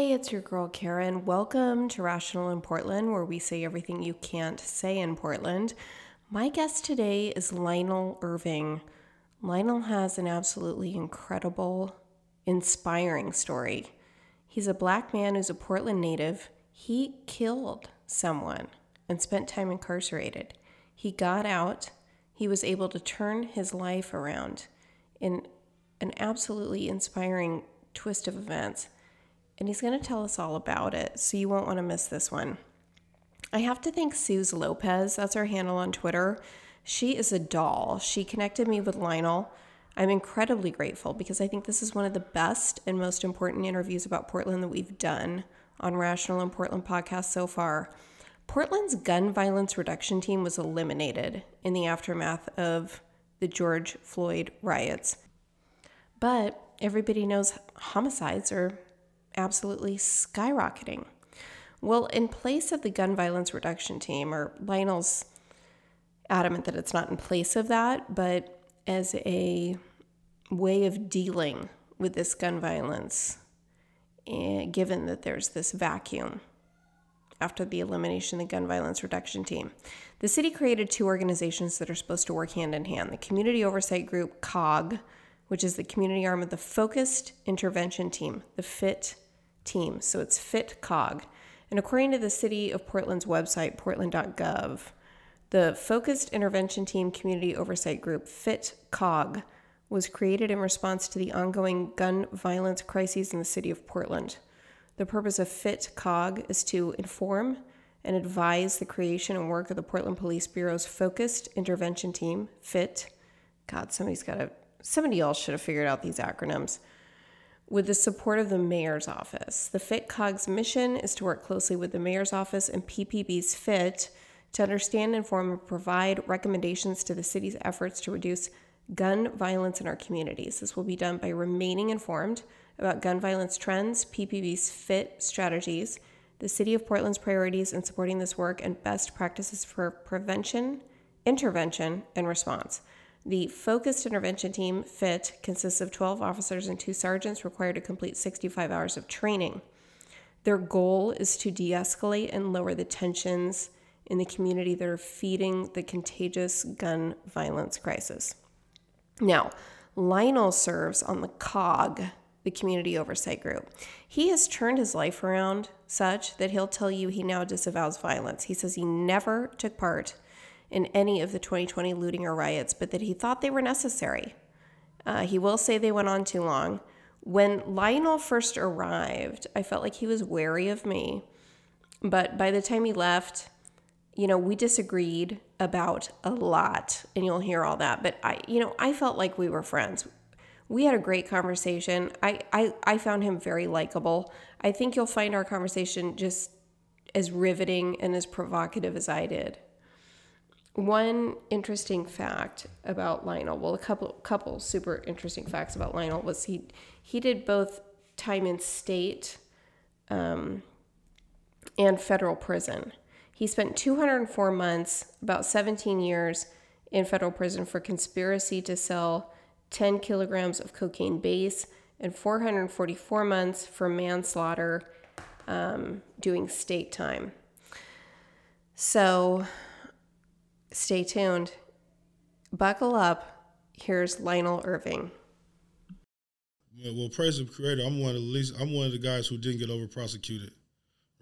Hey, it's your girl Karen. Welcome to Rational in Portland, where we say everything you can't say in Portland. My guest today is Lionel Irving. Lionel has an absolutely incredible, inspiring story. He's a black man who's a Portland native. He killed someone and spent time incarcerated. He got out. He was able to turn his life around in an absolutely inspiring twist of events and he's going to tell us all about it, so you won't want to miss this one. I have to thank Suze Lopez, that's her handle on Twitter. She is a doll. She connected me with Lionel. I'm incredibly grateful because I think this is one of the best and most important interviews about Portland that we've done on Rational in Portland podcast so far. Portland's gun violence reduction team was eliminated in the aftermath of the George Floyd riots. But everybody knows homicides are absolutely skyrocketing. Well, in place of the gun violence reduction team, or Lionel's adamant that it's not in place of that, but as a way of dealing with this gun violence, eh, given that there's this vacuum after the elimination of the gun violence reduction team. The city created two organizations that are supposed to work hand in hand the Community Oversight Group, COG, which is the community arm of the Focused Intervention Team, the FIT team. So it's FIT COG. And according to the City of Portland's website, portland.gov, the Focused Intervention Team Community Oversight Group, FIT COG, was created in response to the ongoing gun violence crises in the city of Portland. The purpose of FIT COG is to inform and advise the creation and work of the Portland Police Bureau's Focused Intervention Team, FIT. God, somebody's got to somebody else should have figured out these acronyms. With the support of the mayor's office. The FIT COG's mission is to work closely with the mayor's office and PPB's FIT to understand, inform, and provide recommendations to the city's efforts to reduce gun violence in our communities. This will be done by remaining informed about gun violence trends, PPB's FIT strategies, the City of Portland's priorities in supporting this work, and best practices for prevention, intervention, and response. The Focused Intervention Team, FIT, consists of 12 officers and two sergeants required to complete 65 hours of training. Their goal is to de escalate and lower the tensions in the community that are feeding the contagious gun violence crisis. Now, Lionel serves on the COG, the Community Oversight Group. He has turned his life around such that he'll tell you he now disavows violence. He says he never took part in any of the 2020 looting or riots, but that he thought they were necessary. Uh, he will say they went on too long. When Lionel first arrived, I felt like he was wary of me. But by the time he left, you know, we disagreed about a lot, and you'll hear all that. But I, you know, I felt like we were friends. We had a great conversation. I, I, I found him very likable. I think you'll find our conversation just as riveting and as provocative as I did one interesting fact about Lionel, well, a couple couple super interesting facts about Lionel was he he did both time in state um, and federal prison. He spent 204 months, about 17 years, in federal prison for conspiracy to sell 10 kilograms of cocaine base and 444 months for manslaughter um, doing state time. So stay tuned. Buckle up. Here's Lionel Irving. Well, well, praise the creator. I'm one of the least. I'm one of the guys who didn't get over prosecuted,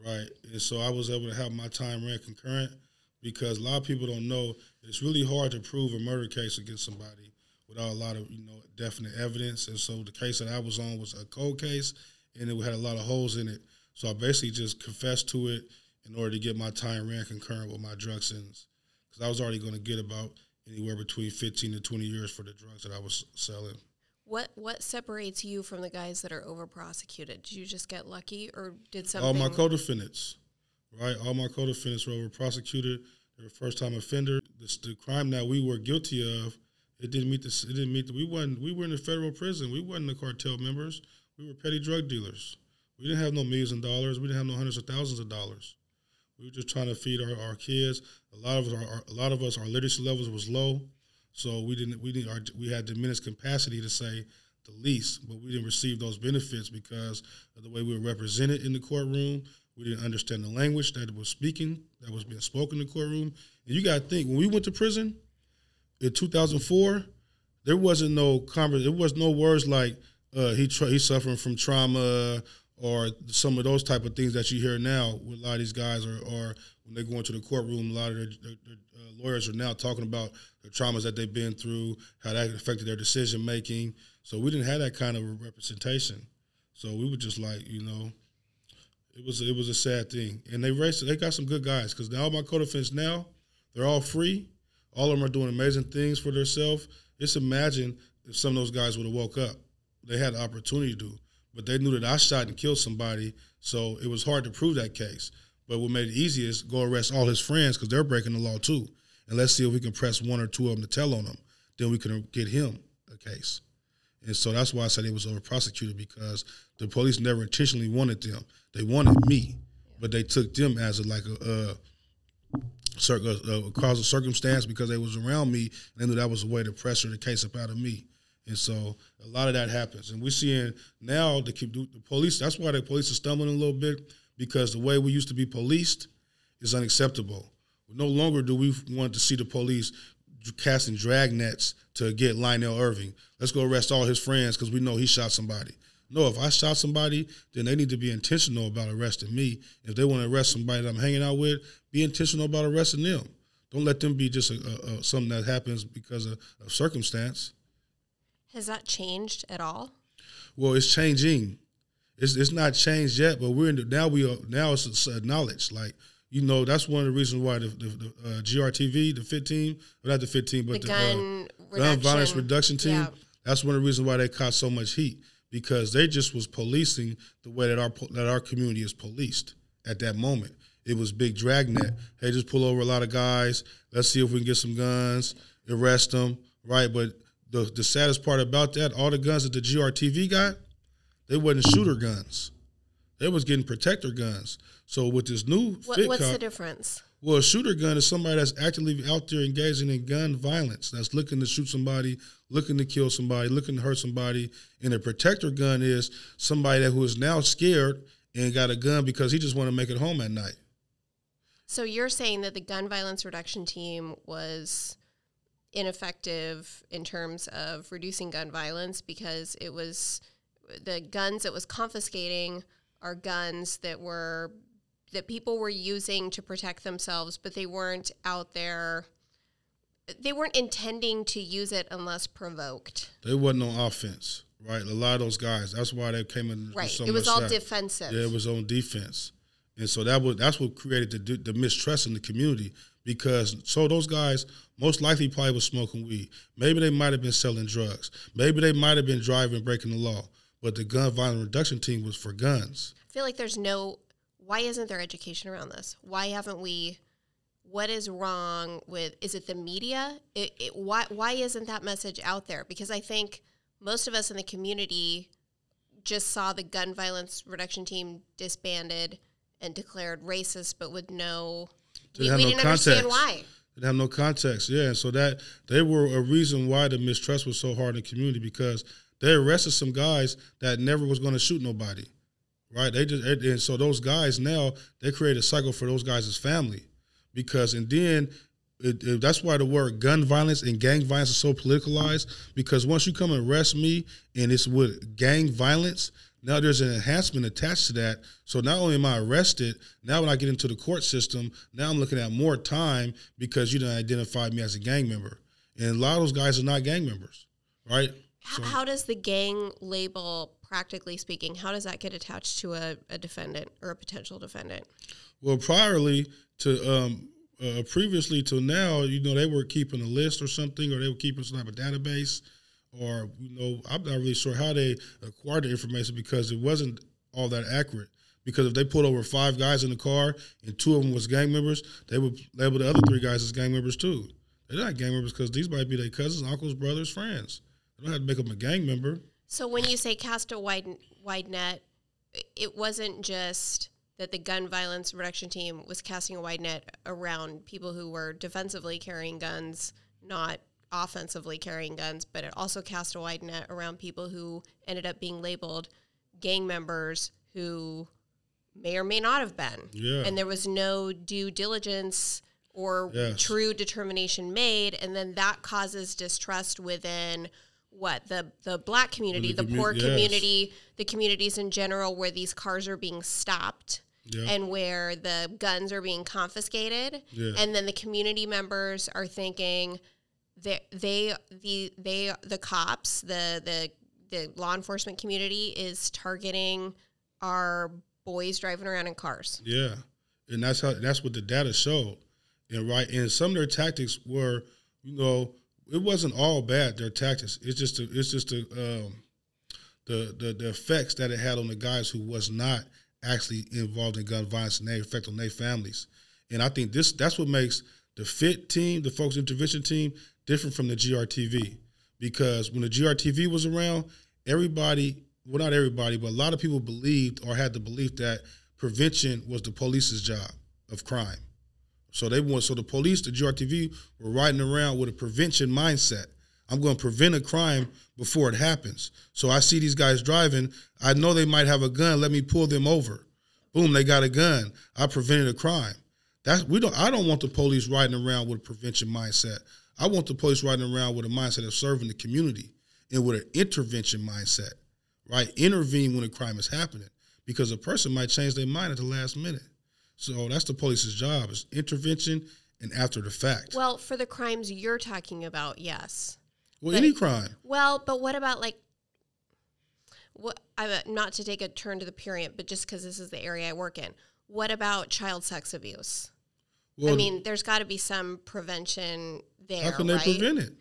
right? And so I was able to have my time ran concurrent because a lot of people don't know it's really hard to prove a murder case against somebody without a lot of you know definite evidence. And so the case that I was on was a cold case, and it had a lot of holes in it. So I basically just confessed to it in order to get my time ran concurrent with my drug sentence because I was already going to get about anywhere between 15 to 20 years for the drugs that I was selling. What what separates you from the guys that are over prosecuted? Did you just get lucky, or did something? All my co-defendants, right? All my co-defendants were over prosecuted. They were first time offender. The, the, crime that we were guilty of, it didn't meet the. It didn't meet the. We wasn't. We were in the federal prison. We wasn't the cartel members. We were petty drug dealers. We didn't have no millions of dollars. We didn't have no hundreds of thousands of dollars. We were just trying to feed our, our kids. A lot of us, our, a lot of us, our literacy levels was low, so we didn't we didn't our, we had diminished capacity to say the least, but we didn't receive those benefits because of the way we were represented in the courtroom. We didn't understand the language that was speaking, that was being spoken in the courtroom. And you got to think when we went to prison in 2004, there wasn't no conversation. There was no words like uh, he tra- he's suffering from trauma or some of those type of things that you hear now with a lot of these guys, or, or when they go into the courtroom, a lot of their, their, their uh, lawyers are now talking about the traumas that they've been through, how that affected their decision making. So we didn't have that kind of representation. So we were just like, you know, it was it was a sad thing. And they raised they got some good guys because now my co-defendants now they're all free. All of them are doing amazing things for themselves. Just imagine if some of those guys would have woke up. They had the opportunity to but they knew that I shot and killed somebody, so it was hard to prove that case. But what made it easy is go arrest all his friends because they're breaking the law too, and let's see if we can press one or two of them to tell on them. Then we can get him a case. And so that's why I said it was over prosecuted because the police never intentionally wanted them. They wanted me, but they took them as a, like a, a, a, a causal circumstance because they was around me and they knew that was a way to pressure the case up out of me. And so a lot of that happens. And we're seeing now the, the police, that's why the police are stumbling a little bit because the way we used to be policed is unacceptable. No longer do we want to see the police casting drag nets to get Lionel Irving. Let's go arrest all his friends because we know he shot somebody. No, if I shot somebody, then they need to be intentional about arresting me. If they want to arrest somebody that I'm hanging out with, be intentional about arresting them. Don't let them be just a, a, a, something that happens because of, of circumstance. Has that changed at all? Well, it's changing. It's it's not changed yet, but we're in the, now we are now it's acknowledged. Like you know, that's one of the reasons why the, the, the uh, GRTV, the fit team, well, not the fit team, but the, the gun, uh, gun violence reduction team. Yeah. That's one of the reasons why they caught so much heat because they just was policing the way that our that our community is policed at that moment. It was big dragnet. Hey, just pull over a lot of guys. Let's see if we can get some guns, arrest them, right? But the the saddest part about that, all the guns that the GRTV got, they wasn't shooter guns. They was getting protector guns. So with this new what, what's cop, the difference? Well, a shooter gun is somebody that's actively out there engaging in gun violence, that's looking to shoot somebody, looking to kill somebody, looking to hurt somebody. And a protector gun is somebody that who is now scared and got a gun because he just want to make it home at night. So you're saying that the gun violence reduction team was ineffective in terms of reducing gun violence because it was the guns it was confiscating are guns that were that people were using to protect themselves, but they weren't out there. They weren't intending to use it unless provoked. They wasn't on offense, right? A lot of those guys. That's why they came in. Right. So it was all that. defensive. Yeah, it was on defense, and so that was that's what created the the mistrust in the community because so those guys most likely probably was smoking weed. Maybe they might have been selling drugs. Maybe they might have been driving, breaking the law. But the gun violence reduction team was for guns. I feel like there's no. Why isn't there education around this? Why haven't we? What is wrong with? Is it the media? It, it, why why isn't that message out there? Because I think most of us in the community just saw the gun violence reduction team disbanded and declared racist, but with no we, we no didn't context. understand why. They have no context. Yeah, and so that they were a reason why the mistrust was so hard in the community because they arrested some guys that never was going to shoot nobody, right? They just and so those guys now they create a cycle for those guys' family because and then it, it, that's why the word gun violence and gang violence is so politicalized because once you come and arrest me and it's with gang violence now there's an enhancement attached to that. So not only am I arrested, now when I get into the court system, now I'm looking at more time because you didn't identify me as a gang member. And a lot of those guys are not gang members, right? How, so, how does the gang label, practically speaking, how does that get attached to a, a defendant or a potential defendant? Well, priorly to um, uh, previously to now, you know, they were keeping a list or something, or they were keeping some type of database or you know, I'm not really sure how they acquired the information because it wasn't all that accurate. Because if they pulled over five guys in the car and two of them was gang members, they would label the other three guys as gang members too. They're not gang members because these might be their cousins, uncles, brothers, friends. They don't have to make them a gang member. So when you say cast a wide wide net, it wasn't just that the gun violence reduction team was casting a wide net around people who were defensively carrying guns, not offensively carrying guns, but it also cast a wide net around people who ended up being labeled gang members who may or may not have been. Yeah. And there was no due diligence or Yes. true determination made, and then that causes distrust within what the the black community, the, commu- poor yes. community, the communities in general, where these cars are being stopped Yeah. and where the guns are being confiscated, Yeah. and then the community members are thinking they they the they the cops the the the law enforcement community is targeting our boys driving around in cars. Yeah, and that's how that's what the data showed, and right, and some of their tactics were, you know, it wasn't all bad. Their tactics, it's just, a, it's just a, um, the the the effects that it had on the guys who was not actually involved in gun violence and their effect on their families, and I think this that's what makes the FIT team, the Focused Intervention team, different from the GRTV, because when the GRTV was around, everybody, well, not everybody, but a lot of people believed or had the belief that prevention was the police's job of crime. So they want so the police, the GRTV, were riding around with a prevention mindset. I'm going to prevent a crime before it happens. So I see these guys driving. I know they might have a gun. Let me pull them over. Boom, they got a gun. I prevented a crime. That's we don't. I don't want the police riding around with a prevention mindset. I want the police riding around with a mindset of serving the community and with an intervention mindset. Right, intervene when a crime is happening because a person might change their mind at the last minute. So that's the police's job: is intervention and after the fact. Well, for the crimes you're talking about, yes. Well, any crime. Well, but what about like what I not to take a turn to the prurient, but just because this is the area I work in. What about child sex abuse? Well, I mean, there's got to be some prevention there, how can they right? prevent it?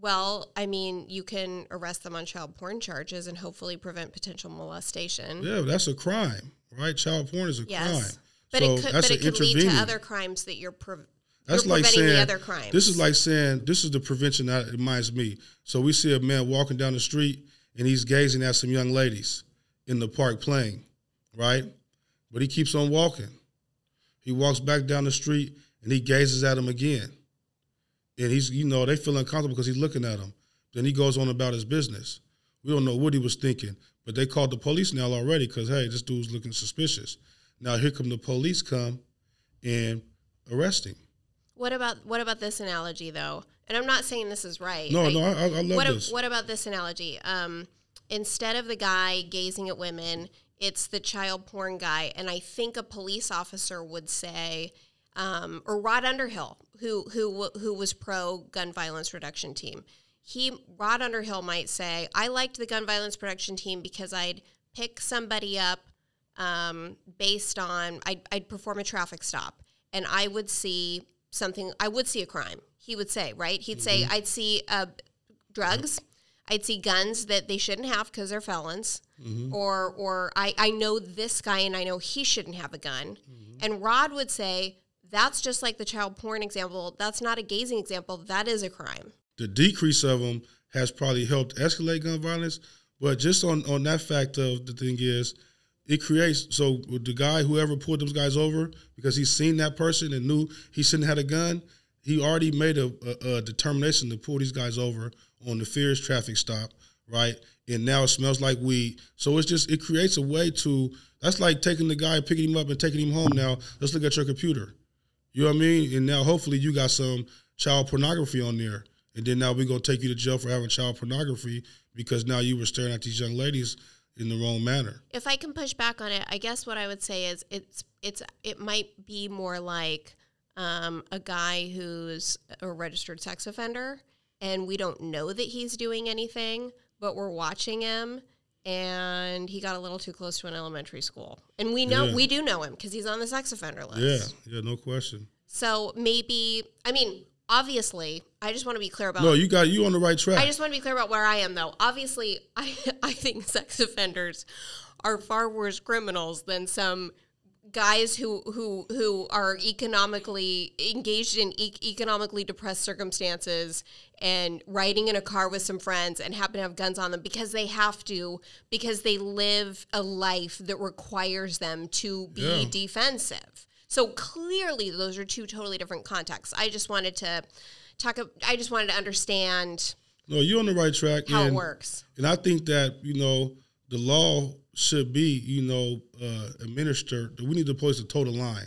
Well, I mean, you can arrest them on child porn charges and hopefully prevent potential molestation. Yeah, that's a crime, right? Child porn is a Yes, crime. but so it could, that's but it could lead to other crimes that you're. Pre- That's you're like preventing saying the other crimes. this is like saying this is the prevention that reminds me. So we see a man walking down the street and he's gazing at some young ladies in the park playing, right? But he keeps on walking. He walks back down the street and he gazes at them again. And he's, you know, they feel uncomfortable because he's looking at them. Then he goes on about his business. We don't know what he was thinking, but they called the police now already because hey, this dude's looking suspicious. Now here come the police come and arrest him. What about what about this analogy though? And I'm not saying this is right. No, no, I, I love what, this. what about this analogy? Um, instead of the guy gazing at women, it's the child porn guy, and I think a police officer would say, um, or Rod Underhill, who who who was pro gun violence reduction team. He Rod Underhill might say, I liked the gun violence reduction team because I'd pick somebody up um, based on I'd, I'd perform a traffic stop and I would see something I would see a crime. He would say, right? He'd say I'd see uh, drugs. I'd see guns that they shouldn't have because they're felons, or or I, I know this guy and I know he shouldn't have a gun. And Rod would say that's just like the child porn example. That's not a gazing example. That is a crime. the decrease of them has probably helped escalate gun violence. But just on, on that fact of the thing is, it creates so the guy whoever pulled those guys over because he's seen that person and knew he shouldn't have a gun. He already made a, a, a determination to pull these guys over on the Fears traffic stop, right? And now it smells like weed. So it's just it creates a way to. That's like taking the guy, picking him up, and taking him home. Now let's look at your computer. You know what I mean? And now hopefully you got some child pornography on there. And then now we're gonna take you to jail for having child pornography because now you were staring at these young ladies in the wrong manner. if I can push back on it, I guess what I would say is it's it's it might be more like um, a guy who's a registered sex offender, and we don't know that he's doing anything, but we're watching him, and he got a little too close to an elementary school, and we know Yeah. we do know him because he's on the sex offender list. Yeah, yeah, no question. So maybe I mean obviously I just want to be clear about No, you got you on the right track. I just want to be clear about where I am, though. Obviously, I I think sex offenders are far worse criminals than some guys who who who are economically engaged in e- economically depressed circumstances and riding in a car with some friends and happen to have guns on them because they have to because they live a life that requires them to be Yeah. defensive. So clearly those are two totally different contexts. I just wanted to talk. I just wanted to understand. No, you're on the right track. How and, it works. And I think that you know the law should be you know uh, administered. That we need the police to toe the line.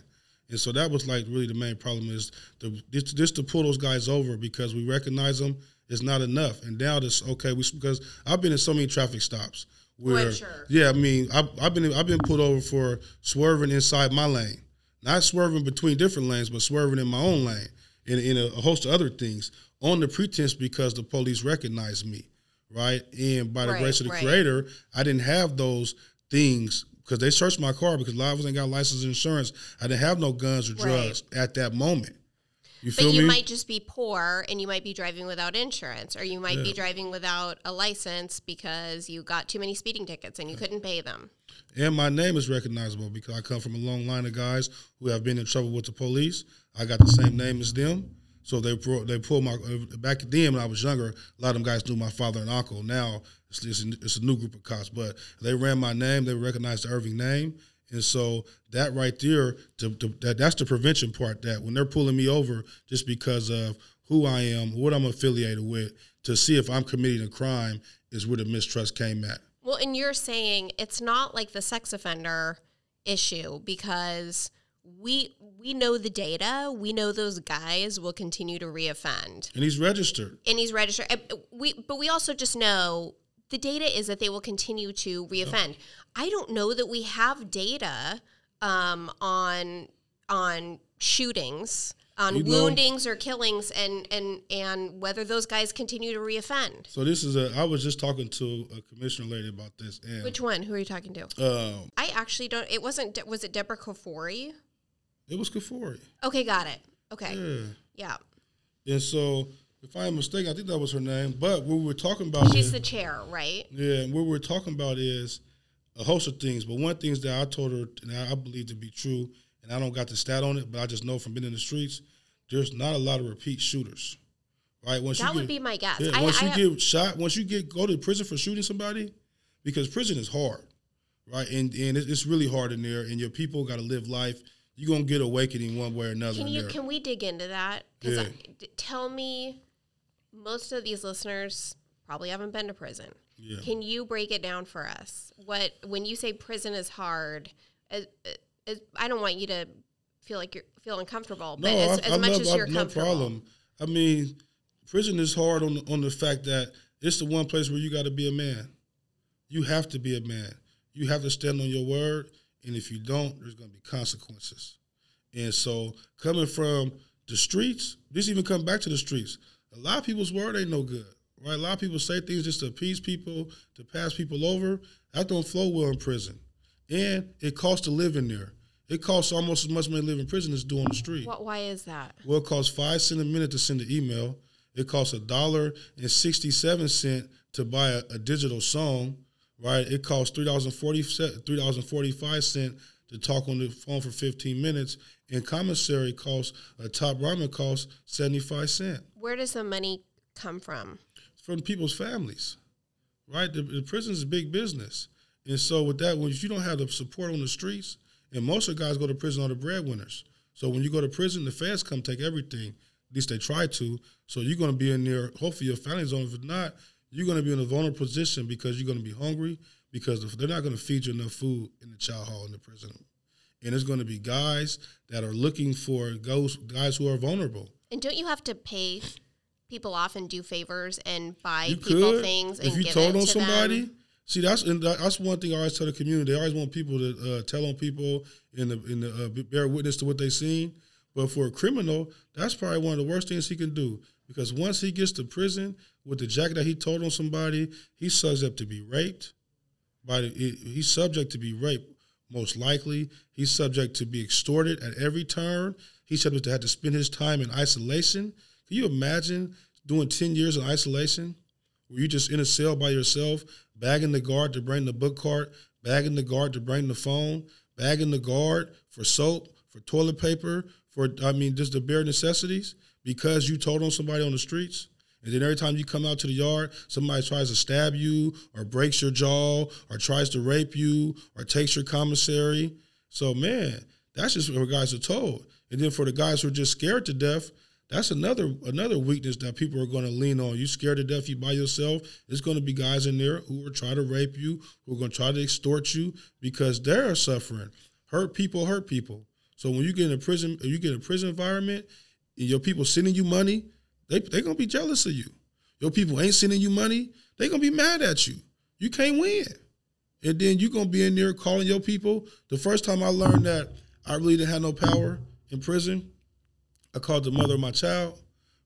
And so that was like really the main problem is the just, just to pull those guys over because we recognize them is not enough. And now this okay, we because I've been in so many traffic stops where sure. yeah, I mean I've, I've been I've been pulled over for swerving inside my lane, not swerving between different lanes, but swerving in my own lane, and in a, a host of other things on the pretense because the police recognize me, right? And by the Right, grace of the right. Creator, I didn't have those things because they searched my car because a lot of us ain't got license and insurance. I didn't have no guns or Right. drugs at that moment. You But you me? might just be poor and you might be driving without insurance or you might be driving without a license because you got too many speeding tickets and you couldn't pay them. And my name is recognizable because I come from a long line of guys who have been in trouble with the police. I got the same name as them. So they brought, they pulled my uh, back then when I was younger. A lot of them guys knew my father and uncle. Now it's, it's, a, it's a new group of cops, but they ran my name. They recognized the Irving name, and so that right there, to, to, that that's the prevention part. That when they're pulling me over just because of who I am, what I'm affiliated with, to see if I'm committing a crime is where the mistrust came at. Well, and you're saying it's not like the sex offender issue because we we know the data. We know those guys will continue to reoffend. And he's registered. and he's registered. We, but we also just know the data is that they will continue to reoffend. I don't know that we have data um, on on shootings, on You know- woundings or killings, and and and whether those guys continue to reoffend. So this is a. I was just talking to a commissioner lady about this, and Which one? Who are you talking to? um, I actually don't. It wasn't. Was it Deborah Kafoury? It was Kafoury. Okay, got it. Okay, Yeah, yeah. and so if I'm mistaken, I think that was her name. But what we were talking about, She's is, the chair, right? yeah, and what we're talking about is a host of things. But one thing that I told her, and I believe to be true, and I don't got the stat on it, but I just know from being in the streets, there's not a lot of repeat shooters. Right? Once That you would get, be my guess. Yeah, I, once I, you get shot, once you get go to prison for shooting somebody, because prison is hard, right? And and it's really hard in there, and your people got to live life. You're gonna get awakening one way or another Can you there. can we dig into that? Because Yeah. tell me, most of these listeners probably haven't been to prison. yeah. Can you break it down for us? What when you say prison is hard, as, as, I don't want you to feel like you feel uncomfortable, but as, as much love- as you're no comfortable. problem. I mean, prison is hard on the, on the fact that it's the one place where you got to be a man. You have to be a man. You have to stand on your word, and if you don't, there's going to be consequences. And so, coming from the streets, this even come back to the streets. A lot of people's word ain't no good, right? A lot of people say things just to appease people, to pass people over. That don't flow well in prison, and it costs to live in there. It costs almost as much money to live in prison as do on the street. What? Why is that? Well, it costs five cent a minute to send an email. It costs a dollar and sixty-seven cent to buy a, a digital song. Right? It costs three dollars and forty three dollars and forty-five cent to talk on the phone for fifteen minutes. And commissary costs a top ramen costs seventy-five cent Where does the money come from? from people's families. Right? The, the prison is big business, and so with that, when you don't have the support on the streets, and most of the guys go to prison are the breadwinners. So when you go to prison, the feds come take everything. At least they try to. So you're going to be in there. Hopefully your family's on. If not, you're going to be in a vulnerable position because you're going to be hungry because they're not going to feed you enough food in the child hall in the prison. And it's going to be guys that are looking for those guys who are vulnerable. And don't you have to pay people off and do favors and buy You people could things and if you give told it on to somebody. them? See, that's and that's one thing I always tell the community. They always want people to uh, tell on people and the, and the, uh, bear witness to what they've seen. But for a criminal, that's probably one of the worst things he can do because once he gets to prison with the jacket that he told on somebody, he's up to be raped. By the, he's subject to be raped most likely. He's subject to be extorted at every turn. He's subject to have to spend his time in isolation. Can you imagine doing ten years in isolation? where you just in a cell by yourself, bagging the guard to bring the book cart, bagging the guard to bring the phone, bagging the guard for soap, for toilet paper, for I mean just the bare necessities because you told on somebody on the streets. And then every time you come out to the yard, somebody tries to stab you or breaks your jaw or tries to rape you or takes your commissary. So man, that's just what guys are told. And then for the guys who are just scared to death, That's another another weakness that people are going to lean on. You scared to death, you by yourself. There's going to be guys in there who are trying to rape you, who are going to try to extort you because they're suffering. Hurt people hurt people. So when you get in a prison, you get a prison environment, your people sending you money, they they gonna be jealous of you. Your people ain't sending you money, they gonna be mad at you. You can't win. And then you gonna be in there calling your people. The first time I learned that I really didn't have no power in prison, I called the mother of my child,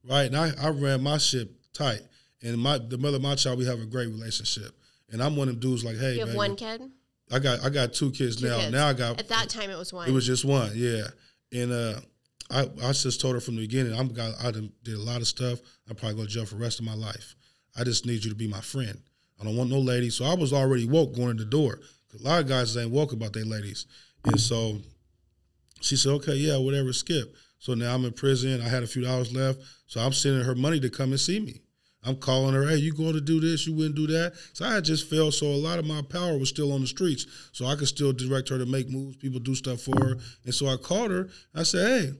right? And I, I ran my ship tight. And my the mother of my child, we have a great relationship. And I'm one of them dudes like, hey, You have baby, one kid? I got I got two kids Two now. kids. Now I got At that time, it was one. it was just one, yeah. And uh, I I just told her from the beginning, I'm got I did a lot of stuff. I'm probably going to jail for the rest of my life. I just need you to be my friend. I don't want no lady. So I was already woke going in the door. a lot of guys ain't woke about their ladies. And so she said, okay, yeah, whatever, skip. So now I'm in prison. I had a few dollars left. So I'm sending her money to come and see me. I'm calling her, hey, you going to do this? You wouldn't do that. So I just failed. So a lot of my power was still on the streets. So I could still direct her to make moves, people do stuff for her. And so I called her. I said, hey,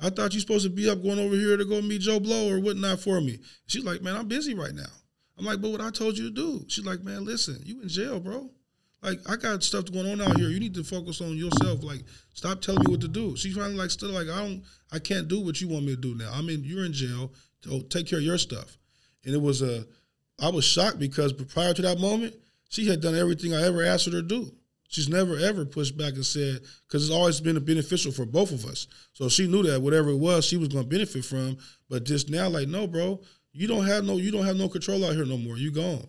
I thought you supposed to be up going over here to go meet Joe Blow or whatnot for me. She's like, man, I'm busy right now. I'm like, but what I told you to do. She's like, man, listen, you in jail, bro. Like, I got stuff going on out here. You need to focus on yourself. Like, stop telling me what to do. She's finally like, still like, I don't, I can't do what you want me to do now. I mean, you're in jail. So take care of your stuff. And it was a, I was shocked because prior to that moment, she had done everything I ever asked her to do. She's never ever pushed back and said, because it's always been beneficial for both of us. So she knew that whatever it was, she was going to benefit from. But just now, like, no, bro, you don't have no, you don't have no control out here no more. You gone.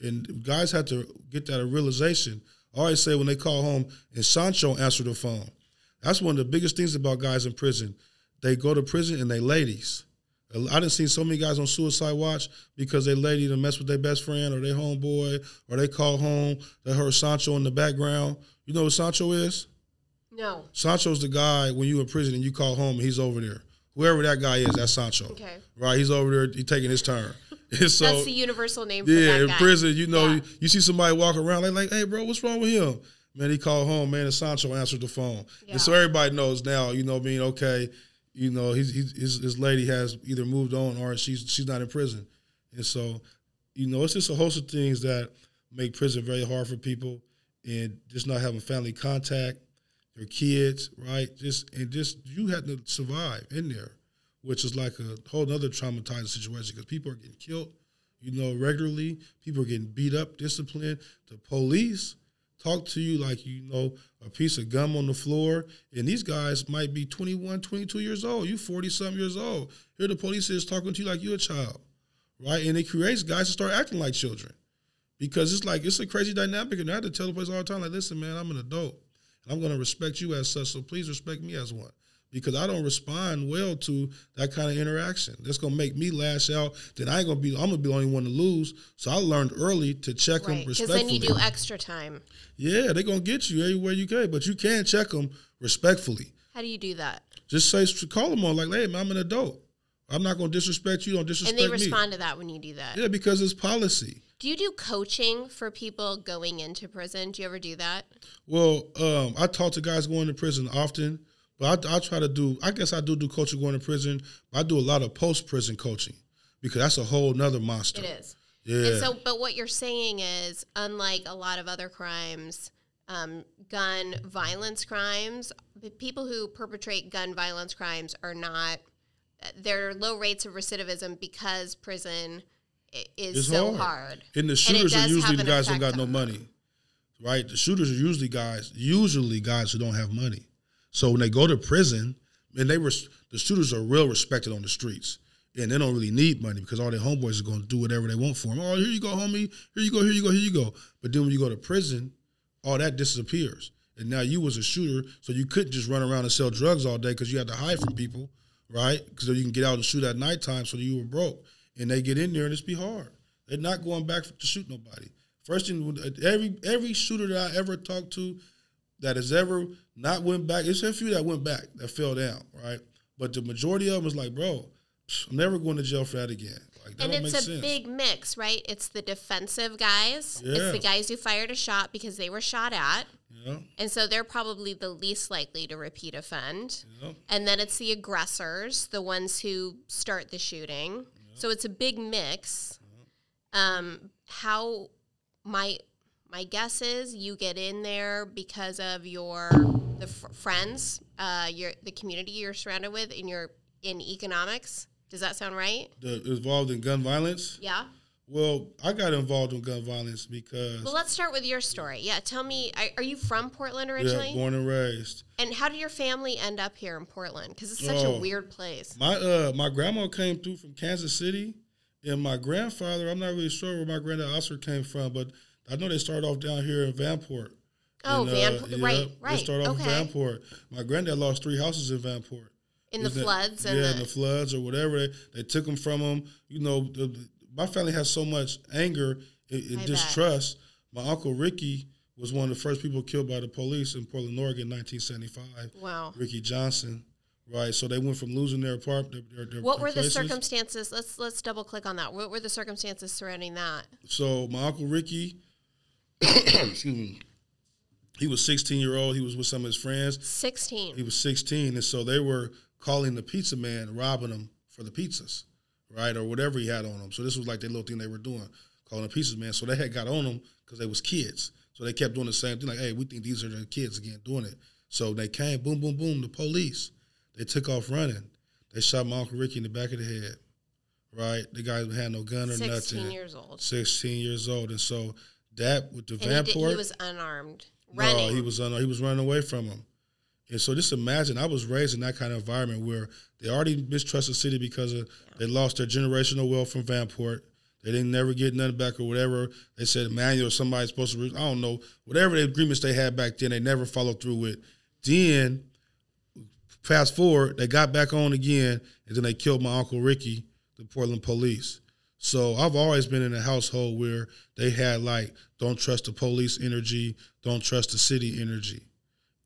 And guys have to get that a realization. I always say when they call home and Sancho answer the phone. That's one of the biggest things about guys in prison. They go to prison and they ladies. I didn't see so many guys on suicide watch because they lady to mess with their best friend or their homeboy or they call home. They heard Sancho in the background. You know what Sancho is? no. Sancho's the guy when you in prison and you call home and he's over there. Whoever that guy is, that's Sancho. Okay. Right? He's over there. He's taking his turn. So That's the universal name for yeah, in guy. prison, you know, Yeah. you, you see somebody walk around like, like, hey, bro, what's wrong with him? Man, he called home. Man, and Sancho answered the phone, Yeah. and so everybody knows now. You know, being okay, you know, he's, he's his, his lady has either moved on or she's she's not in prison, and so, you know, it's just a host of things that make prison very hard for people, and just not having family contact, your kids, right? Just and just you had to survive in there, which is like a whole other traumatizing situation because people are getting killed you know, regularly. People are getting beat up, disciplined. The police talk to you like you know a piece of gum on the floor. And these guys might be 21, 22 years old. You 40 something years old. Here the police is talking to you like you're a child, right? And it creates guys to start acting like children because it's like it's a crazy dynamic. And I have to tell the police all the time, like, listen, man, I'm an adult. And I'm going to respect you as such, so please respect me as one. Because I don't respond well to that kind of interaction. That's gonna make me lash out. Then I ain't gonna be. I'm gonna be the only one to lose. So I learned early to check them Right. Because respectfully. then you do extra time. yeah, they're gonna get you anywhere you can, but you can check them respectfully. How do you do that? Just say, call them on like, hey, man, I'm an adult. I'm not gonna disrespect you. Don't disrespect me. And they me. respond to that when you do that. Yeah, because it's policy. Do you do coaching for people going into prison? Do you ever do that? Well, um, I talk to guys going to prison often, but I, I try to do. I guess I do do coaching going to prison. But I do a lot of post prison coaching because that's a whole nother monster. It is. Yeah. And so, but what you're saying is, unlike a lot of other crimes, um, gun violence crimes, the people who perpetrate gun violence crimes are not. There are low rates of recidivism because prison is It's so hard. hard. And the shooters are usually the guys who got no money, right? The shooters are usually guys, usually guys who don't have money. So when they go to prison, and they were the shooters are real respected on the streets, and they don't really need money because all their homeboys are going to do whatever they want for them. Oh, here you go, homie. Here you go. Here you go. Here you go. But then when you go to prison, all that disappears, and now you was a shooter, so you couldn't just run around and sell drugs all day because you had to hide from people, right? Because you can get out and shoot at nighttime, so you were broke, and they get in there and it's be hard. They're not going back to shoot nobody. First thing, every every shooter that I ever talked to that has ever not went back, it's a few that went back that fell down, right? But the majority of them was like, bro, I'm never going to jail for that again. Like that and it's a sense. big mix, right? It's the defensive guys. Yeah. It's the guys who fired a shot because they were shot at. Yeah. And so they're probably the least likely to repeat offend. Yeah. And then it's the aggressors, the ones who start the shooting. So it's a big mix. Um, how my my guess is you get in there because of your the f- friends, uh, your the community you're surrounded with, in your in economics. Does that sound right? The, involved in gun violence. Yeah. Well, I got involved in gun violence because Well, let's start with your story. Yeah, tell me. Are, you from Portland originally? yeah, born and raised. and how did your family end up here in Portland? Because it's such Oh. a weird place. My uh my grandma came through from Kansas City, and my grandfather. I'm not really sure where my granddad Oscar came from, but I know they started off down here in Vanport. Oh, And, uh, yeah, right, right. They started off okay. in Vanport. My granddad lost three houses in Vanport. in the that- floods and yeah, the, in the floods or whatever. They, they took them from them. You know, the, the- my family has so much anger and, and I bet. distrust. My uncle Ricky was one of the first people killed by the police in Portland, Oregon, in 1975. wow. Ricky Johnson, right? So they went from losing their apartment. Their, their, What their were the circumstances? Let's let's double click on that. What were the circumstances surrounding that? So my uncle Ricky, excuse me, he was 16 year old. He was with some of his friends. Sixteen. He was 16, and so they were calling the pizza man, robbing him for the pizzas, right, or whatever he had on him. So this was like the little thing they were doing, calling the pizza man. So they had got on him because they was kids. So they kept doing the same thing, like, hey, we think these are the kids again doing it. So they came, boom, boom, boom, the police. They took off running. They shot my uncle Ricky in the back of the head, right? The guy had no gun or Sixteen nothing. years old. 16 years old, and so that with the And he, did, Vanport, he was unarmed, running. no, he was un- he was running away from him. And so just imagine, I was raised in that kind of environment where they already mistrust the city because of they lost their generational wealth from Vanport. They didn't never get nothing back or whatever. They said Manuel or somebody's supposed to, re- I don't know, whatever the agreements they had back then, they never followed through with. Then, fast forward, they got back on again, and then they killed my uncle Ricky, the Portland police. So I've always been in a household where they had like, don't trust the police energy, don't trust the city energy.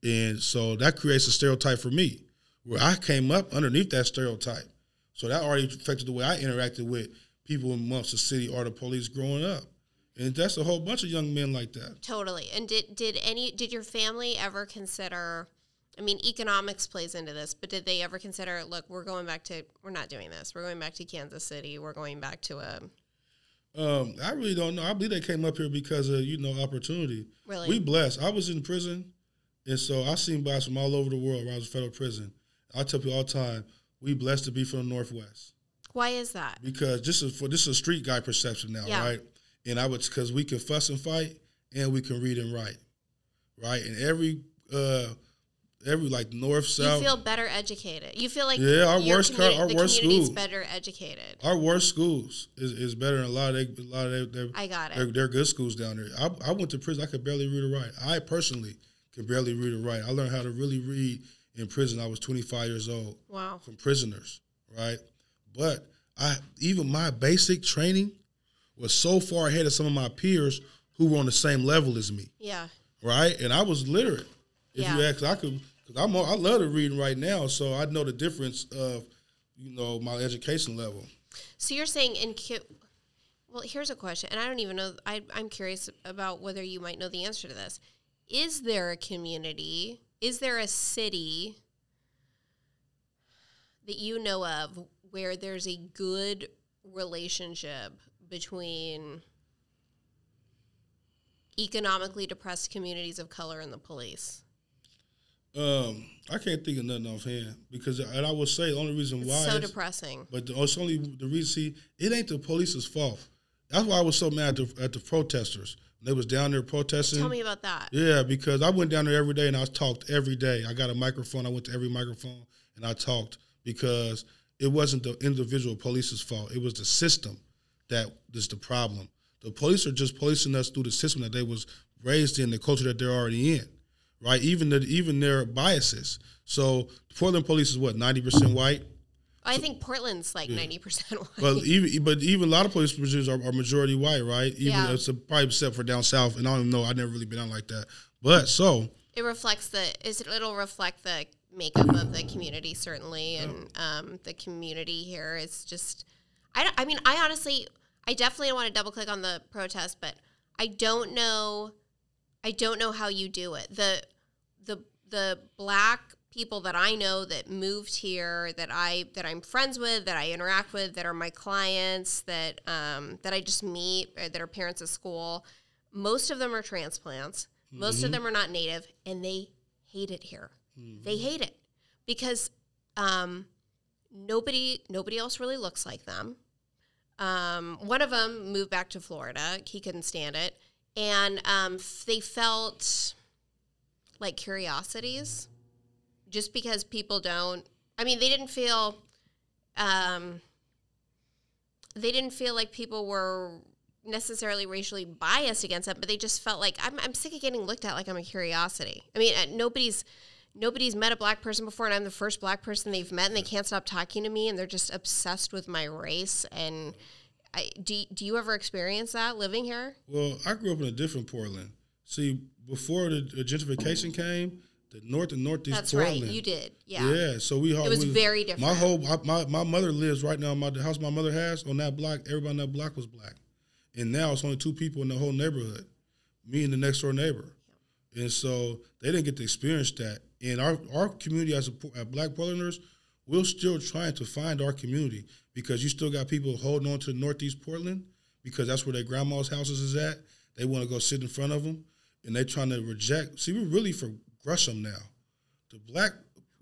And so that creates a stereotype for me where I came up underneath that stereotype. So that already affected the way I interacted with people amongst the city or the police growing up. And that's a whole bunch of young men like that. Totally. And did did any did your family ever consider? I mean, economics plays into this, but did they ever consider? Look, we're going back to we're not doing this. We're going back to Kansas City. We're going back to a Um, I really don't know. I believe they came up here because of, you know, opportunity. really. We blessed. I was in prison, and so I seen guys from all over the world I was in federal prison. I tell people all the time, we blessed to be from the Northwest. Why is that? because this is for this is a street guy perception now, Yeah. right? And I would because we can fuss and fight and we can read and write, right? And every uh every like north south. You feel better educated. You feel like Yeah, our worst commu- our worst schools better educated. our worst schools is, is better than a lot of they, a lot of they, they're, I got they're, it. they're good schools down there. I, I went to prison. I could barely read or write. I personally could barely read or write. I learned how to really read in prison. I was 25 years old. Wow. from prisoners, right? But I even my basic training was so far ahead of some of my peers who were on the same level as me, Yeah. right? And I was literate. If you ask, I could because I'm I love to read right now, so I know the difference of you know my education level. So you're saying in well, here's a question, and I don't even know. I, I'm curious about whether you might know the answer to this. Is there a community? Is there a city that you know of where there's a good relationship between economically depressed communities of color and the police? Um, I can't think of nothing offhand because, and I will say the only reason why It's why so depressing. But the, it's only the reason. See, it ain't the police's fault. That's why I was so mad at the, at the protesters. They was down there protesting. Tell me about that. Yeah, because I went down there every day and I talked every day. I got a microphone. I went to every microphone and I talked because it wasn't the individual police's fault. It was the system that is the problem. The police are just policing us through the system that they was raised in, the culture that they're already in, right? Even the, even their biases. So Portland police is what ninety percent white. I think Portland's like ninety percent white. But even but even a lot of police officers are, are majority white, right? Even Yeah. it's a, probably except for down south, and I don't know. I've never really been out like that. But so It reflects the is it, it'll reflect the makeup of the community certainly, and um, the community here is just. I don't, I mean I honestly I definitely don't want to double click on the protest, but I don't know I don't know how you do it. The the the black people that I know that moved here that I that I'm friends with, that I interact with, that are my clients, that um, that I just meet, that are parents at school. Most of them are transplants. Most mm-hmm. of them are not native, and they hate it here. Mm-hmm. They hate it because um, nobody nobody else really looks like them. Um, one of them moved back to Florida. He couldn't stand it, and um, they felt like curiosities, just because people don't. I mean, they didn't feel. Um, they didn't feel like people were necessarily racially biased against them, but they just felt like I'm, I'm sick of getting looked at like I'm a curiosity. I mean, uh, nobody's nobody's met a black person before and I'm the first black person they've met and they can't stop talking to me and they're just obsessed with my race and I, do, do you ever experience that living here? Well, I grew up in a different Portland. See, before the, the gentrification came, the north and northeast That's Portland. right, you did. Yeah. Yeah, so we all. It was we, very different. My whole my, my mother lives right now. My the house my mother has on that block. Everybody on that block was black, and now it's only two people in the whole neighborhood, me and the next door neighbor, and so they didn't get to experience that in our our community as a, Black Portlanders, we're still trying to find our community because you still got people holding on to Northeast Portland because that's where their grandma's houses is at. They want to go sit in front of them, and they're trying to reject. See, we're really for Gresham now. The black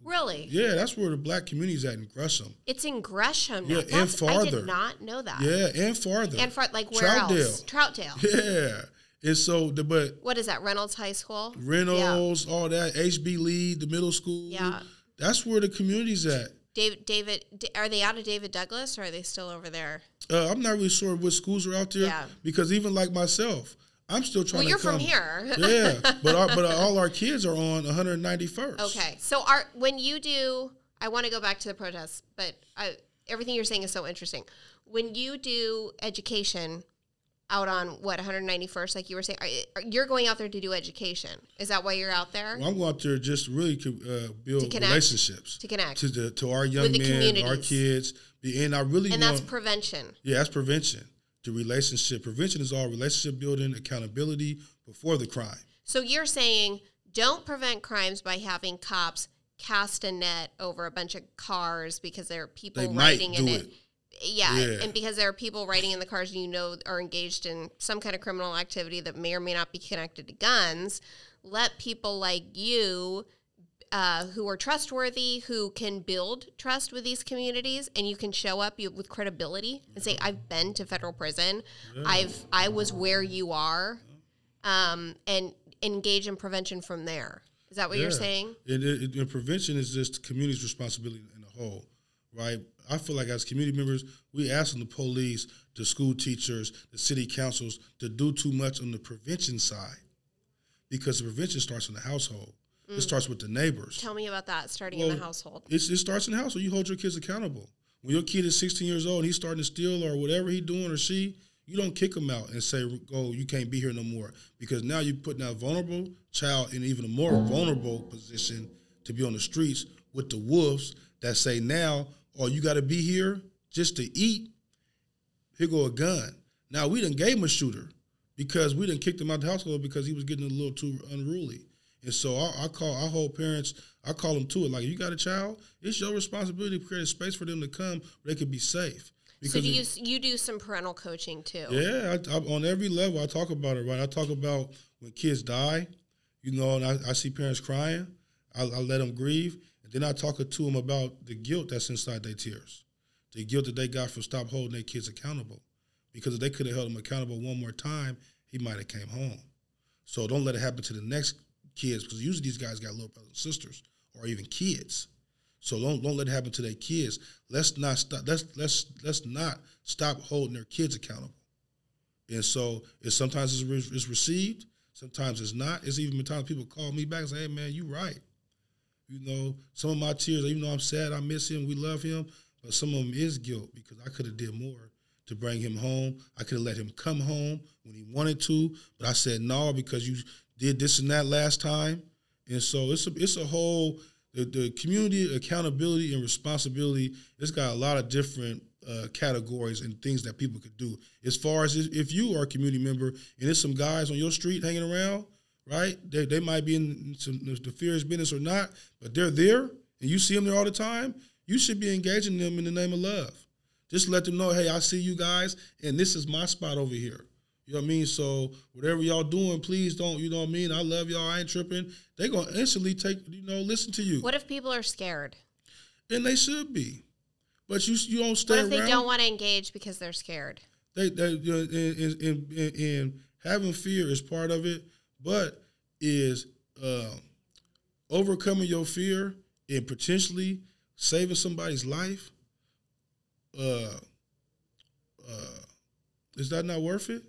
Really? Yeah, that's where the black community is at in Gresham. It's in Gresham. Now. Yeah, that's, and farther. I did not know that. Yeah, and farther. And far, like where Troutdale. else? Troutdale. Yeah, and so the but what is that? Reynolds High School. Reynolds, yeah. all that. HB Lee, the middle school. Yeah, that's where the community's at. David, David, are they out of David Douglas or are they still over there? Uh, I'm not really sure what schools are out there. Yeah. Because even like myself, I'm still trying. Well, you're come. from here. yeah, but our, but all our kids are on 191st. Okay, so our when you do, I want to go back to the protests, but I, everything you're saying is so interesting. When you do education, out on what 191st like you were saying? Are, you're going out there to do education. Is that why you're out there? Well, i'm going out there just really uh, build to connect, relationships to connect. to, the, to our young men our kids. And i really and want, that's prevention. Yeah that's prevention. The relationship. Prevention is all relationship building accountability before the crime. So you're saying don't prevent crimes by having cops cast a net over a bunch of cars because there are people they riding in it. it yeah, yeah, and because there are people riding in the cars you know are engaged in some kind of criminal activity that may or may not be connected to guns, let people like you uh, who are trustworthy, who can build trust with these communities, and you can show up with credibility and say, "I've been to federal prison. Yeah. I've I was where you are," um, and engage in prevention from there. Is that what yeah. you're saying? And, and prevention is just community's responsibility in the whole, right? I feel like as community members, we asking the police, the school teachers, the city councils to do too much on the prevention side, because the prevention starts in the household. Mm. It starts with the neighbors. Tell me about that. Starting well, in the household. it starts in the household. You hold your kids accountable. When your kid is 16 years old and he's starting to steal or whatever he's doing or she, you don't kick him out and say, "Go, you can't be here no more," because now you're putting that vulnerable child in even a more vulnerable position to be on the streets with the wolves that say now or you got to be here just to eat, here go a gun. Now we didn't gave him a shooter because we didn't kick him out of the household because he was getting a little too unruly. And so I, I call I hold parents, I call them to it. Like you got a child, it's your responsibility to create a space for them to come where they can be safe. Because so do you you do some parental coaching too? Yeah, I, I, on every level I talk about it. Right, I talk about when kids die, you know, and I, I see parents crying. I, I let them grieve, and then I talk to them about the guilt that's inside their tears, the guilt that they got from stop holding their kids accountable. Because if they could have held them accountable one more time, he might have came home. So don't let it happen to the next kids, because usually these guys got little brothers and sisters, or even kids. So don't don't let it happen to their kids. Let's not stop. Let's let's let's not stop holding their kids accountable. And so it's sometimes it's, re- it's received, sometimes it's not. It's even been times people call me back and say, "Hey man, you right." You know, some of my tears, even though I'm sad, I miss him, we love him, but some of them is guilt because I could have did more to bring him home. I could have let him come home when he wanted to, but I said no because you did this and that last time. And so it's a it's a whole the, the community accountability and responsibility. It's got a lot of different uh, categories and things that people could do. As far as if you are a community member and there's some guys on your street hanging around, right? They, they might be in some, the fear's business or not, but they're there and you see them there all the time. You should be engaging them in the name of love. Just let them know, hey, I see you guys, and this is my spot over here. You know what I mean? So whatever y'all doing, please don't. You know what I mean? I love y'all. I ain't tripping. They gonna instantly take. You know, listen to you. What if people are scared? And they should be, but you you don't stay What if around. they don't want to engage because they're scared? They, they, you know, and, and, and, and having fear is part of it, but is uh, overcoming your fear and potentially saving somebody's life. Uh, uh, is that not worth it?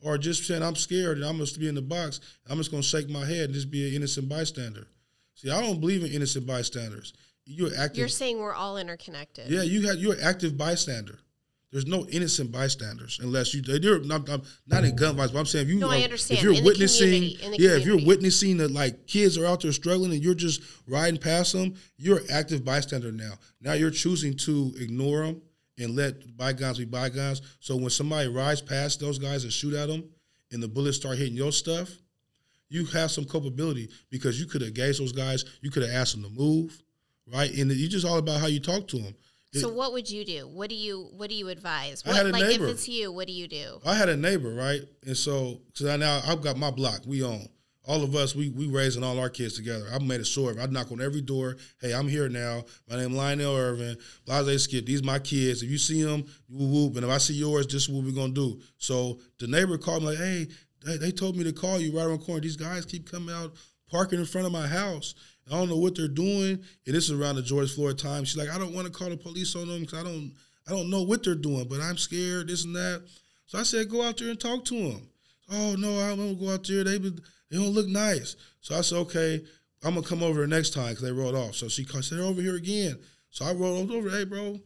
Or just saying I'm scared and I'm gonna be in the box. I'm just gonna shake my head and just be an innocent bystander. See, I don't believe in innocent bystanders. You're active. You're saying we're all interconnected. Yeah, you had you're an active bystander. There's no innocent bystanders unless you they're not, not, not in gun violence. But I'm saying if you No, I are- understand. if you're In witnessing, community, yeah, if you're witnessing that like kids are out there struggling and you're just riding past them, you're an active bystander now. Now you're choosing to ignore them and let bygones be bygones. So when somebody rides past those guys and shoot at them, and the bullets start hitting your stuff, you have some culpability because you could have engaged those guys. You could have asked them to move, right? And you just all about how you talk to them. So what would you do? What do you What do you advise? I had a like neighbor. if it's you, what do you do? I had a neighbor, right? And so, because I now I've got my block, we own. All of us, we we raising all our kids together. I made a sure. I knock on every door. Hey, I'm here now. My name Lionel Irvin. Blase Skip. These my kids. If you see them, whoop whoop. And if I see yours, this is what we're gonna do. So the neighbor called me like, hey, they, they told me to call you right around the corner. These guys keep coming out, parking in front of my house. I don't know what they're doing. And this is around the George Floyd time. She's like, I don't want to call the police on them because I don't I don't know what they're doing, but I'm scared. This and that. So I said, go out there and talk to them. Oh no, I don't go out there. They be, they don't look nice. So I said, okay, I'm gonna come over next time because they rolled off. So she said, over here again. So I rolled over. Hey, bro,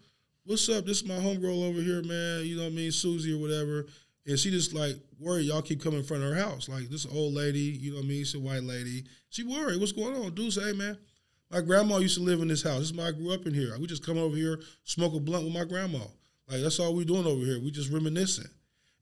what's up? This is my homegirl over here, man. You know what I mean, Susie or whatever. And she just like worried y'all keep coming in front of her house. Like this old lady, you know what I mean? She's a white lady. She worried. What's going on? Dude say, hey man, my grandma used to live in this house. This is why I grew up in here. We just come over here, smoke a blunt with my grandma. Like that's all we doing over here. We just reminiscing.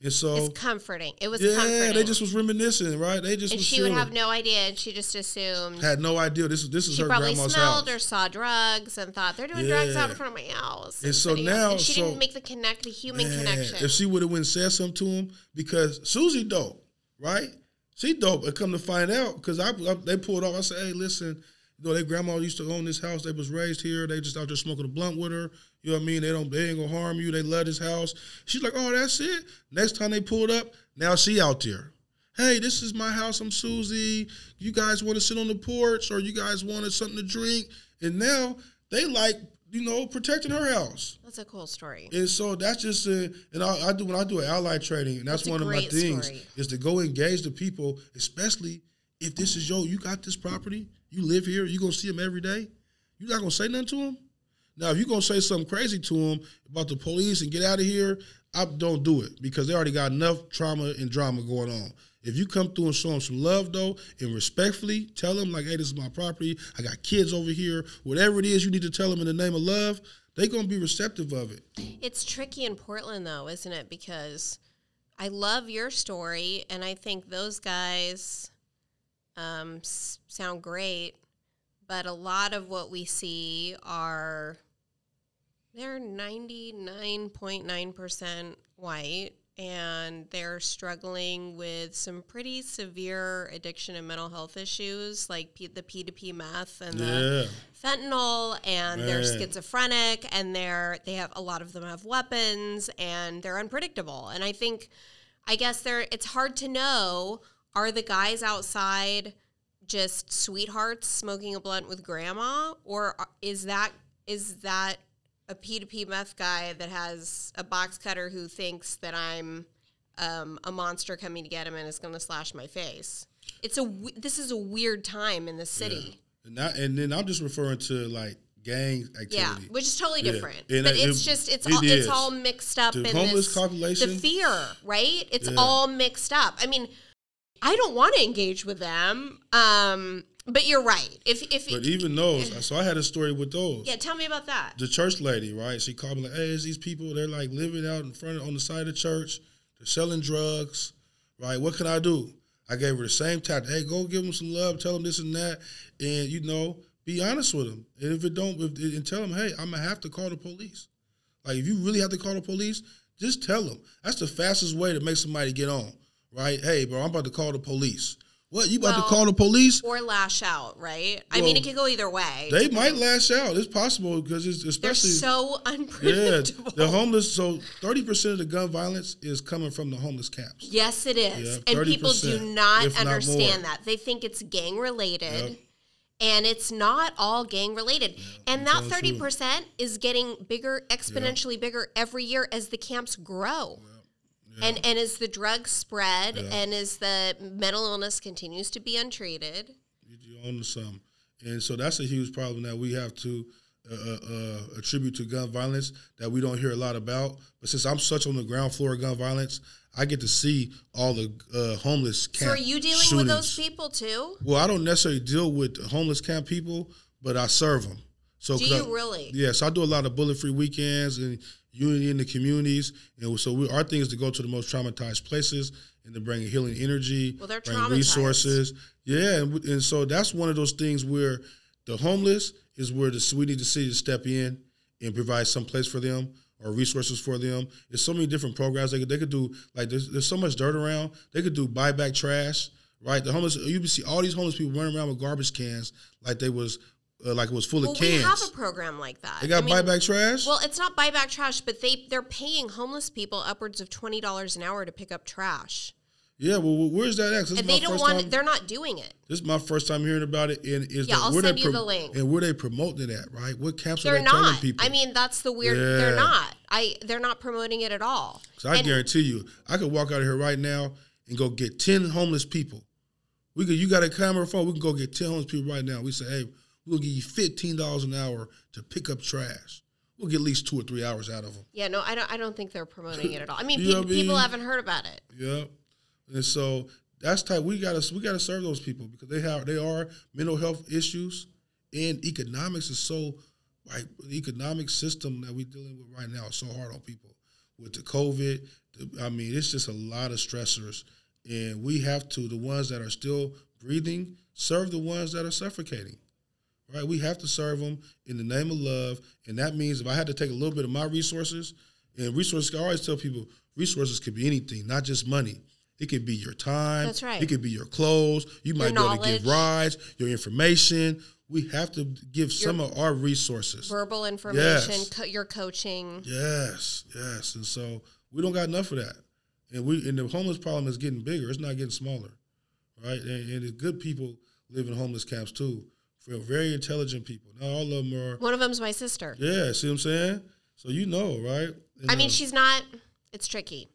And so It's comforting. It was yeah, comforting. they just was reminiscing, right? They just and was she would have no idea, and she just assumed. had no idea this is this is she her probably grandma's smelled house. or saw drugs and thought they're doing drugs out in front of my house. And so now- and she so- didn't make the connect, the human Man, connection. If she would have went and said something to him, because Susie dope, right? She dope. And come to find out, because I, I they pulled off. I said, hey, listen, you know, their grandma used to own this house. They was raised here. They just out there smoking a blunt with her. You know what I mean? They don't. They ain't gonna harm you. They love this house. She's like, oh, that's it. Next time they pulled up, now she out there. Hey, this is my house. I'm Susie. You guys want to sit on the porch, or you guys wanted something to drink? And now they like, you know, protecting her house. That's a cool story. And so that's just a, and I, I do when I do ally training, and that's, That's one of my things story. is to go engage the people, especially if this is yo, you got this property, you live here, you gonna see them every day, you not gonna say nothing to them. Now, if you gonna say something crazy to them about the police and get out of here, I don't do it because they already got enough trauma and drama going on. If you come through and show them some love though, and respectfully tell them like, "Hey, this is my property. I got kids over here. Whatever it is you need to tell them in the name of love, they gonna be receptive of it." It's tricky in Portland, though, isn't it? Because I love your story, and I think those guys um, s- sound great. But a lot of what we see are they're ninety nine point nine percent white, and they're struggling with some pretty severe addiction and mental health issues, like P- the P two P meth and the fentanyl and they're schizophrenic and they're they have a lot of them have weapons and they're unpredictable and i think i guess they're it's hard to know are the guys outside just sweethearts smoking a blunt with grandma or is that is that a p2p meth guy that has a box cutter who thinks that i'm um, a monster coming to get him and is going to slash my face it's a this is a weird time in the city And, not, and then I'm just referring to like gang activity. Yeah, which is totally Yeah. different. And but it- it's just it's it all is. it's all mixed up The in homeless this, population? The fear, right? It's Yeah. all mixed up. I mean, I don't want to engage with them. Um, but you're right. If if But even those, so I had a story with those. yeah, tell me about that. The church lady, right? She called me like, "Hey, it's these people. They're like living out in front on the side of the church. They're selling drugs, right? What can I do?" I gave her the same tactic. Hey, go give them some love, tell them this and that, and you know, be honest with them. And if it don't, if, and tell them, hey, I'm gonna have to call the police. Like if you really have to call the police, just tell them. That's the fastest way to make somebody get on, right? Hey, bro, I'm about to call the police. What you about Well, to call the police? Or lash out, right? I mean, it could go either way. They might lash out. It's possible because it's They're especially so yeah. unpredictable. The homeless. So thirty percent of the gun violence is coming from the homeless camps. Yes, it is. Yeah, and people do 30%, not if not understand that. They think it's gang related. Yep. And it's not all gang related. and that 30% is getting bigger, exponentially bigger every year as the camps grow. And and as the drugs spread Yeah. and as the mental illness continues to be untreated. You own some, and so that's a huge problem that we have to uh, uh, uh, attribute to gun violence that we don't hear a lot about. But since I'm such on the ground floor of gun violence, I get to see all the uh, homeless camp. So are you dealing with those people too? Well, I don't necessarily deal with homeless camp people, but I serve them. So Do you I- really? Yeah, so I do a lot of bullet free weekends and unity in the communities, and so we, our thing is to go to the most traumatized places and to bring healing energy, Well, bring resources. Yeah, and, and so that's one of those things where the homeless is where the we need the city to step in and provide some place for them or resources for them. There's so many different programs they could they could do. Like there's, there's so much dirt around. They could do buyback trash. Right, the homeless. You can see all these homeless people running around with garbage cans like they was uh, like it was full Well, of we have a program like that. they got I mean, buyback trash. Well, it's not buyback trash, but they they're paying homeless people upwards of twenty dollars an hour to pick up trash, yeah, well, where's that at? and they don't want. time- They're not doing it. This is my first time hearing about it, and is Yeah, that I'll send you the link. and where they promoting it at, right? What camps They're are they not. people? I mean, that's the weird. They're not. I. They're not promoting it at all. So I And- guarantee you, I could walk out of here right now and go get ten homeless people. We could. You got a camera phone? We can go get ten homeless people right now. We say, hey, we'll give you fifteen dollars an hour to pick up trash. We'll get at least two or three hours out of them. Yeah, no, I don't. I don't think they're promoting it at all. I mean, You know pe- what I people haven't heard about it. Yeah, and so that's type we gotta we gotta serve those people because they have they are mental health issues and economics is so like the economic system that we're dealing with right now is so hard on people with the COVID. The, I mean, it's just a lot of stressors, and we have to the ones that are still breathing serve the ones that are suffocating. Right, we have to serve them in the name of love, and that means if I had to take a little bit of my resources, and resources, I always tell people, resources could be anything, not just money. It could be your time. That's right. It could be your clothes. You might be able to give rides, your information. We have to give some of our resources. Verbal information, Yes. co- your coaching. Yes, yes. And so we don't got enough of that. And we and the homeless problem is getting bigger. It's not getting smaller. Right? And, and the good people live in homeless camps too. Very intelligent people. Not all of them are One of them's my sister. Yeah, see what I'm saying? So you know, right? And, I mean, um, she's not. It's tricky.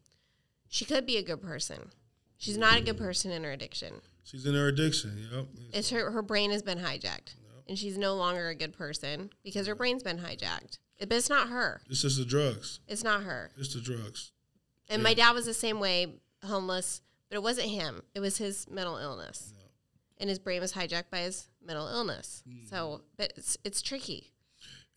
She could be a good person. She's not a good person in her addiction. she's in her addiction, yep. It's her. Her brain has been hijacked, and she's no longer a good person because her brain's been hijacked. But it's not her. It's just the drugs. It's not her. It's the drugs. And my dad was the same way, homeless, but it wasn't him. It was his mental illness, and his brain was hijacked by his mental illness. Mm. So, but it's it's tricky.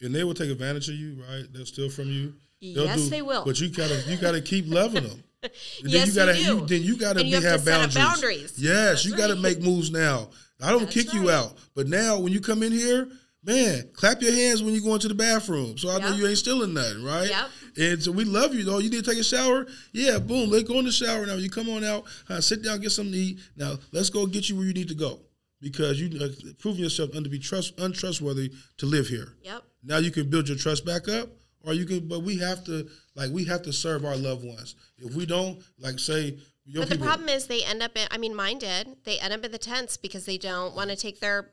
and they will take advantage of you, right? They'll steal from you. They'll Yes, they will. But you gotta you gotta keep loving them. Yes, you gotta you do. then you gotta And you be, have have, to set up boundaries. boundaries. Yes, That's you gotta make moves now. I don't That's kick you out, but now when you come in here, man, clap your hands when you go into the bathroom, so I know you ain't stealing nothing, right? Yep. And so we love you though. You need to take a shower. Yeah, boom. Let's go in the shower now. You come on out. Uh, sit down, get something to eat. Now let's go get you where you need to go because you uh, proven yourself to be trust untrustworthy to live here. Yep. Now you can build your trust back up, or you can. But we have to, like, we have to serve our loved ones. If we don't, like, say, your But the people, problem is they end up in, I mean, mine did. They end up in the tents because they don't want to take their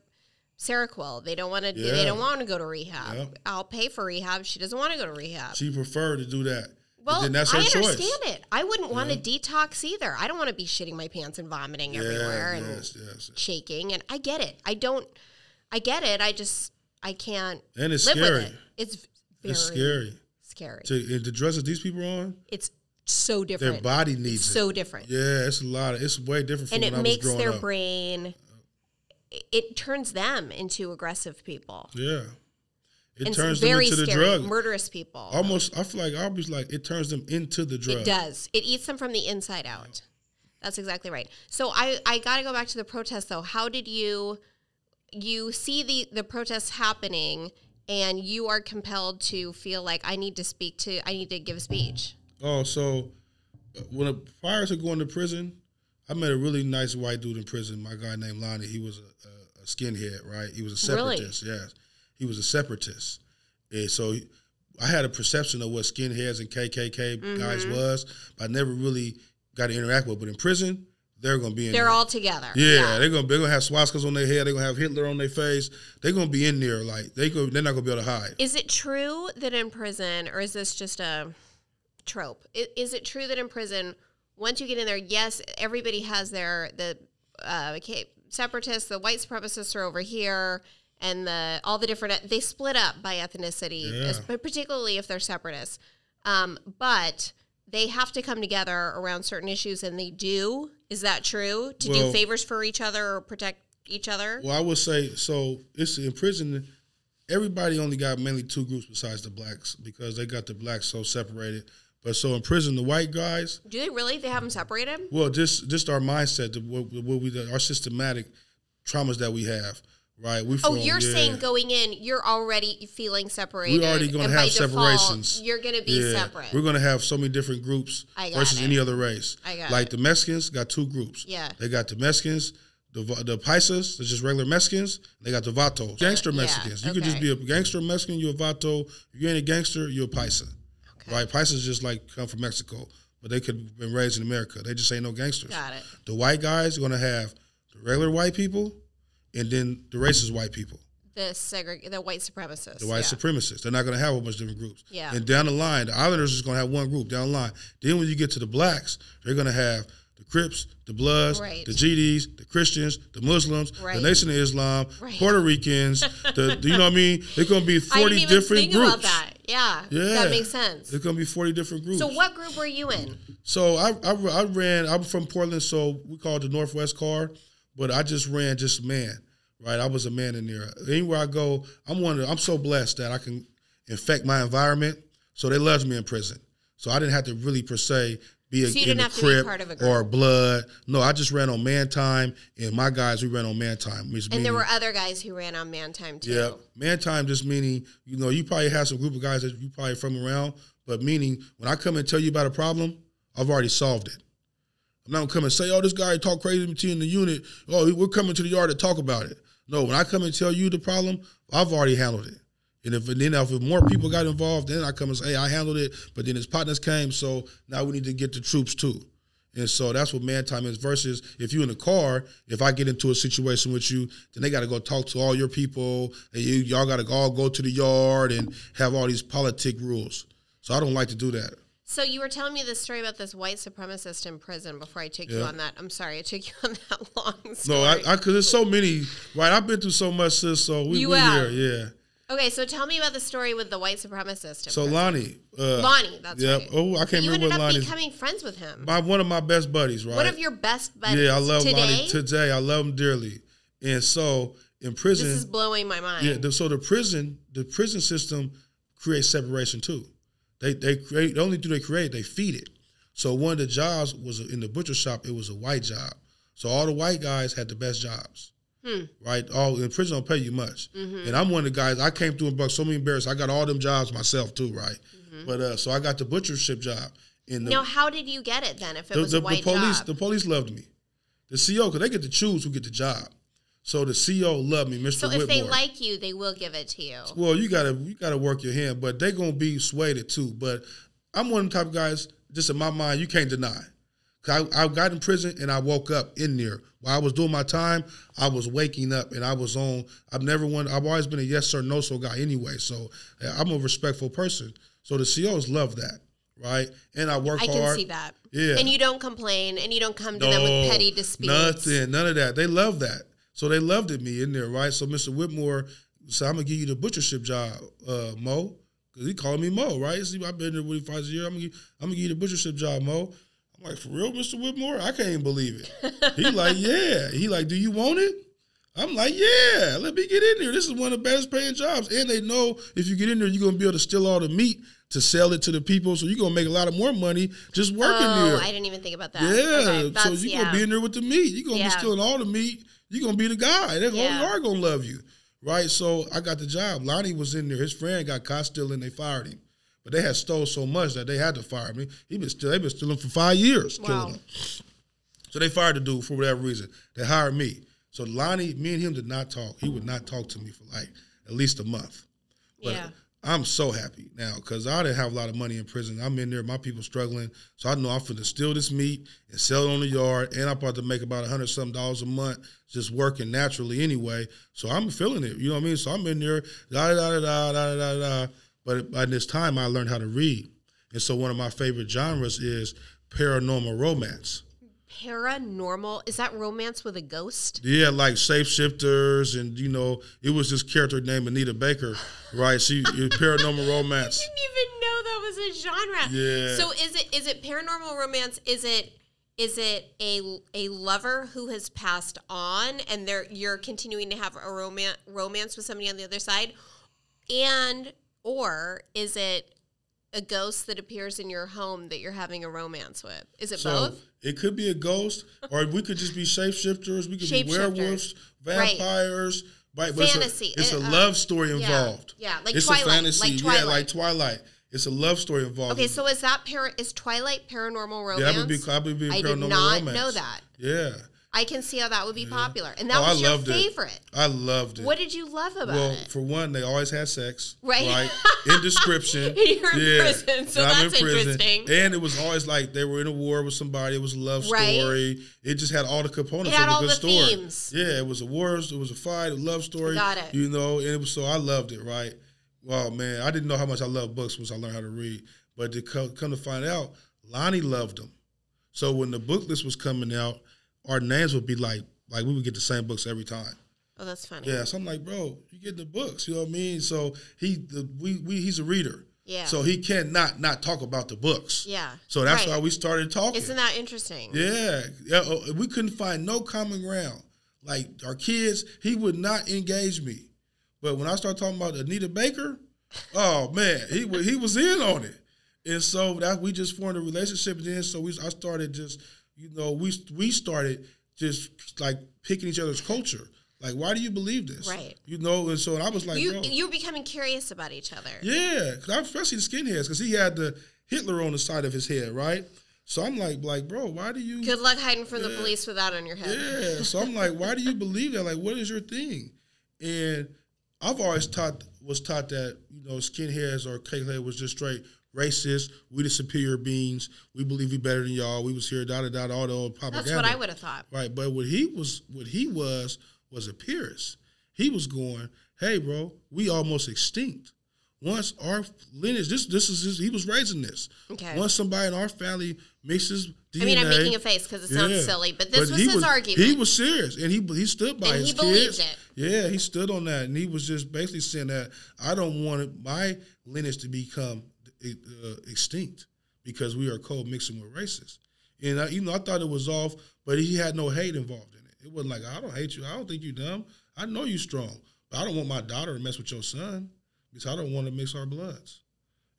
Seroquel. They don't want to, Yeah. they don't want to go to rehab. Yep. I'll pay for rehab. She doesn't want to go to rehab. she prefer to do that. Well, then that's her I choice. understand it. I wouldn't want to detox either. I don't want to be shitting my pants and vomiting everywhere and yes, yes. shaking. And I get it. I don't, I get it. I just, I can't And it's live scary. with it. It's It's scary. scary. To, and the dresses these people are on, it's so different. their body needs It's it. so different. Yeah, it's a lot. Of, it's way different from and it makes their up. brain it- turns them into aggressive people Yeah, it and turns them into the scary drug. murderous people Almost, I feel like I was like it turns them into the drug. it does it eats them from the inside out That's exactly right. So I I got to go back to the protest though. How did you you see the the protests happening and you are compelled to feel like I need to speak to I need to give a speech? Oh, so uh, when a, prior to going to prison, I met a really nice white dude in prison. My guy named Lonnie. He was a, a, a skinhead, right? He was a Really? separatist. Yes, he was a separatist. And so I had a perception of what skinheads and KKK guys Mm-hmm. was, but I never really got to interact with. But in prison, they're gonna be in. They're there. all together. Yeah, they're gonna they're gonna have swastikas on their head. They're gonna have Hitler on their face. They're gonna be in there like they go. They're not gonna be able to hide. Is it true that in prison, or is this just a trope? I- Is it true that in prison, once you get in there, yes, everybody has their the uh, okay, separatists, the white supremacists are over here, and the all the different they split up by ethnicity, Yeah. but particularly if they're separatists. Um, but they have to come together around certain issues, and they do. Is that true? To do favors for each other or protect each other? Well, I would say so. It's in prison. Everybody only got mainly two groups besides the blacks because they got the blacks so separated. But so in prison, the white guys, do they really? They have them separated? well, just just our mindset, the, what, what we our systematic traumas that we have, right? We Oh, you're yeah. saying going in, you're already feeling separated. We're already gonna and by have default, separations. You're going to be Yeah, separate. We're gonna have so many different groups versus it. any other race. I got like it. the Mexicans got two groups. Yeah. they got the Mexicans, the the Paisas, that's just regular Mexicans. They got the Vatos, gangster yeah, Mexicans. You could just be a gangster Mexican, you're a Vato. If you ain't a gangster, you're a Paisa. Right? Paisas just like come from Mexico, but they could have been raised in America. They just ain't no gangsters. Got it. The white guys are gonna have the regular white people, and then the racist white people. The segreg- the white supremacists. the white yeah. supremacists. They're not going to have a bunch of different groups. Yeah. And down the line, the Islanders is going to have one group down the line. Then when you get to the blacks, they're going to have the Crips, the Bloods, Right. the GDs, the Christians, the Muslims, Right. the Nation of Islam, Right. Puerto Ricans. the, you know what I mean? There's going to be I 40 didn't even different think groups. about that. Yeah, Yeah. that makes sense. It's going to be 40 different groups. So what group were you in? So I, I, I ran. I'm from Portland, so we call it the Northwest Car, but I just ran just man, right? I was a man in there. Anywhere I go, I'm one. Of, I'm so blessed that I can infect my environment. So they loved me in prison. So I didn't have to really per se be a, So you in didn't the have to be part of a group. or blood. No, I just ran on man time, and my guys we ran on man time. Which And there were other guys who ran on man time too. yeah, man time just meaning you know you probably have some group of guys that you probably from around, but meaning when I come and tell you about a problem, I've already solved it. I'm not gonna come and say, "Oh, this guy talk crazy to you in the unit." Oh, we're coming to the yard to talk about it. No, when I come and tell you the problem, I've already handled it. And if and then if more people got involved, then I come and say, "Hey, I handled it," but then his partners came, so now we need to get the troops too. And so that's what man time is. Versus if you're in a car, if I get into a situation with you, then they got to go talk to all your people, and you y'all got to all go to the yard and have all these politic rules. So I don't like to do that. So you were telling me this story about this white supremacist in prison before I took you on that. I'm sorry, I took you on that long story. No, I because there's so many. Right, I've been through so much, sis. So we You we here, yeah. Okay, so tell me about the story with the white supremacist. So. Lonnie, uh, Lonnie, that's yeah. right. Oh, I can't you remember ended what up Lonnie's. becoming friends with him. My one of my best buddies, right? One of your best buddies. yeah, I love today. Lonnie today. I love him dearly. And so in prison, This is blowing my mind. Yeah, the, so the prison, the prison system creates separation too. They they create the only do they create, they feed it. So one of the jobs was in the butcher shop. It was a white job. So all the white guys had the best jobs. Hmm. Right, all in prison don't pay you much, Mm-hmm. and I'm one of the guys. I came through and bucked so many bears. I got all them jobs myself too, right? Mm-hmm. But uh, so I got the butchership job. In the, Now, how did you get it then? If it the, was the, a white the police, job, the police loved me. The CO, because they get to choose who get the job. So the CO loved me, Mr. so Whitmore. if they like you, they will give it to you. Well, you gotta you gotta work your hand, but they gonna be swayed too. But I'm one of the type of guys. Just in my mind, you can't deny. I, I got in prison and I woke up in there while I was doing my time. I was waking up and I was on. I've never won. I've always been a yes sir no so guy anyway. So uh, I'm a respectful person. So the COs love that, right? And I work I hard. can see that. Yeah. And you don't complain and you don't come to them with petty disputes. Nothing, none of that. They love that. So they loved it me in there, right? So Mr. Whitmore said, I'm gonna give you the butchership job, uh, Mo. Cause he called me Mo, right? See, I've been there with him five years. I'm gonna, give, I'm gonna give you the butchership job, Mo. I'm like, for real, Mr. Whitmore? I can't even believe it. he like, yeah. He like, do you want it? I'm like, yeah, let me get in there. This is one of the best paying jobs. And they know if you get in there, you're gonna be able to steal all the meat to sell it to the people. So you're gonna make a lot of more money just working oh, there. I didn't even think about that. yeah. Okay, so you're yeah. gonna be in there with the meat. You're gonna Yeah. be stealing all the meat. You're gonna be the guy. They Yeah. are gonna love you. Right. So I got the job. Lonnie was in there. His friend got caught stealing, they fired him. But they had stole so much that they had to fire me. He been still they've been stealing for five years, killing Wow. him. So they fired the dude for whatever reason. They hired me. So Lonnie, me and him did not talk. He would not talk to me for like at least a month. But Yeah. I'm so happy now because I didn't have a lot of money in prison. I'm in there, my people struggling. So I know I'm finna steal this meat and sell it on the yard, and I'm about to make about a hundred something dollars a month just working naturally anyway. So I'm feeling it. You know what I mean? So I'm in there, da da da da da da da. But by this time, I learned how to read, and so one of my favorite genres is paranormal romance. Paranormal. Is that romance with a ghost? Yeah, like shapeshifters, and you know, it was this character named Anita Baker, right? She paranormal romance. I didn't even know that was a genre. Yeah. So is it is it paranormal romance? Is it is it a a lover who has passed on and they're you're continuing to have a romance romance with somebody on the other side, and or is it a ghost that appears in your home that you're having a romance with? Is it So both? it could be a ghost, or we could just be shapeshifters. We could be werewolves, vampires. Right. but it's a- Fantasy. It's a, Uh, uh, love story involved. Yeah, like it's Twilight, a fantasy. like Yeah, Twilight. like Twilight. It's a love story involved. Okay, so is that par- is Twilight paranormal romance? yeah, that would be that would be I paranormal did not romance. know that. Yeah, I can see how that would be popular, and that Oh, I was your loved it. favorite. I loved it. What did you love about well, it? Well, for one, they always had sex. Right. Right. In description. You're in yeah. prison, so And that's interesting. And it was always like they were in a war with somebody. It was a love Right. story. It just had all the components of a all good the story. themes. Yeah, it was a war. It was a fight. A love story. Got it. You know, and it was so I loved it. Right. Well, man, I didn't know how much I loved books once I learned how to read. But to co- come to find out, Lonnie loved them. So when the book list was coming out, our names would be like like we would get the same books every time. oh, that's funny. Yeah, so I'm like, bro, you get the books, you know what I mean? So he, the, we, we, he's a reader, Yeah. so he cannot not talk about the books. yeah. So that's Right. why we started talking. Isn't that interesting? yeah, yeah. oh, We couldn't find no common ground. Like our kids, he would not engage me. But when I started talking about Anita Baker, oh man, he wa- he was in on it, and so that we just formed a relationship. Then so we, I started just, you know, we we started just like picking each other's culture. Like, why do you believe this? Right. You know, and so I was like, you you're becoming curious about each other. yeah, 'cause I- especially the skinheads, because he had the Hitler on the side of his head, right? So I'm like, like, bro, why do you? Good luck hiding from the police with that on your head. Yeah. So I'm like, why do you believe that? Like, what is your thing? And I've always taught was taught that you know skinheads or K-head was just straight racist. We the superior beings. We believe we better than y'all. We was here, da da da, all the old propaganda. That's what I would have thought. Right, but what he was, what he was, was a purist. He was going, "Hey, bro, we almost extinct. Once our lineage, this, this is, his, he was raising this. Okay. Once somebody in our family mixes DNA, I mean, I'm making a face because it sounds yeah. silly, but this was he his argument. He was serious, and he he stood by And his he believed kids. it. Yeah, he stood on that, and he was just basically saying that I don't want my lineage to become uh, extinct because we are co-mixing with races. And I, you know, I thought it was off, but he had no hate involved in it. It wasn't like I don't hate you. I don't think you dumb. I know you strong, but I don't want my daughter to mess with your son because I don't want to mix our bloods.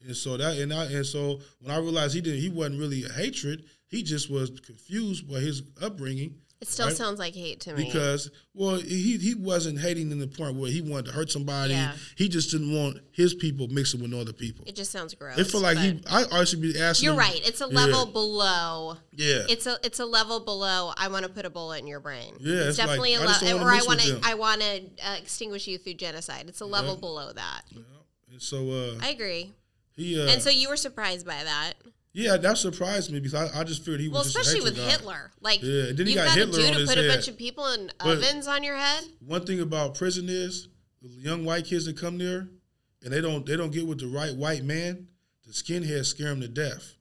And so that and I and so when I realized he didn't, he wasn't really a hatred. He just was confused by his upbringing. It still right? sounds like hate to me. Because well, he he wasn't hating in the point where he wanted to hurt somebody. Yeah. He just didn't want his people mixing with other people. it just sounds gross. It felt like he. I honestly be asking. You're him- right. It's a Yeah. level below. Yeah. It's a it's a level below. I want to put a bullet in your brain. Yeah, it's, it's definitely I a level. Or I want to. I want to uh, extinguish you through genocide. It's a level below that. And so uh, I agree. he. Uh, and so you were surprised by that. Yeah, that surprised me because I, I just figured he was Well, especially with guy. Hitler. Like Yeah, and then he got got Hitler a dude on to put a bunch of people in But- ovens on your head. One thing about prison is the young white kids that come there and they don't they don't get with the right white man. The skinheads scare them to death.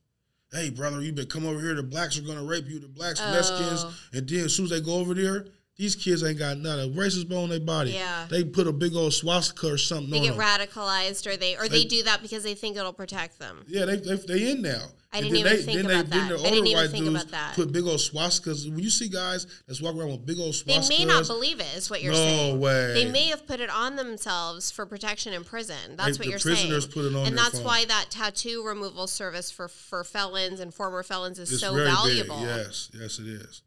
Hey brother, you better come over here. The blacks are gonna rape you. The blacks, Oh. Mexicans, and then as soon as they go over there, These kids ain't got not a racist bone in their body. Yeah. They put a big old swastika or something They on get them. radicalized, or they or they, do that because they think it'll protect them. Yeah, they they, they in now. I didn't even think about that. the I didn't even think about that. Put big old swastikas. When you see guys that's walking around with big old swastikas, They may not believe it. Is what you're No saying? way. They may have put it on themselves for protection in prison. That's They- what you're prisoners saying. put it on and that's phone. why that tattoo removal service for for felons and former felons is it's so valuable. big. Yes, yes, it is.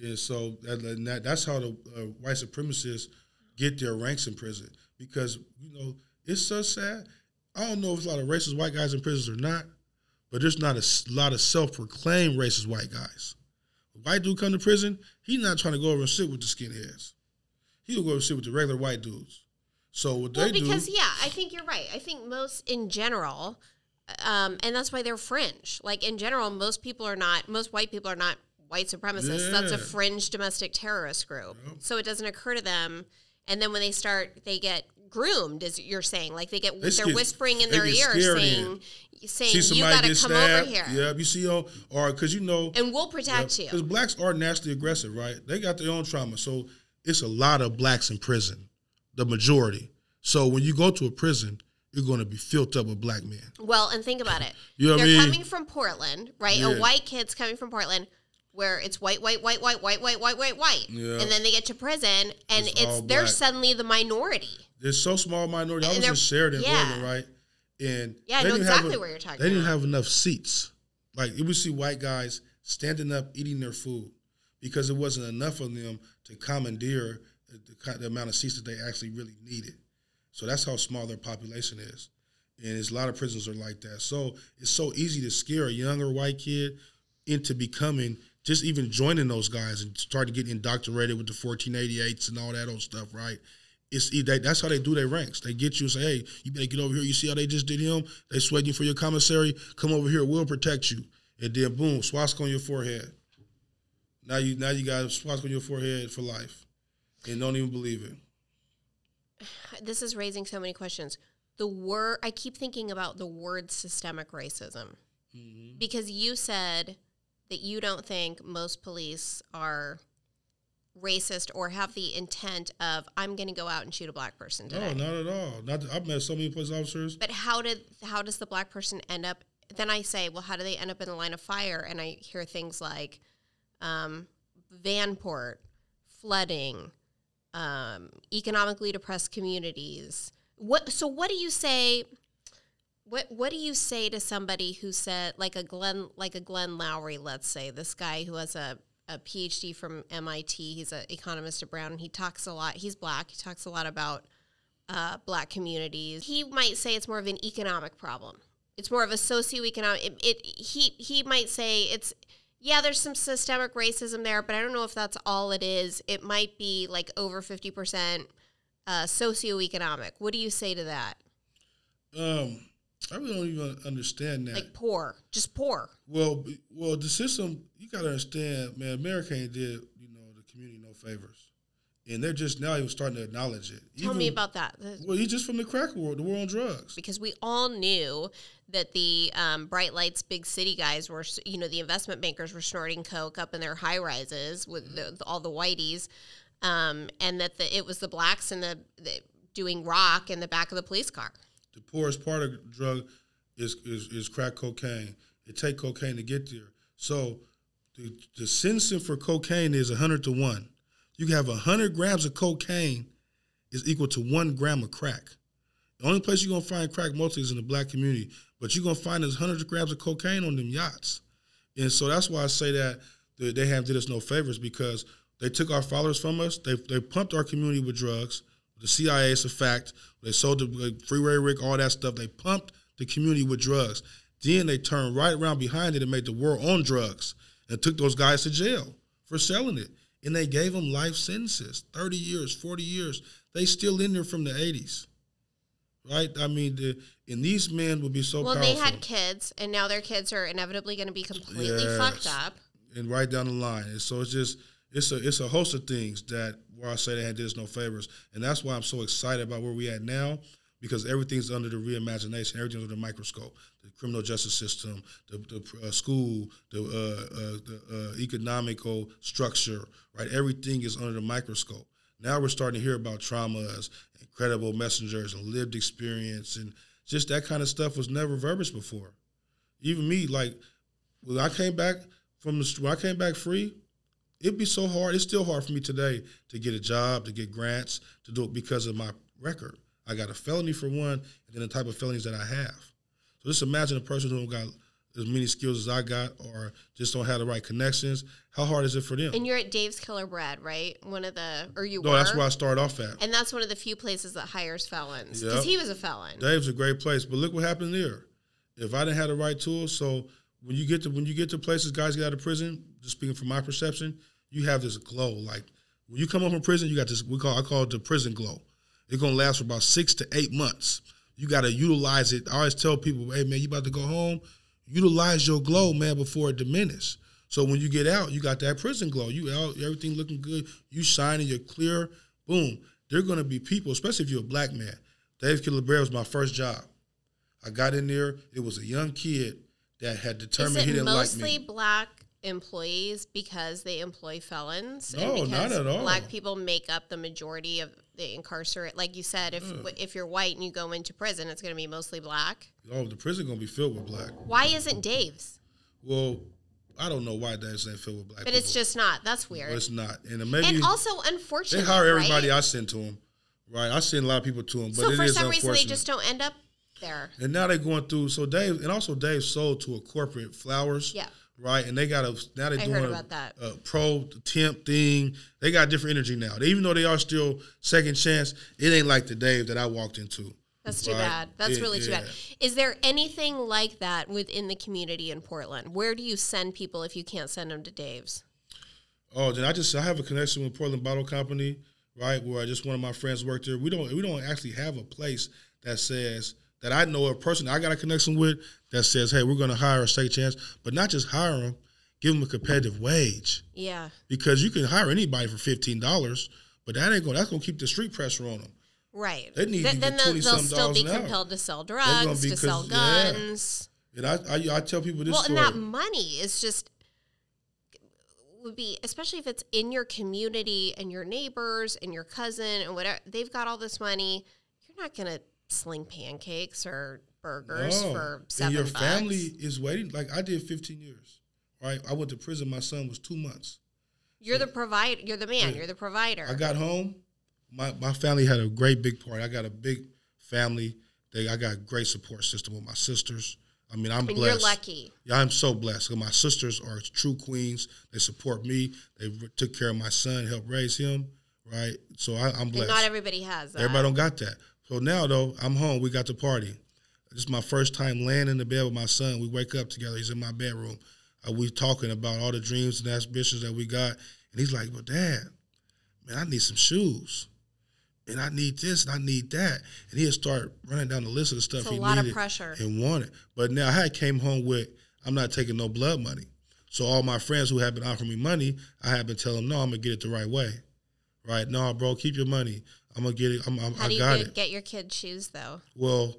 And so that, that, that's how the uh, white supremacists get their ranks in prison because you know it's so sad. I don't know if a lot of racist white guys in prisons or not, but there's not a lot of self-proclaimed racist white guys. White dude come to prison, he's not trying to go over and sit with the skinheads. He'll go over and sit with the regular white dudes. So what Well, they because do, Because yeah, I think you're right. I think most in general, um, and that's why they're fringe. Like in general, most people are not. Most white people are not white supremacists. That's a fringe domestic terrorist group. So it doesn't occur to them. And then when they start, they get groomed, as you're saying. Like they get, They they're get- whispering in they their ear, saying, saying, you got to come stabbed. over here, Yeah, you see, oh, or because you know, and we'll protect Because you. Because blacks are naturally aggressive, right? They got their own trauma. So it's a lot of blacks in prison, the majority. So when you go to a prison, you're going to be filled up with black men. Well, and think about it. You know They're I mean? coming from Portland, right? Yeah. A white kid's coming from Portland where it's white, white, white, white, white, white, white, white, white. Yeah. And then they get to prison and It's it's, they're black. suddenly the minority. There's so small minority. I was they're- in Sheridan, yeah. Oregon, right? And Yeah, I they know didn't have exactly a- where you're talking They didn't about. have enough seats. Like you would see white guys standing up eating their food because it wasn't enough of them to commandeer the, the, the amount of seats that they actually really needed. So that's how small their population is. And there's a lot of prisons are like that. So it's so easy to scare a younger white kid into becoming just even joining those guys and starting getting indoctrinated with the 1488s and all that old stuff, right? It's they, that's how they do their ranks. They get you and say, "Hey, you better get over here. You see how they just did him? They sweating you for your commissary. Come over here. We'll protect you." And then boom, swastika on your forehead. Now you now you got a swastika on your forehead for life, and don't even believe it. This is raising so many questions. The word I keep thinking about the word systemic racism. Mm-hmm. Because you said that you don't think most police are racist or have the intent of I'm going to go out and shoot a black person today. No, not at all. Not I've met so many police officers. But how did how does the black person end up? Then I say, well, how do they end up in the line of fire? And I hear things like um, Vanport, flooding, um, economically depressed communities. What? So what do you say? What What do you say to somebody who said like a Glenn like a Glenn Loury? Let's say this guy who has a a PhD from MIT. He's an economist at Brown, and he talks a lot. He's black. He talks a lot about uh, black communities. He might say it's more of an economic problem. It's more of a socioeconomic. It, it he he might say it's yeah, there's some systemic racism there, but I don't know if that's all it is. It might be like over fifty percent uh, socioeconomic. What do you say to that? Um, I really don't even understand that. Like poor, just poor. Well, well, the system you got to understand, man. America ain't did you know the community no favors, and they're just now even starting to acknowledge it. Tell me about that. Well, he's just from the crack world, the war on drugs. because we all knew that the um, bright lights, big city guys were, you know, the investment bankers were snorting coke up in their high rises with the, all the whiteys, um, and that the, it was the blacks and the, the doing rock in the back of the police car. The poorest part of drug is is, is crack cocaine. It take cocaine to get there. So the the sentencing for cocaine is hundred to one. You can have hundred grams of cocaine is equal to one gram of crack. The only place you're gonna find crack mostly is in the black community, but you're gonna find there's hundreds of grams of cocaine on them yachts. And so that's why I say that they have did us no favors because they took our followers from us. They they pumped our community with drugs. The CIA is a fact. They sold the freeway Rick, all that stuff. They pumped the community with drugs. Then they turned right around behind it and made the war on drugs and took those guys to jail for selling it. And they gave them life sentences, 30 years, 40 years. They still in there from the 80s. Right? I mean, the, and these men would be so Well, powerful. they had kids, and now their kids are inevitably going to be completely Yes. fucked up. and right down the line. And so it's just it's a it's a host of things that where I say they had us no favors, and that's why I'm so excited about where we at now. because everything's under the reimagination, everything's under the microscope. The criminal justice system, the, the uh, school, the, uh, uh, the uh, economical structure, right? Everything is under the microscope. Now we're starting to hear about traumas, incredible messengers, and lived experience, and just that kind of stuff was never verbose before. Even me, like when I came back from the when I came back free, it'd be so hard. It's still hard for me today to get a job, to get grants, to do it because of my record. I got a felony for one, and then the type of felonies that I have. So just imagine a person who got as many skills as I got, or just don't have the right connections. How hard is it for them? And you're at Dave's Killer Bread, right? One of the, or you no, were. that's where I started off at. And that's one of the few places that hires felons Yep. because he was a felon. Dave's a great place, but look what happened there. If I didn't have the right tools, so when you get to when you get to places, guys get out of prison. Just speaking from my perception, you have this glow. Like when you come home from prison, you got this. We call I call it the prison glow. It's gonna last for about six to eight months. You got to utilize it. I always tell people, hey man, you about to go home, utilize your glow, man, before it diminishes. So when you get out, you got that prison glow. You out, everything looking good. You shining, you're clear. Boom. There are gonna be people, especially if you're a black man. Dave Bear was my first job. I got in there. It was a young kid that had determined he didn't like me. mostly black employees because they employ felons? No, not at all. Black people make up the majority of the incarcerate. Like you said, if mm. if you're white and you go into prison, it's going to be mostly black. Oh, the prison gonna be filled with black. Why isn't Dave's? Well, I don't know why Dave's ain't filled with black. But it's just not. That's but weird. it's not. And maybe and also, they hire everybody right? I send to them. Right, I send a lot of people to them, but So for some reason, they just don't end up there. and now they're going through. So Dave, and also Dave sold to a corporate flowers. Yeah. Right, and they got a now they're I doing a, a pro temp thing. They got different energy now. They, even though they are still second chance, it ain't like the Dave that I walked into. That's too Right. bad. That's Yeah, really too bad. Is there anything like that within the community in Portland? Where do you send people if you can't send them to Dave's? Oh, then I just I have a connection with Portland Bottle Company, right? Where I just one of my friends worked there. We don't we don't actually have a place that says that I know a person I got a connection with that says, hey, we're going to hire a second chance, but not just hire them, give them a competitive wage Yeah. because you can hire anybody for fifteen dollars, but that ain't going that's going to keep the street pressure on them. Right. They need Th- to then get they'll, 20 they'll still be compelled to sell drugs, to sell 'cause- yeah. guns. And I I, I tell people this Well, and that money is just would be especially if it's in your community and your neighbors and your cousin and whatever they've got all this money. You're not gonna sling pancakes or burgers No. for seven and your bucks. family is waiting. Like I did fifteen years, right? I went to prison. My son was two months. You're the provider. You're the man. Yeah. You're the provider. I got home. My my family had a great big party. I got a big family. They I got a great support system with my sisters. I mean, I'm and blessed. you're lucky. Yeah, I'm so blessed. My sisters are true queens. They support me. They took care of my son, helped raise him. Right. So I, I'm And blessed. not everybody has that. Everybody don't got that. So now though, I'm home. We got the party. This is my first time laying in the bed with my son. We wake up together. He's in my bedroom. Uh, we talking about all the dreams and aspirations that we got. And he's like, "Well, Dad, man, I need some shoes, and I need this, and I need that." And he'll start running down the list of the stuff It's a he lot of needed pressure. and wanted. But now I had came home with, I'm not taking no blood money. So all my friends who have been offering me money, I have been telling them, "No, I'm gonna get it the right way." Right? No, bro, keep your money. I'm gonna get it. I'm, I'm, How I do you got it. get your kid shoes though? Well,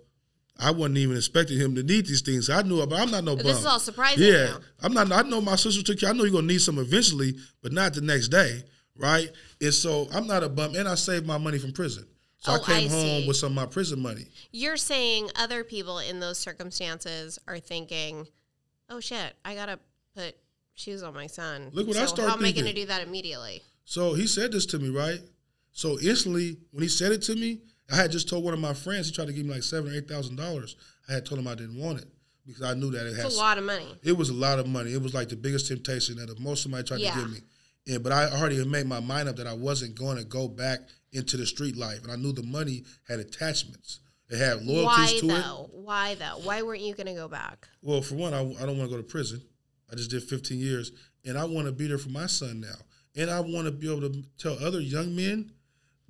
I wasn't even expecting him to need these things. I knew, but I'm not no bum. this is all surprising. yeah, now. I'm not. I know my sister took care. I know you're gonna need some eventually, but not the next day, right? And so I'm not a bum, and I saved my money from prison. So I Oh, came I home with some of my prison money. You're saying other people in those circumstances are thinking, "Oh shit, I gotta put shoes on my son." Look what so I started How am I going to do that immediately? So he said this to me, right? So instantly, when he said it to me, I had just told one of my friends. He tried to give me like seven or eight thousand dollars. I had told him I didn't want it because I knew that it had. It's a lot of money. It was a lot of money. It was like the biggest temptation that most somebody tried Yeah. to give me. And but I already had made my mind up that I wasn't going to go back into the street life, and I knew the money had attachments. It had loyalties Why to it. though? Why though? Why weren't you going to go back? Well, for one, I, I don't want to go to prison. I just did 15 years, and I want to be there for my son now. And I want to be able to tell other young men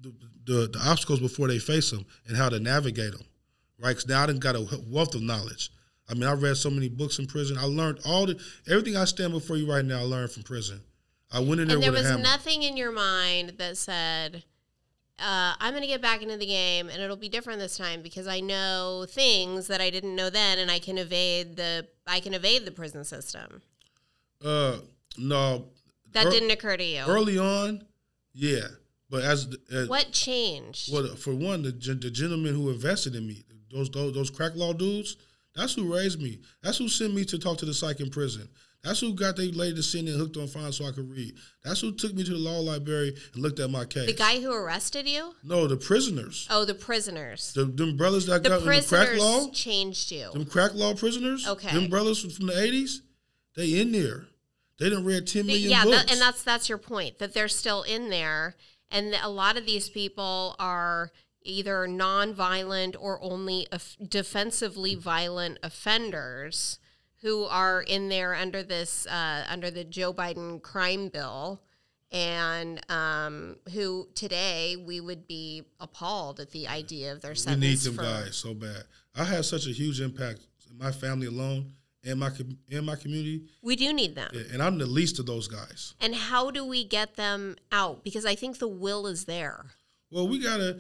the, the, the obstacles before they face them and how to navigate them, right? Because now I done got a wealth of knowledge. I mean, I read so many books in prison. I learned all the everything I stand before you right now. I learned from prison. I went in there And there with was nothing in your mind that said, uh, I'm going to get back into the game, and it'll be different this time because I know things that I didn't know then, and I can evade the I can evade the prison system. Uh, no, That ear- didn't occur to you. early on, yeah. But as, as what changed? well, for one, the, the gentleman who invested in me, those, those those crack law dudes, that's who raised me. That's who sent me to talk to the psych in prison. That's who got they lady to sit and hooked on Phonics so I could read. That's who took me to the law library and looked at my case. the guy who arrested you? No, the prisoners. Oh, the prisoners. The, them brothers that The got in the crack law. changed you. Them crack law prisoners. Okay. Them brothers from the eighties. They in there. They done read ten million yeah, books. that, and that's that's your point that they're still in there, and a lot of these people are either non-violent or only defensively violent offenders who are in there under this uh, under the Joe Biden crime bill. And um, who today we would be appalled at the idea of their sentence. we need them for, guys so bad. I had such a huge impact in my family alone and my in my community, We do need them. Yeah, and I'm the least of those guys. And how do we get them out? Because I think the will is there. Well, we gotta.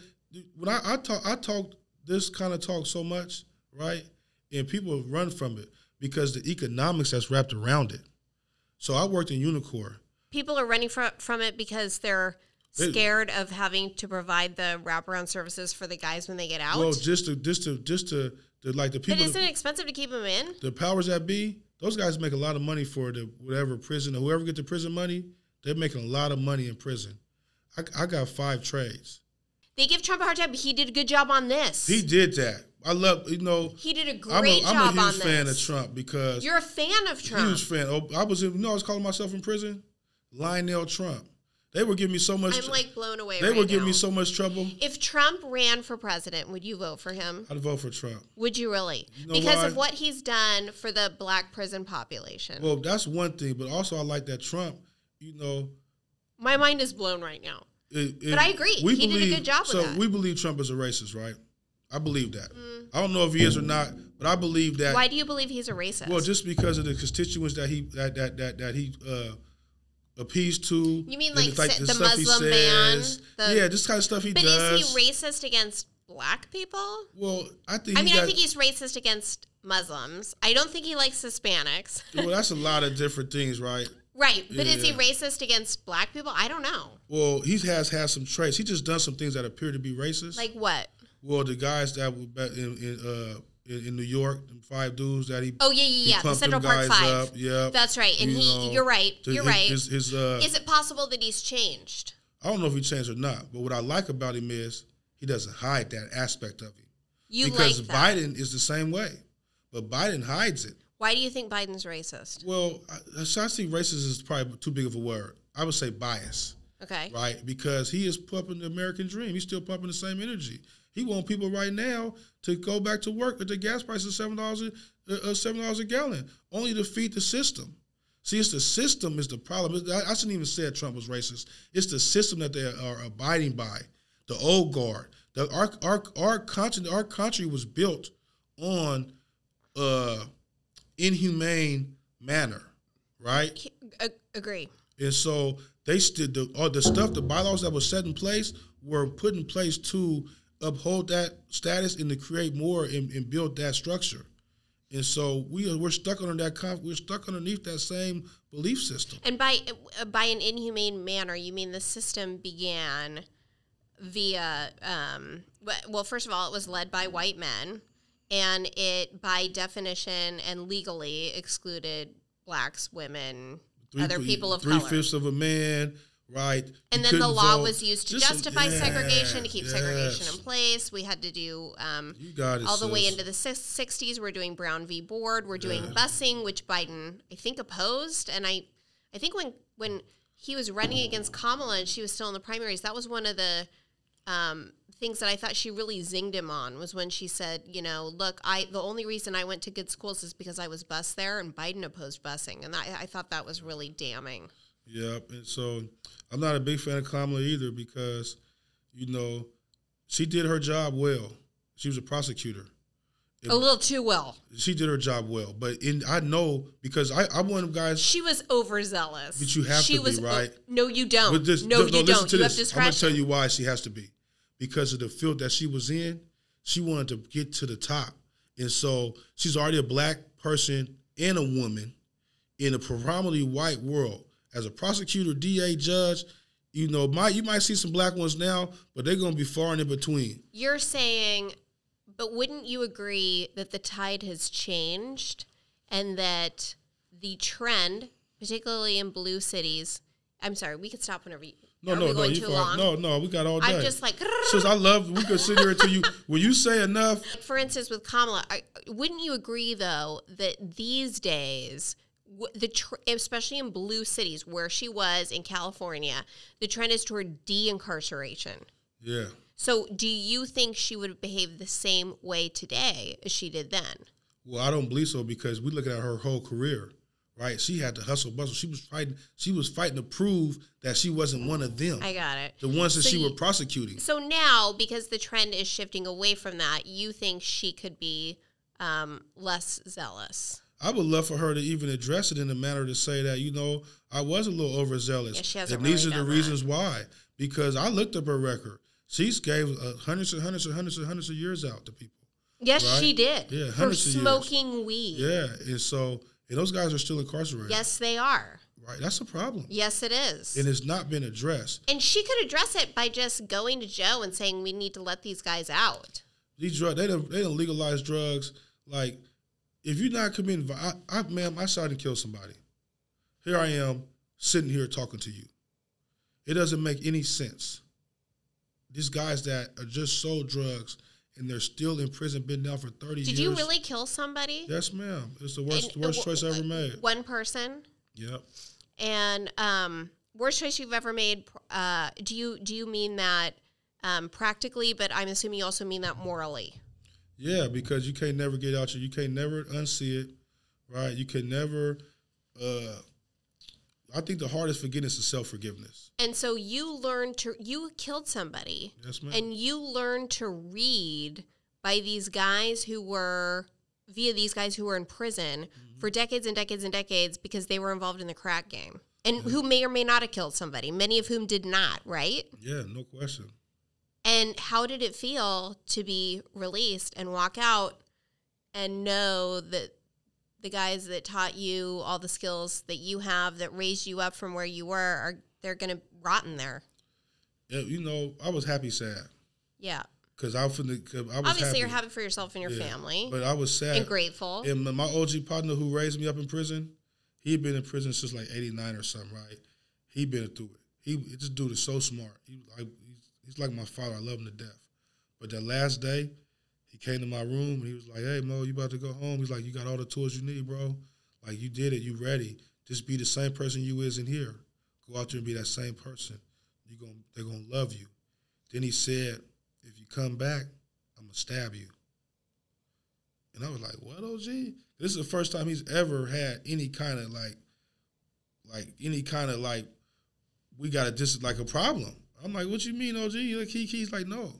When I, I talk, I talk this kind of talk so much, right? And people run from it because the economics that's wrapped around it. So I worked in Unicor. people are running from from it because they're scared of having to provide the wraparound services for the guys when they get out. Well, just to just to just to, to like the but people. isn't it expensive to keep them in? the powers that be, those guys make a lot of money for the whatever prison or whoever get the prison money. They're making a lot of money in prison. I, I got five trades. They give Trump a hard time, but he did a good job on this. He did that. I love you know. He did a I'm great a, I'm job I'm a huge fan of. Trump because You're a fan of Trump. huge fan. Oh, I was in, you know I was calling myself in prison, Lionel Trump. They were giving me so much. I'm like blown away. they right were giving now. me so much trouble. If Trump ran for president, would you vote for him? I'd vote for Trump. Would you really? know because why? of what he's done for the black prison population. Well, that's one thing, but also I like that Trump. You know, My mind is blown right now. It, it- But I agree. He did a good job with so we believe Trump is a racist, right? I believe that. I don't know if he is or not, but I believe that. Why do you believe he's a racist? Well, just because of the constituents that he that that that, that he uh, appeased to. You mean like sa- the stuff Muslim says. The- yeah, this kind of stuff he but does. is he racist against black people? well, I think. I mean, I think he's racist against Muslims. I don't think he likes Hispanics. well, that's a lot of different things, right? right. But is he racist against black people? I don't know. Well, he has had some traits. He just done some things that appear to be racist. Like what? well, the guys that were in in, uh, in, in New York, them five dudes that he Oh, yeah, yeah, yeah. The Central Park Five. Up. Yep. That's right. And You he, know, you're right. You're his- right. His, his, uh, is it possible that he's changed? I don't know if he changed or not, but what I like about him is he doesn't hide that aspect of him. You because like that. Biden is the same way, but Biden hides it. Why do you think Biden's racist? Well, I, so I see racist is probably too big of a word. I would say bias, Okay. right? Because he is pumping the American dream. He's still pumping the same energy. He want people right now to go back to work at the gas price of seven dollars uh, uh, seven dollars a gallon, only to feed the system. See, it's the system is the problem. I, I shouldn't even say Trump was racist. It's the system that they are abiding by. The old guard. The, our our our country our country was built on uh, inhumane manner, right? Agree. And so they stood the all the stuff, the bylaws that were set in place were put in place to uphold that status and to create more and, and build that structure. And so we are, we're stuck under that we're stuck underneath that same belief system. And by by an inhumane manner, you mean the system began via um, well, first of all, it was led by white men, and it by definition and legally excluded blacks, women, other people of three color. fifths of a man, right? And You then the law was used to justify segregation, to keep yes, segregation in place. We had to do um, it, all the way into the 60s. We're doing Brown v. Board. We're doing Yeah. busing, which Biden, I think, opposed. And I, I think when when he was running against Kamala and she was still in the primaries, that was one of the um, things that I thought she really zinged him on was when she said, you know, look, I the only reason I went to good schools is because I was bused there, and Biden opposed busing, and I, I thought that was really damning. Yep. And so I'm not a big fan of Kamala either because, you know, she did her job well. She was a prosecutor. A little too well. She did her job well. But in I know because I, I'm one of guys She was overzealous. But you have she to be, was, right? no, you don't. With this, no, no, you listen don't. to You this. have I'm gonna tell you why she has to be. because of the field that she was in. She wanted to get to the top, and so she's already a black person and a woman in a predominantly white world. As a prosecutor, DA, judge, you know, might you might see some black ones now, but they're going to be far and in between. You're saying, but wouldn't you agree that the tide has changed and that the trend, particularly in blue cities, I'm sorry, we could stop whenever you. No, no, no, you too long? No, no, we got all day. I'm just like, Since I love, we could sit here until you. When you say enough, for instance, with Kamala, I, wouldn't you agree though that these days, the tr- especially in blue cities where she was in California, the trend is toward de-incarceration. yeah. So, do you think she would behave the same way today as she did then? Well, I don't believe so because we look at her whole career, right? She had to hustle, bustle. She was fighting. She was fighting to prove that she wasn't one of them. I got it. the ones that So she were prosecuting. So now, because the trend is shifting away from that, you think she could be um, less zealous? I would love for her to even address it in a manner to say that you know I was a little overzealous, Yeah, and these really are the done that. reasons why. Because I looked up her record. She's gave uh, hundreds and hundreds and hundreds and hundreds of years out to people. Yes, Right? she did. Yeah, for hundreds of years. smoking weed. Yeah, and so and those guys are still incarcerated. Yes, they are. right. That's a problem, Yes, it is. and it's not been addressed. And she could address it by just going to Joe and saying, "We need to let these guys out." These drug they don't they don't legalize drugs. Like if you're not committing, I, I ma'am, I shot and killed somebody. Here I am sitting here talking to you. It doesn't make any sense. These guys that are just sold drugs and they're still in prison, been down for thirty Did years. you really kill somebody? Yes, ma'am. It's the worst And, worst choice I ever made. One person, Yep. and um, worst choice you've ever made. Uh, do you do you mean that um, practically? But I'm assuming you also mean that morally. Yeah, because you can't never get out. your- You can't never unsee it, right? You can never. Uh, I think the hardest forgiveness is self forgiveness. And so you learned to you killed somebody, Yes, ma'am. and you learned to read by these guys who were via these guys who were in prison Mm-hmm. for decades and decades and decades because they were involved in the crack game and who may or may not have killed somebody many of whom did not right yeah, no question. And how did it feel to be released and walk out and know that the guys that taught you all the skills that you have that raised you up from where you were are they're going to rot in there Yeah, you know, I was happy, sad, yeah because I, finna- 'cause I was obviously happy, you're happy for yourself and your Yeah, family but I was sad and grateful And my- my OG partner who raised me up in prison, he'd been in prison since like '89 or something, right? He'd been through it. He this dude is so smart. He like he's, like my father. I love him to death. But that last day, he came to my room and he was like, "Hey Mo, you about to go home?" He's like, "You got all the tools you need, bro. Like you did it. You ready? Just be the same person you is in here. Go out there and be that same person. You going they're gonna love you." Then he said, "If you come back, I'm gonna stab you." And I was like, "What, OG?" This is the first time he's ever had any kind of like, like any kind of like, we got a dis like a problem. I'm like, "What you mean, OG?" Like he, he's like, "No,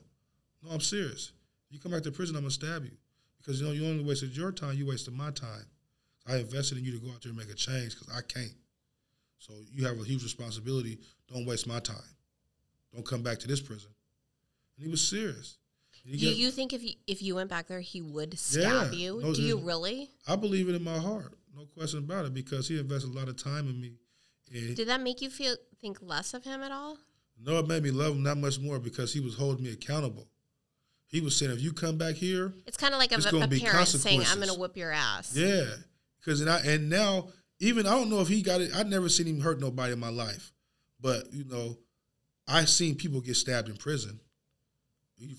no, I'm serious. You come back to prison, I'm gonna stab you because you know you only wasted your time, you wasted my time. I invested in you to go out there and make a change because I can't. So you have a huge responsibility. Don't waste my time. Don't come back to this prison." And he was serious. He do got- you think if you if you went back there he would stab Yeah. you No, do you really I believe it in my heart, no question about it, because he invested a lot of time in me. And did that make you feel think less of him at all no, it made me love him that much more because he was holding me accountable. He was saying, if you come back here, it's kind of like a, It's a parent saying i'm going to whip your ass yeah, because and I and now even I don't know if he got it. I've never seen him hurt nobody in my life, but you know, I've seen people get stabbed in prison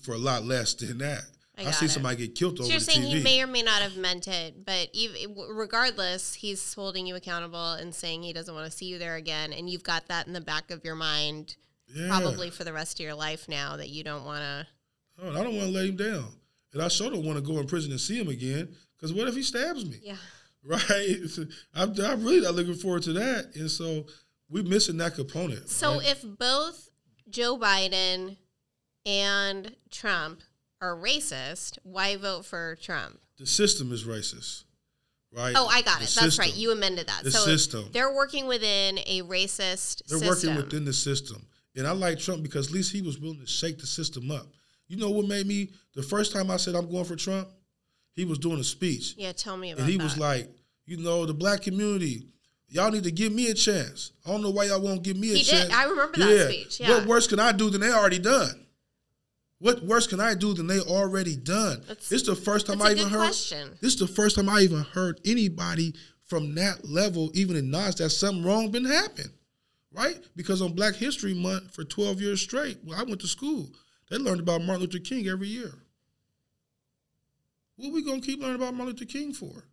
for a lot less than that. I I, seen it. somebody get killed So over you're the saying TV. he may or may not have meant it, but even, regardless, he's holding you accountable and saying he doesn't want to see you there again, and you've got that in the back of your mind, yeah. probably for the rest of your life now that you don't want to. Oh, I don't want to let him down, and I sure don't want to go in prison and see him again. Because what if he stabs me? Yeah. right? I'm, I'm really not looking forward to that, and so we're missing that component. So right? if both Joe Biden and Trump are racist, why vote for Trump? the system is racist, right? Oh, I got The it. That's right. You amended that. The so system. they're working within a racist They're system. working within the system, And I like Trump because at least he was willing to shake the system up. You know what made me the first time I said I'm going for Trump? He was doing a speech. Yeah, tell me about it. And he that. was like, you know, the black community, y'all need to give me a chance. I don't know why y'all won't give me a He did. chance. I remember that speech, yeah. What worse can I do than they already done? What worse can I do than they already done? That's- this is the first time that's I a even good heard. question. This is the first time I even heard anybody from that level, even acknowledge that something wrong been happening, right? Because on Black History Month for twelve years straight, when I went to school, they learned about Martin Luther King every year. What are we gonna keep learning about Martin Luther King for?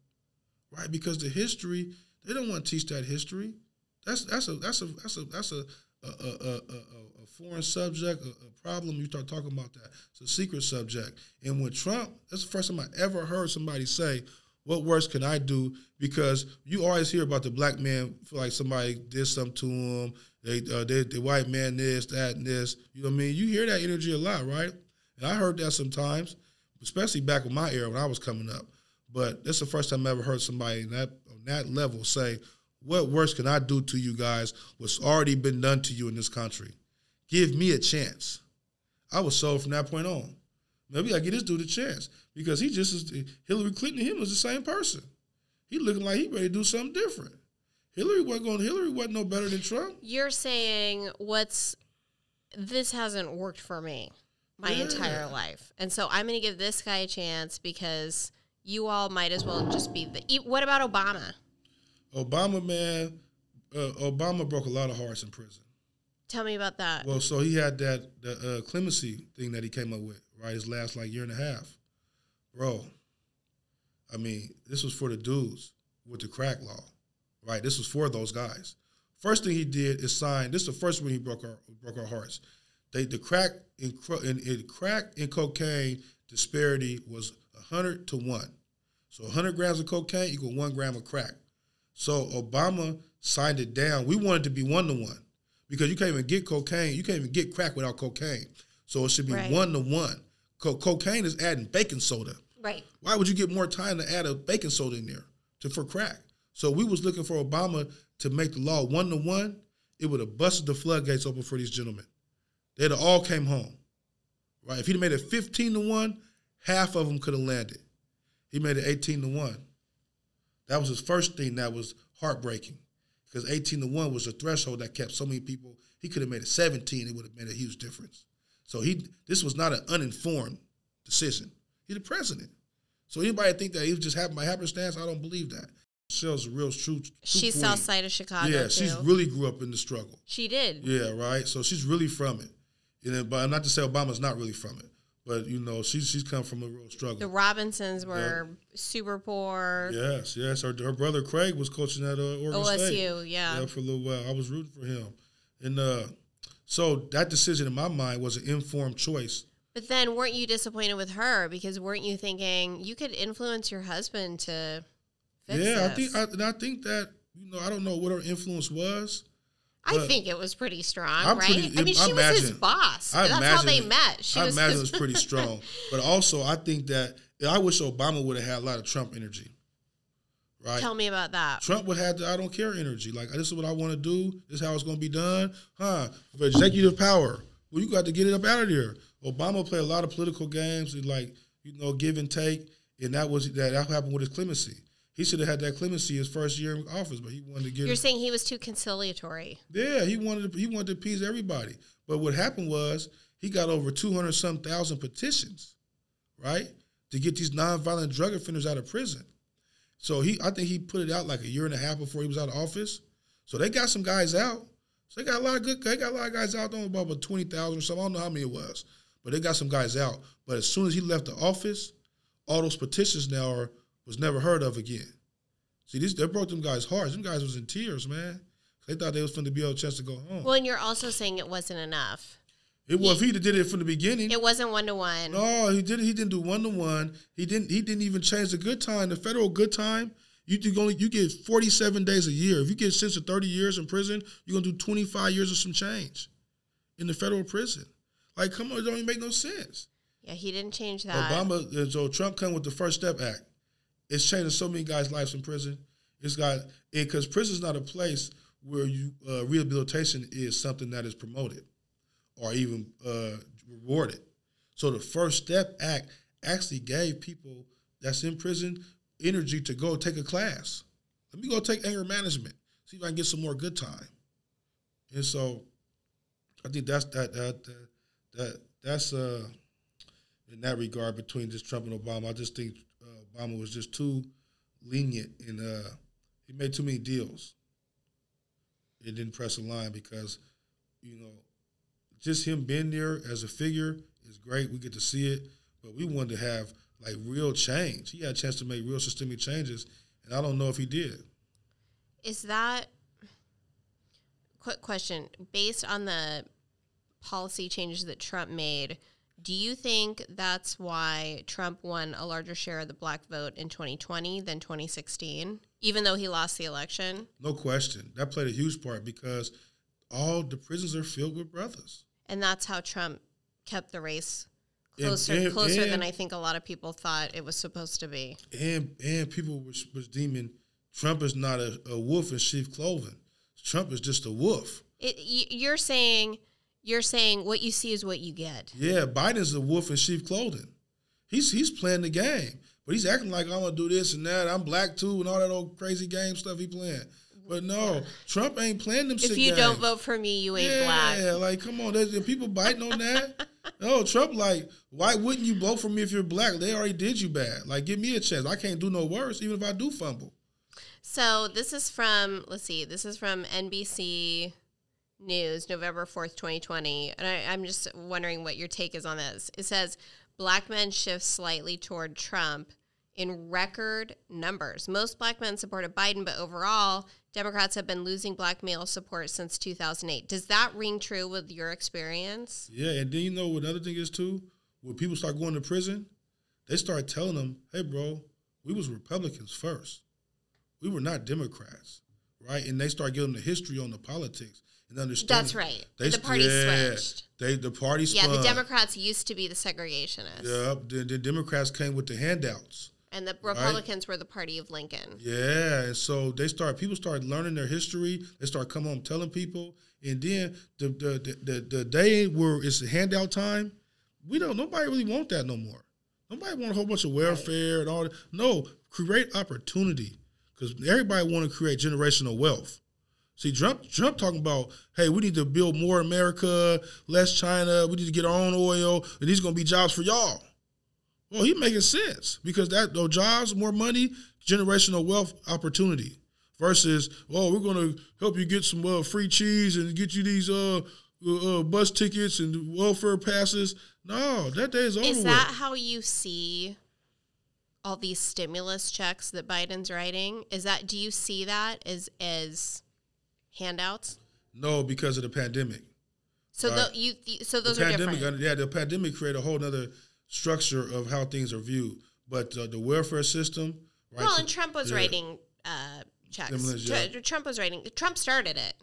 Right? Because the history, they don't want to teach that history. That's that's a that's a that's a that's a a, a, a, a, foreign subject, a problem. You start talking about that. It's a secret subject. And with Trump, that's the first time I ever heard somebody say, "What worse can I do?" Because you always hear about the black man feel like somebody did something to him. They, uh, they the white man this, that, and this. You know what I mean? You hear that energy a lot, right? And I heard that sometimes, especially back in my era when I was coming up. But that's the first time I ever heard somebody that on that level say, "What worse can I do to you guys? What's already been done to you in this country? Give me a chance." I was sold from that point on. Maybe I get this dude a chance because he just is Hillary Clinton. him was the same person. He looking like he ready to do something different. Hillary wasn't going. Hillary wasn't no better than Trump. You're saying what's this hasn't worked for me my Yeah. entire life, and so I'm going to give this guy a chance because you all might as well just be the. What about Obama? Obama, man, uh, Obama broke a lot of hearts in prison. Tell me about that. Well, so he had that the uh, clemency thing that he came up with, right? His last like year and a half, bro. I mean, this was for the dudes with the crack law, right? This was for those guys. First thing he did is sign. This is the first one he broke our broke our hearts. They the crack in, in, in crack and cocaine disparity was hundred to one. So 100 grams of cocaine equal one gram of crack. So Obama signed it down. We wanted to be one to one because you can't even get cocaine. You can't even get crack without cocaine. So it should be Right. one to one. Co- cocaine is adding baking soda. right. Why would you get more time to add a baking soda in there to for crack? So we was looking for Obama to make the law one to one. It would have busted the floodgates open for these gentlemen. They'd have all came home, right? If he'd made it fifteen to one, half of them could have landed. He made it eighteen to one. That was his first thing that was heartbreaking because eighteen to one was the threshold that kept so many people. He could have made it seventeen; it would have made a huge difference. So he, this was not an uninformed decision. He's the president. So anybody think that he was just happened by happenstance? I don't believe that. Michelle's a real true. true She's queen. south side of Chicago. Yeah, too. she's really grew up in the struggle. She did. Yeah, right. So she's really from it. You know, but I'm not to say Obama's not really from it, but you know, she's she's come from a real struggle. The Robinsons were super poor. yes, yes. Her, her brother Craig was coaching at uh, Oregon State. OSU, yeah. yeah, for a little while. I was rooting for him, and uh, so that decision in my mind was an informed choice. But then weren't you disappointed with her because weren't you thinking you could influence your husband to fix yeah, I think, I, and I think that you know, I don't know what her influence was. I think it was pretty strong, I'm right? pretty- I mean, I she was his boss. I That's how they imagine- met. She I was imagine it was pretty strong. But also, I think that I wish Obama would have had a lot of Trump energy. Right? Tell me about that. Trump would have the I don't care energy. Like this is what I want to do. This is how it's going to be done. Huh? For executive power. Well, you got to get it up out of there. Obama played a lot of political games and like you know give and take, and that was that. That happened with his clemency. He should have had that clemency his first year in office, but he wanted to get. You're it. saying he was too conciliatory. Yeah, he wanted to, he wanted to appease everybody. But what happened was he got over two hundred some thousand petitions, right, to get these nonviolent drug offenders out of prison. So he, I think he put it out like a year and a half before he was out of office. So they got some guys out. So they got a lot of good. They got a lot of guys out. Don't know about twenty thousand or something. I don't know how many it was, but they got some guys out. But as soon as he left the office, all those petitions now are was never heard of again. See, these they broke them guys' hearts. Them guys was in tears, man. They thought they was going to be able a chance to go home. Well, and you're also saying it wasn't enough. It was if he'd did it from the beginning. It wasn't one to one. No, he didn't. He didn't do one to one. He didn't. He didn't even change the good time. The federal good time. You do only you get forty seven days a year. If you get sentenced to thirty years in prison, you're gonna do twenty five years of some change in the federal prison. Like, come on, it don't even make no sense. Yeah, he didn't change that. Obama, uh, so Trump come with the First Step Act. It's changing so many guys' lives in prison. It's got because prison's not a place where you uh, rehabilitation is something that is promoted. Are even uh, rewarded. So the First Step Act actually gave people that's in prison energy to go take a class. Let me go take anger management. See if I can get some more good time. And so I think that's that that that, that that's uh in that regard between just Trump and Obama. I just think uh, Obama was just too lenient and uh, he made too many deals. It didn't press a line because, you know, just him being there as a figure is great. We get to see it, but we wanted to have like real change. He had a chance to make real systemic changes, and I don't know if he did. Is that quick question based on the policy changes that Trump made? Do you think that's why Trump won a larger share of the black vote in 2020 than 2016, even though he lost the election? No question. That played a huge part because all the prisons are filled with brothers. And that's how Trump kept the race And- closer and- closer than I think a lot of people thought it was supposed to be. And and people was, was deeming Trump is not a, a wolf in sheep clothing. Trump is just a wolf. It, you're saying you're saying what you see is what you get. Yeah, Biden's a wolf in sheep clothing. He's he's playing the game, but he's acting like I'm gonna do this and that. I'm black too, and all that old crazy game stuff he playing. But no, Trump ain't playing them. If you games. don't vote for me, you ain't yeah, black. Yeah, like come on, there's, people biting on that. no, Trump like, why wouldn't you vote for me if you're black? They already did you bad. Like, give me a chance. I can't do no worse, even if I do fumble. So this is from let's see, this is from NBC News, November fourth, twenty twenty, and I, I'm just wondering what your take is on this. It says black men shift slightly toward Trump in record numbers. Most black men supported Biden, but overall, Democrats have been losing black male support since 2008. Does that ring true with your experience? Yeah, and then you know what another thing is too? When people start going to prison, they start telling them, "Hey, bro, we was Republicans first. We were not Democrats, right?" And they start giving the history on the politics and understand. That's right. They, the party yeah, switched. They the party Yeah, spun. the Democrats used to be the segregationists, Yep. The, the Democrats came with the handouts. And the Republicans were the party of Lincoln. Yeah, and so they start. People start learning their history. They start coming home telling people, and then the the the, the, the day where it's the handout time, we don't. Nobody really want that no more. Nobody want a whole bunch of welfare and all that. No, create opportunity because everybody want to create generational wealth. See, Trump, Trump talking about, hey, we need to build more America, less China. We need to get our own oil, and these are gonna be jobs for y'all. Well, he making sense because that those jobs, more money, generational wealth opportunity. Versus, oh, we're gonna help you get some uh, free cheese and get you these uh, uh, uh, bus tickets and welfare passes. No, that day is over. Is with. that how you see all these stimulus checks that Biden's writing? Is that do you see that as as handouts? no, because of the pandemic. So Right. tho- you so those the are pandemic, different. yeah, the pandemic created a whole other structure of how things are viewed. But uh, the welfare system, right? Well, and Trump was yeah. writing uh, checks. Yeah. Trump was writing. Trump started it.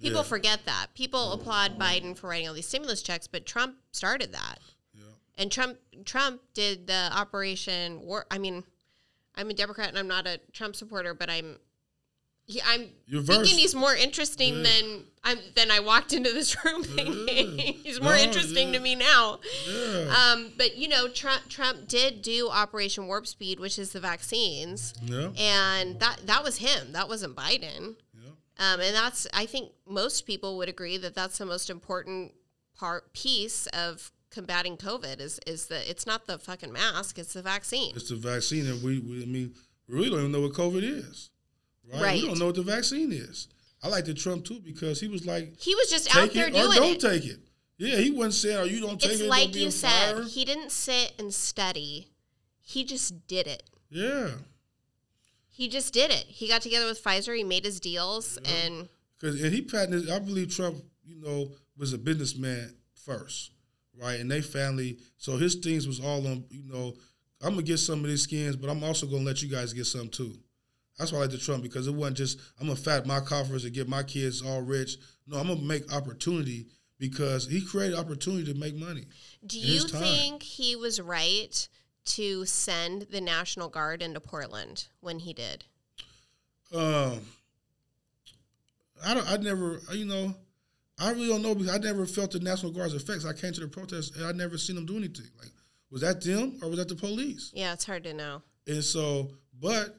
People Yeah. forget that. People applaud Biden for writing all these stimulus checks, but Trump started that. Yeah. And Trump Trump did the Operation War. I mean, I'm a Democrat and I'm not a Trump supporter, but I'm he, I'm You're thinking versed. he's more interesting Yeah. than I'm than I walked into this room thinking. he's more No, interesting yeah. to me now. Yeah. Um, but you know, Trump Trump did do Operation Warp Speed, which is the vaccines, yeah. and that that was him. That wasn't Biden. Yeah. Um, and that's I think most people would agree that that's the most important part piece of combating COVID is is that it's not the fucking mask, it's the vaccine. It's the vaccine, and we, we I mean, we really don't even know what COVID is, right? Right. We don't know what the vaccine is. I like the Trump too because he was like, He was just out there it doing or don't it. take it. Yeah, he wasn't saying, "Oh, you don't take It's it." like you said, fire. he didn't sit and study. He just did it. Yeah, He just did it. He got together with Pfizer. He made his deals, Yeah. and because and he patented. I believe Trump, you know, was a businessman first, right? And they family, so his things was all on. You know, I'm gonna get some of these skins, but I'm also gonna let you guys get some too. That's why I like the Trump because it wasn't just I'm gonna fat my coffers and get my kids all rich. No, I'm gonna make opportunity because he created opportunity to make money. do you think he was right to send the National Guard into Portland when he did? Um, I don't. I never. You know, I really don't know because I never felt the National Guard's effects. I came to the protest and I never seen them do anything. Like, was that them or was that the police? Yeah, it's hard to know. And so, but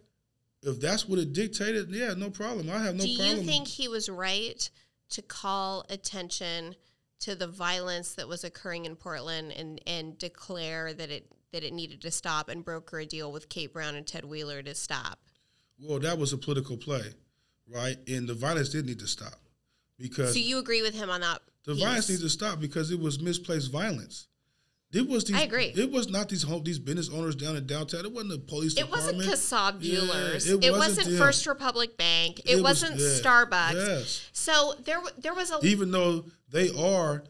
if that's what it dictated, yeah, no problem. I have no Do problem. Do you think he was right to call attention to the violence that was occurring in Portland and, and declare that it that it needed to stop and broker a deal with Kate Brown and Ted Wheeler to stop? well, that was a political play, right? And the violence did need to stop because So you agree with him on that? the piece? violence needs to stop because it was misplaced violence. It was these. I agree. It was not these home, these business owners down in downtown. It wasn't the police It wasn't department. Kassab Yeah, it it, wasn't wasn't. First Republic Bank. It, was- wasn't yeah, Starbucks. Yes. So there, there was a even though they are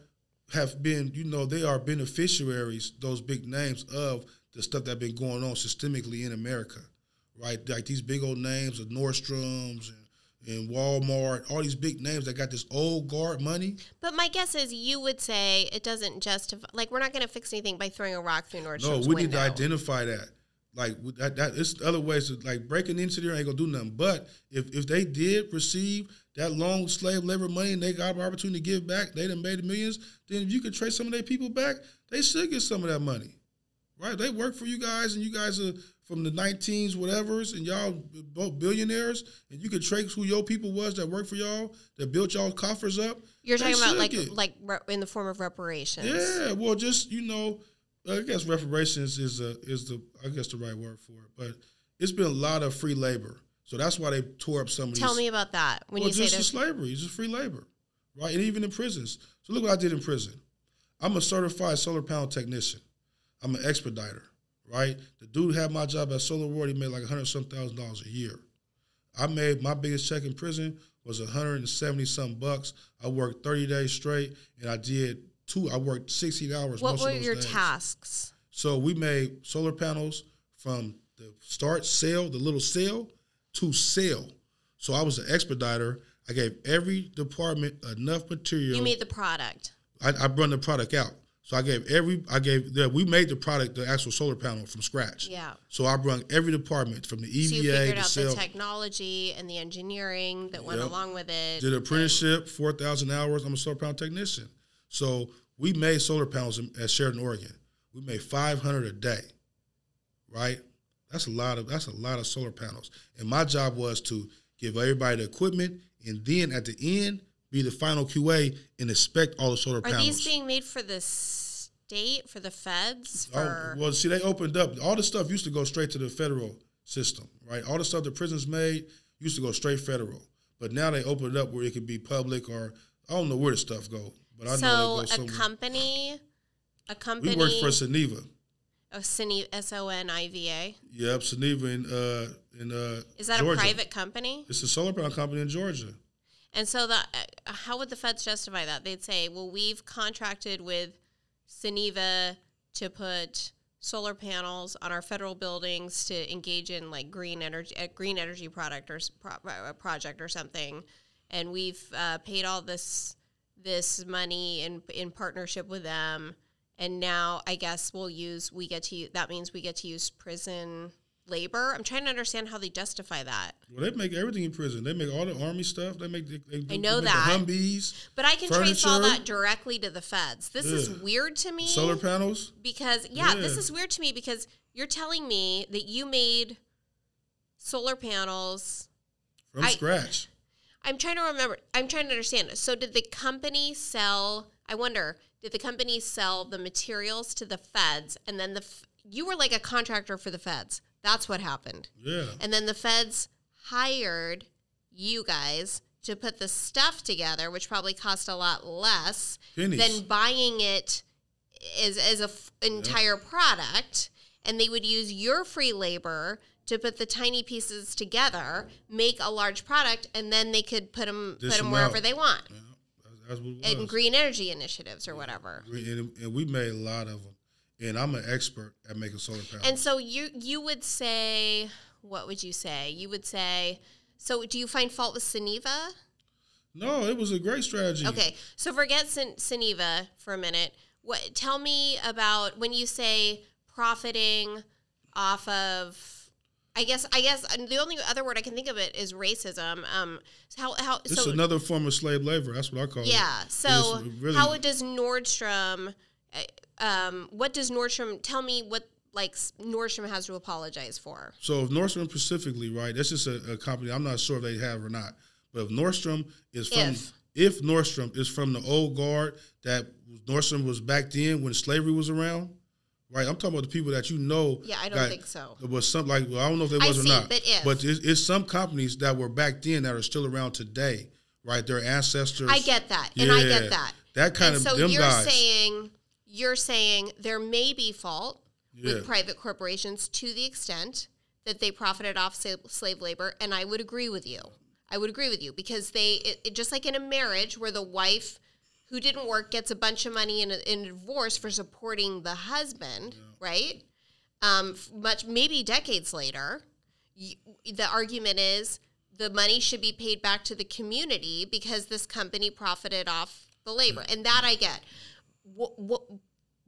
have been, you know, they are beneficiaries, those big names of the stuff that been going on systemically in America, right? Like these big old names of Nordstroms and, and Walmart, all these big names that got this old guard money. But my guess is you would say it doesn't justify. Like we're not going to fix anything by throwing a rock through No, we window. need to identify that. Like that, that it's other ways to like breaking into there ain't gonna do nothing. But if if they did receive that long slave labor money and they got an opportunity to give back, they done made the millions. Then if you could trace some of their people back, they should get some of that money, right? They work for you guys, and you guys are from the 19s, whatever's, and y'all both billionaires, and you could trace who your people was that worked for y'all, that built y'all coffers up. You're talking about like get- like in the form of reparations. yeah, well, just you know, I guess reparations is a, is the I guess the right word for it. But it's been a lot of free labor, so that's why they tore up some of Tell these. me about that. When well, you say just the slavery, it's just free labor, right? And even in prisons. So look what I did in prison. I'm a certified solar panel technician. I'm an expediter, right? The dude had my job at Solar World. He made like a hundred some thousand dollars a year. I made my biggest check in prison was 170 some bucks. I worked 30 days straight, and I did two. I worked 16 hours. what were your days. tasks? So we made solar panels from the start sale, the little sale, to sale. So I was an expediter. I gave every department enough material. You made the product. I, I run the product out. So I gave every, I gave, the, we made the product, the actual solar panel from scratch. Yeah. So I brought every department from the EVA So you figured to out sale. the technology and the engineering that went Yep. along with it. Did an apprenticeship, 4,000 hours. I'm a solar panel technician. So we made solar panels in, at Sheridan, Oregon. We made 500 a day, right? That's a lot of that's a lot of solar panels. And my job was to give everybody the equipment, and then at the end be the final QA and inspect all the solar Are panels. Are these being made for the state, for the feds, Oh, for well, see, they opened up. All the stuff used to go straight to the federal system, right? All the stuff the prisons made used to go straight federal. But now they opened it up where it could be public or I don't know where the stuff go. But I know so it a goes somewhere. a company, a company. we worked for Suniva. Oh, S O N I V A. Yep, Suniva in uh in uh Is that Georgia. a private company? It's a solar panel company in Georgia. And so that uh, how would the feds justify that? They'd say, "Well, we've contracted with Suniva to put solar panels on our federal buildings to engage in like green energy, a green energy product or pro- uh, project or something, and we've uh, paid all this this money in in partnership with them, and now I guess we'll use we get to u- that means we get to use prison labor. I'm trying to understand how they justify that. Well, they make everything in prison. They make all the army stuff. They make. They, they do- I know they that. the Humvees, But I can trace all that directly to the feds. This is weird to me solar panels. because yeah, this is weird to me because you're telling me that you made solar panels. From I- scratch. I'm trying to remember. I'm trying to understand. So did the company sell? I wonder. Did the company sell the materials to the feds, and then the f- you were like a contractor for the feds? That's what happened. Yeah. And then the feds hired you guys to put the stuff together, which probably cost a lot less Pennies. than buying it as, as a f- entire product. And they would use your free labor to put the tiny pieces together, make a large product, and then they could put them Dish put them 'em wherever out. they want. Yeah, that's- that's what it was. And green energy initiatives or whatever. And, and we made a lot of them. And I'm an expert at making solar panels. And so you you would say, what would you say? You would say, so do you find fault with Suniva? no, it was a great strategy. Okay, so forget Suniva for a minute. What? Tell me about when you say profiting off of I guess I guess the only other word I can think of it is racism. Um, how how It's so another form of slave labor. That's what I call it. yeah. So really- how does Nordstrom? Uh, Um, what does Nordstrom tell me? What like Nordstrom has to apologize for? So if Nordstrom specifically, right? That's just a, a company. I'm not sure if they have or not. But if Nordstrom is from, If. if, Nordstrom is from the old guard that Nordstrom was back then when slavery was around, right? I'm talking about the people that you know. Yeah, I don't think so. It was some like well, I don't know if they I was see, or not. but if. but it's, it's some companies that were back then that are still around today, right? Their ancestors. I get that, and I get that. That kind and of so you're guys. saying you're saying there may be fault Yeah. with private corporations to the extent that they profited off slave labor, and I would agree with you. I would agree with you because they it, it, just like in a marriage where the wife who didn't work gets a bunch of money in a, in a divorce for supporting the husband, right? Um, much maybe decades later, y the argument is the money should be paid back to the community because this company profited off the labor, and that I get. What, what,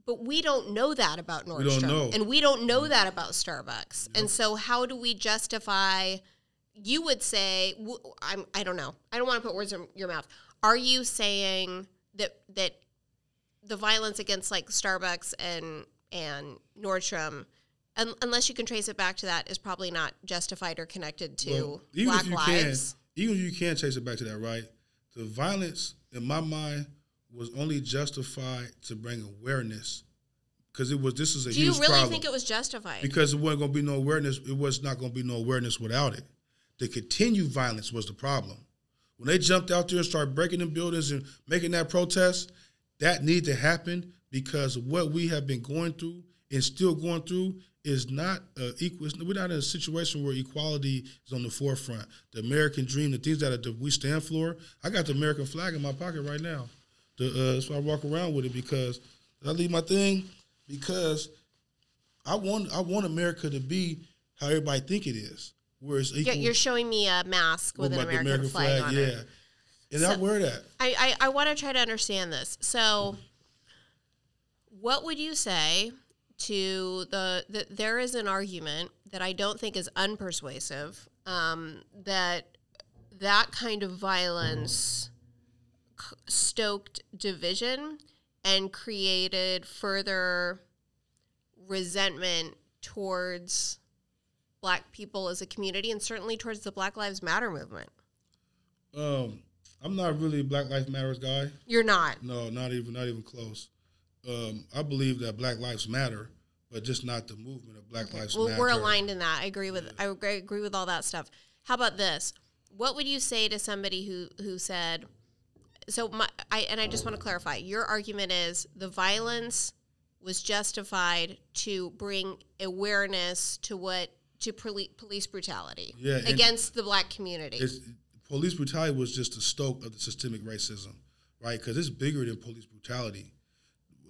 but we don't know that about Nordstrom, know. and we don't know mm. that about Starbucks. And so, how do we justify? You would say, w- I'm, I don't know. I don't want to put words in your mouth. Are you saying that that the violence against like Starbucks and and Nordstrom, un, unless you can trace it back to that, is probably not justified or connected to Well, even Black if you lives? can, even if you can trace it back to that, right? The violence, in my mind, was only justified to bring awareness, because it was. This is a Do you really problem. think it was justified? because it wasn't going to be no awareness. It was not going to be no awareness without it. The continued violence was the problem. When they jumped out there and started breaking the buildings and making that protest, that need to happen because what we have been going through and still going through is not uh, equal. We're not in a situation where equality is on the forefront. The American dream, the things that, are, that we stand for. I got the American flag in my pocket right now. The, uh, that's why I walk around with it because I leave my thing because I want I want America to be how everybody think it is, where it's equal. You're showing me a mask with an the American, flag, on yeah. it. And I wear that. I, I, I want to try to understand this. So, what would you say to the, the there is an argument that I don't think is unpersuasive um, that that kind of violence stoked division and created further resentment towards black people as a community and certainly towards the Black Lives Matter movement. Um, I'm not really a Black Lives Matters guy. You're not. No, not even not even close. Um, I believe that Black Lives Matter, but just not the movement of Black Lives well, Matter. we're aligned in that. I agree with I agree, agree with all that stuff. How about this? What would you say to somebody who who said? So my I and I just want to clarify. Your argument is the violence was justified to bring awareness to what to poli- police brutality Yeah, against the black community. Police brutality was just a stoke of the systemic racism, right? Because it's bigger than police brutality.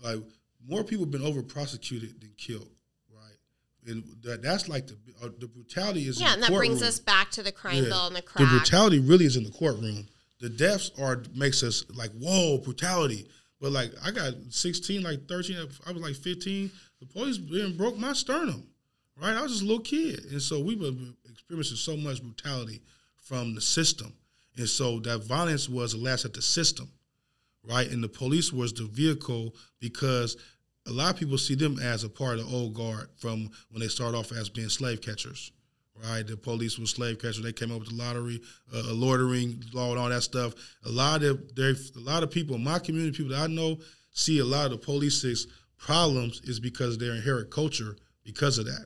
Like more people have been over prosecuted than killed, right? And that that's like the uh, the brutality is in yeah, and that brings us back to the crime Yeah. bill and the crime The brutality really is in the courtroom. The deaths are makes us like whoa brutality. But like I got 16, like 13, I was like 15. The police broke my sternum, right? I was just a little kid, and so we were experiencing so much brutality from the system, and so that violence was the last at the system, right? And the police was the vehicle because a lot of people see them as a part of the old guard from when they start off as being slave catchers, right? The police was slave catchers. They came up with the lottery, uh, loitering law, and all that stuff. A lot of there, a lot of people in my community, people that I know, see a lot of the police's problems is because their inherent culture because of that.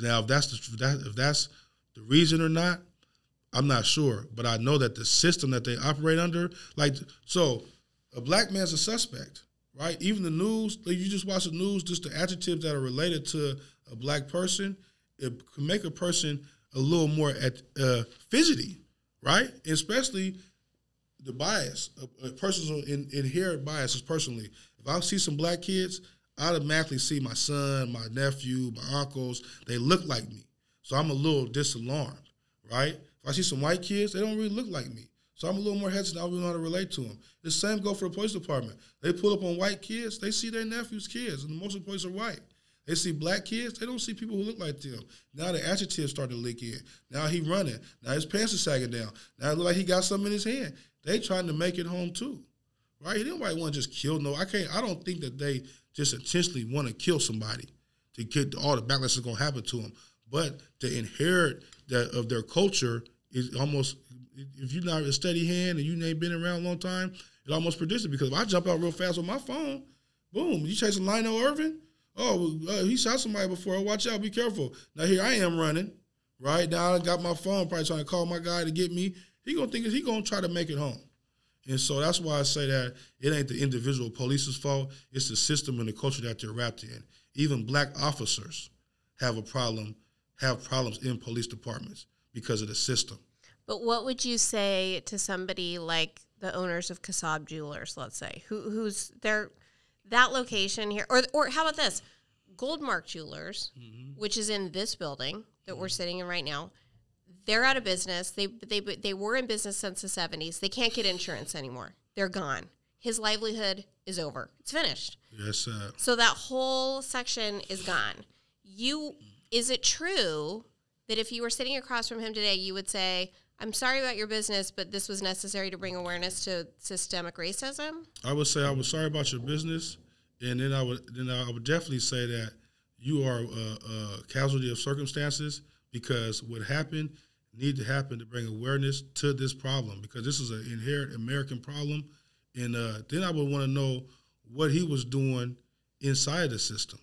Now, if that's the, that, if that's the reason or not, I'm not sure, but I know that the system that they operate under, like, so a black man's a suspect, right? Even the news, like you just watch the news, just the adjectives that are related to a black person, it can make a person a little more at uh, fidgety, right? Especially the bias, a, a person's in, inherent biases personally. If I see some black kids, I automatically see my son, my nephew, my uncles, they look like me. So I'm a little disalarmed, right? If I see some white kids, they don't really look like me. So I'm a little more hesitant. I don't really know how to relate to them. The same go for the police department. They pull up on white kids, they see their nephew's kids, and most of the police are white. They see black kids, they don't see people who look like them. Now the adjectives start to leak in. Now he running. Now his pants are sagging down. Now it look like he got something in his hand. They trying to make it home too. Right? Nobody want to just kill no. I can't I don't think that they just intentionally want to kill somebody to get all the backlash that's gonna happen to them. But to inherit that of their culture is almost if you're not a steady hand and you ain't been around a long time, it almost predicts it because if I jump out real fast with my phone, boom, you chasing Lionel Irvin, Oh, uh, he shot somebody before. Watch out, be careful. Now here I am running, right? Now I got my phone, probably trying to call my guy to get me. He gonna think he gonna try to make it home. And so that's why I say that it ain't the individual police's fault. It's the system and the culture that they're wrapped in. Even black officers have a problem, have problems in police departments because of the system. But what would you say to somebody like the owners of Kassab Jewelers, let's say, who who's they're that location here, or or how about this, Goldmark Jewelers, mm-hmm. which is in this building that we're mm-hmm. sitting in right now. They're out of business. They they they were in business since the seventies. They can't get insurance anymore. They're gone. His livelihood is over. It's finished. Yes, sir. Uh, so that whole section is gone. You mm. is it true that if you were sitting across from him today, you would say, I'm sorry about your business, but this was necessary to bring awareness to systemic racism. I would say I was sorry about your business, and then I would then I would definitely say that you are a, a casualty of circumstances because what happened need to happen to bring awareness to this problem because this is an inherent American problem, and uh, then I would want to know what he was doing inside the system,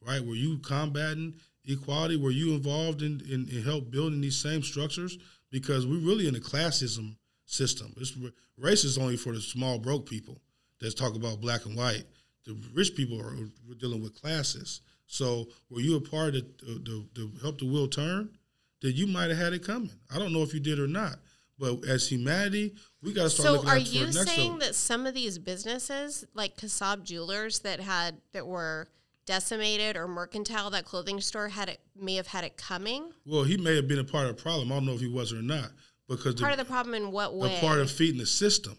right? Were you combating equality? Were you involved in, in, in help building these same structures? Because we're really in a classism system. It's, race is only for the small broke people that talk about black and white. The rich people are we're dealing with classes. So were you a part of the, the, the help the wheel turn? Then you might have had it coming. I don't know if you did or not. But as humanity, we got to start so looking are you saying that some of these businesses, like Kassab Jewelers, that had that were decimated or mercantile that clothing store had it may have had it coming? Well he may have been a part of the problem. I don't know if he was or not because part the, of the problem in what way? a part of feeding the system.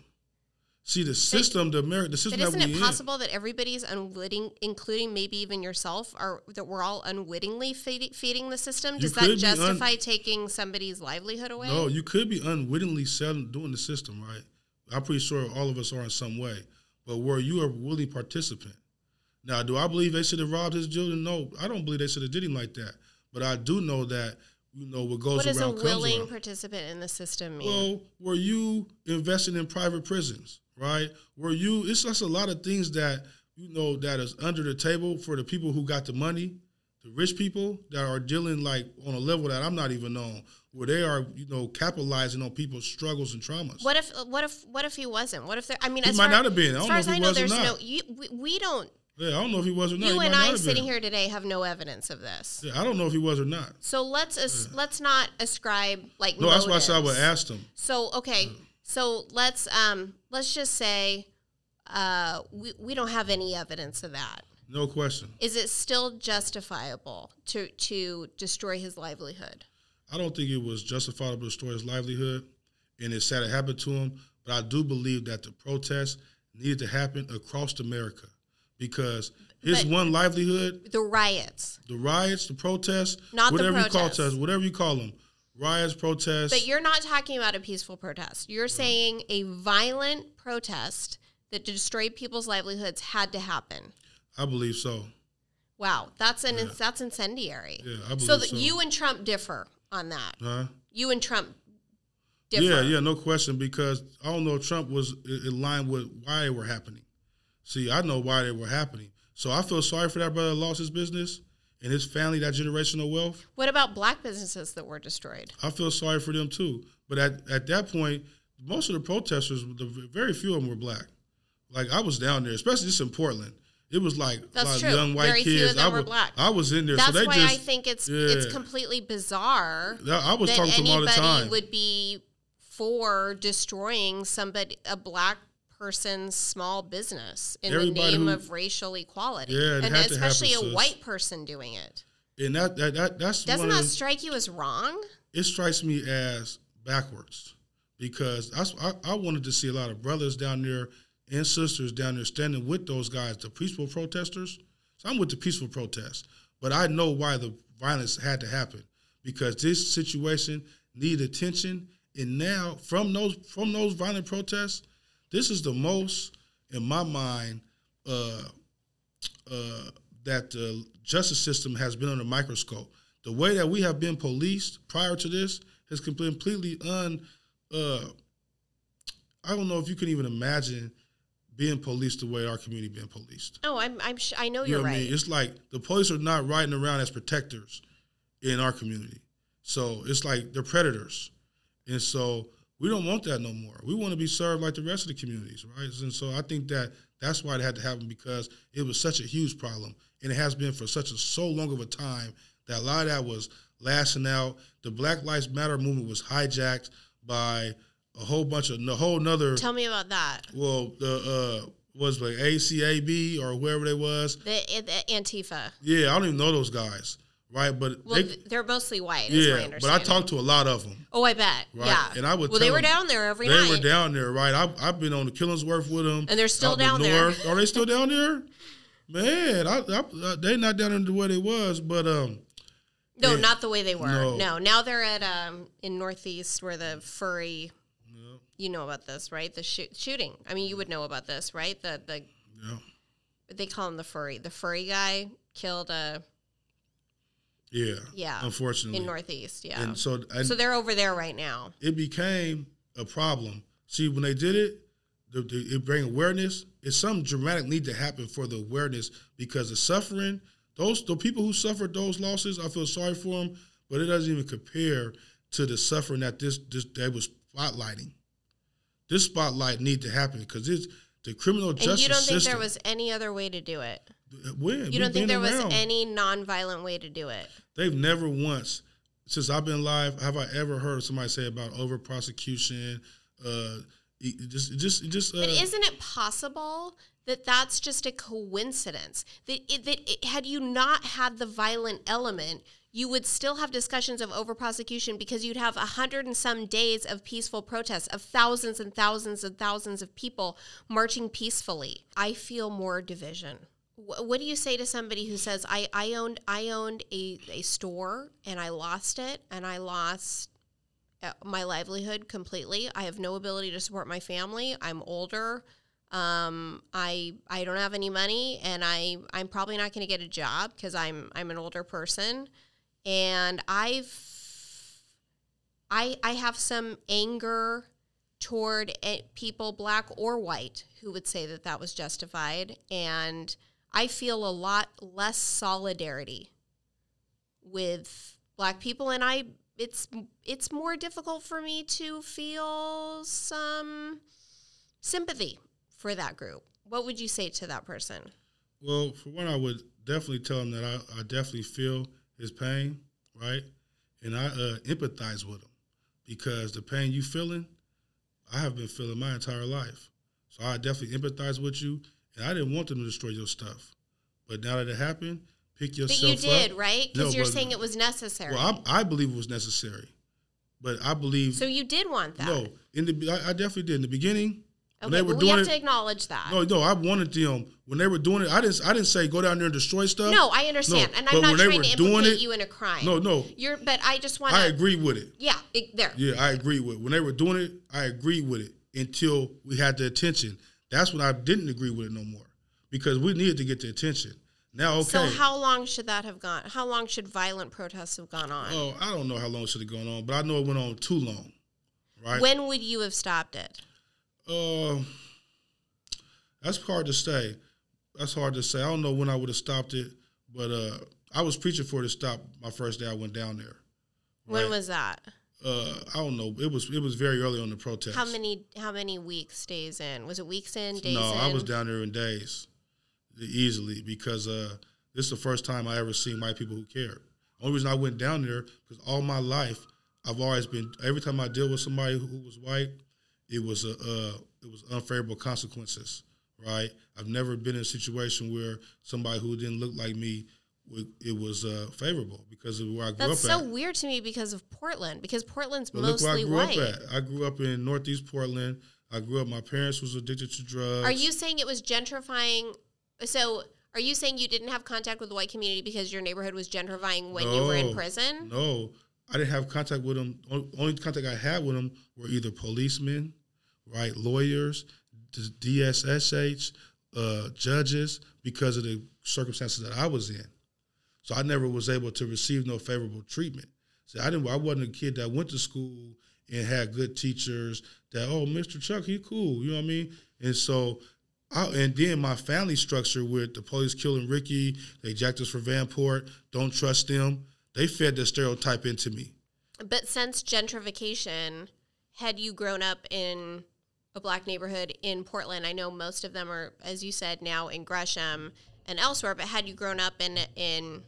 See the system the American the system but isn't it possible in. that everybody's unwitting including maybe even yourself are that we're all unwittingly feed, feeding the system? Does that justify un- taking somebody's livelihood away? No you could be unwittingly selling doing the system right? I'm pretty sure all of us are in some way but where you a willing participant now, do I believe they should have robbed his children? No, I don't believe they should have did him like that. But I do know that you know what goes what around. What does a willing participant in the system mean? Well, were you investing in private prisons, right? Were you? It's just a lot of things that you know that is under the table for the people who got the money, the rich people that are dealing like on a level that I'm not even on, where they are, you know, capitalizing on people's struggles and traumas. What if? What if? What if he wasn't? What if there? I mean, he as might far, not have been. I don't know if he I know, there's not. no. You, we, we don't yeah, I don't know if he was or not. You and I sitting here today have no evidence of this. Yeah, I don't know if he was or not. So let's as, yeah. let's not ascribe like no. Motives. That's why I said I would ask him. So okay, yeah. so let's um let's just say uh we we don't have any evidence of that. No question. Is it still justifiable to to destroy his livelihood? I don't think it was justifiable to destroy his livelihood, and it's sad it happened to him. But I do believe that the protest needed to happen across America because his but one livelihood the riots. the riots the protests not whatever the protests. you call it whatever you call them riots protests. But you're not talking about a peaceful protest. You're saying a violent protest that destroyed people's livelihoods had to happen. I believe so. Wow that's an yeah. that's incendiary. Yeah, I believe so, so. you and trump differ on that. Huh? you and trump differ. yeah yeah no question because i don't know if trump was in line with why they were happening See, I know why they were happening. So I feel sorry for that brother that lost his business and his family, that generational wealth. What about black businesses that were destroyed? I feel sorry for them too. But at, at that point, most of the protesters, the very few of them were black. Like I was down there, especially just in Portland. It was like young white very kids. Few of them I were black. I was in there. That's so why just, I think it's yeah. it's completely bizarre. I was talking to them all the time. Would be for destroying somebody a black person's small business in Everybody the name who, of racial equality. Yeah, and especially happen, a white person doing it. And that, that, that that's doesn't that strike you as wrong? It strikes me as backwards because I, I wanted to see a lot of brothers down there and sisters down there standing with those guys, the peaceful protesters. So I'm with the peaceful protest. but I know why the violence had to happen because this situation needed attention, and now from those from those violent protests, this is the most, in my mind, uh, uh, that the justice system has been under microscope. The way that we have been policed prior to this has completely un. Uh, I don't know if you can even imagine being policed the way our community being policed. Oh, I'm, I'm sh- I know You you're know right. I mean? It's like the police are not riding around as protectors in our community. So it's like they're predators. And so we don't want that no more. We want to be served like the rest of the communities, right? And so I think that that's why it had to happen because it was such a huge problem. And it has been for such a so long of a time that a lot of that was lashing out. The Black Lives Matter movement was hijacked by a whole bunch of a whole nother Tell me about that. well the uh was like ACAB or whoever they was. The, the Antifa. Yeah, I don't even know those guys, right? But Well, they, they're mostly white. Is my yeah, but I talked to a lot of them. Oh, I bet. Right. Yeah. And I would Well, they were them- down there every they night. were down there, right? I've, I've been on the Killingsworth with them, And they're still out the down there. north. Are they still down there? Man, I, I, uh, they not down there the way they was, but um, No, Yeah. not the way they were. No. No. Now they're at um in Northeast where the furry. yeah, You know about this, right? The shoot, shooting. I mean, you would know about this, right? The the yeah, they call him the furry. The furry guy killed a yeah, Yeah. Unfortunately, in Northeast. Yeah. and so and so they're over there right now. it became a problem. See, when they did it, the, the, it bring awareness. It's some dramatic need to happen for the awareness because the suffering, those the people who suffered those losses, I feel sorry for them, but it doesn't even compare to the suffering that this this they was spotlighting. This spotlight need to happen because it's the criminal And justice And you don't think system. there was any other way to do it? When You don't think there was any non-violent way to do it? They've never once, since I've been live, have I ever heard somebody say about over prosecution. Uh, just, just, just. Uh, But isn't it possible that that's just a coincidence? That it, that it, had you not had the violent element, you would still have discussions of over prosecution because you'd have a hundred and some days of peaceful protests of thousands and thousands and thousands of people marching peacefully. I feel more division. Wh- What do you say to somebody who says, "I, I owned I owned a, a store and I lost it and I lost uh, my livelihood completely. I have no ability to support my family. I'm older. Um, I I don't have any money, and I I'm probably not going to get a job because I'm I'm an older person, and I've I I have some anger toward eh, people, black or white, who would say that that was justified, and I feel a lot less solidarity with black people and I it's it's more difficult for me to feel some sympathy for that group. What would you say to that person? well, for one, I would definitely tell him that I, I definitely feel his pain, right? And I uh, empathize with him because the pain you feeling, I have been feeling my entire life. So I definitely empathize with you. And I didn't want them to destroy your stuff. But now that it happened, pick yourself. But yourself you did, up. right? Because No, you're but- saying it was necessary. Well, I, I believe it was necessary, but I believe so you did want that. no. In the I, I definitely did in the beginning okay, they were but we doing have it. to acknowledge that. no, no, I wanted them when they were doing it. I didn't. I didn't say go down there and destroy stuff. No, I understand, No, and I'm not they trying to doing implicate it- you in a crime. No, no, you're. But I just want I agree with it. Yeah, it, there. Yeah, I agree with it. when they were doing it. I agree with it until we had the attention. That's when I didn't agree with it no more because we needed to get the attention. Now, okay. So how long should that have gone? How long should violent protests have gone on? oh, I don't know how long it should have gone on, but I know it went on too long. Right. When would you have stopped it? Uh, that's hard to say. That's hard to say. I don't know when I would have stopped it, but uh, I was preaching for it to stop my first day I went down there. When was that? Uh, I don't know. It was it was very early on the protest. How many how many weeks, days in? Was it weeks in, days no, in? I was down there in days, easily because uh, this is the first time I ever seen white people who cared. Only reason I went down there because all my life I've always been. Every time I deal with somebody who, was white, it was a uh, it was unfavorable consequences. Right? I've never been in a situation where somebody who didn't look like me, it was uh, favorable because of where I grew That's up That's so at. weird to me because of Portland. Because Portland's But look where I mostly grew white. up at. I grew up in Northeast Portland. I grew up. My parents was addicted to drugs. Are you saying it was gentrifying? So Are you saying you didn't have contact with the white community because your neighborhood was gentrifying when you were in prison? No, I didn't have contact with them. Only contact I had with them were either policemen, right, lawyers, DSSH, uh, judges, because of the circumstances that I was in. So I never was able to receive no favorable treatment. So I didn't. I wasn't a kid that went to school and had good teachers. That oh, Mr. Chuck, he cool. You know what I mean? And so I, and then my family structure with the police killing Ricky, they jacked us for Vanport, don't trust them. They fed the stereotype into me. But since gentrification, had you grown up in a black neighborhood in Portland? I know most of them are, as you said, now in Gresham and elsewhere. But had you grown up in in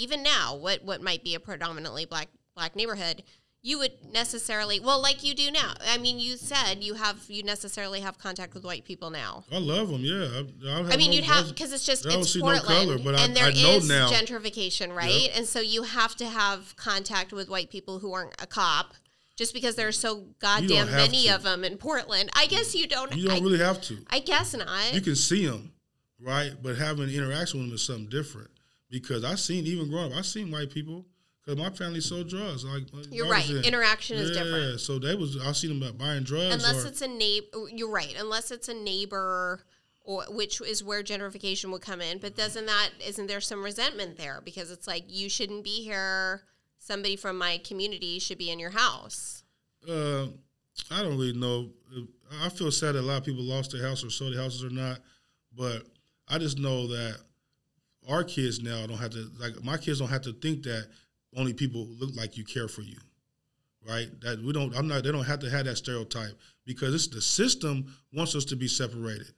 even now, what what might be a predominantly black black neighborhood, you would necessarily well, like you do now. I mean, you said you have you necessarily have contact with white people now. I love them, yeah. I, I, mean, no- you'd have because it's just I don't it's see no Portland, color, but I- and there I know is now. gentrification, right? And so you have to have contact with white people who aren't a cop, just because there's so goddamn many to. of them in Portland. I guess you don't. You don't I, really have to. I guess not. You can see them, right? But having an interaction with them is something different. Because I seen even growing up, I seen white people because my family sold drugs. Like You're right. in- Interaction is different. Yeah, so they was I seen them buying drugs. Unless or, it's a neighbor, you're right. Unless it's a neighbor, or which is where gentrification would come in. But doesn't that isn't there some resentment there because it's like you shouldn't be here. Somebody from my community should be in your house. Uh, I don't really know. I feel sad that a lot of people lost their house or sold their houses or not, but I just know that our kids now don't have to like my kids don't have to think that only people who look like you care for you, right? That we don't. I'm not. They don't have to have that stereotype because it's the system wants us to be separated.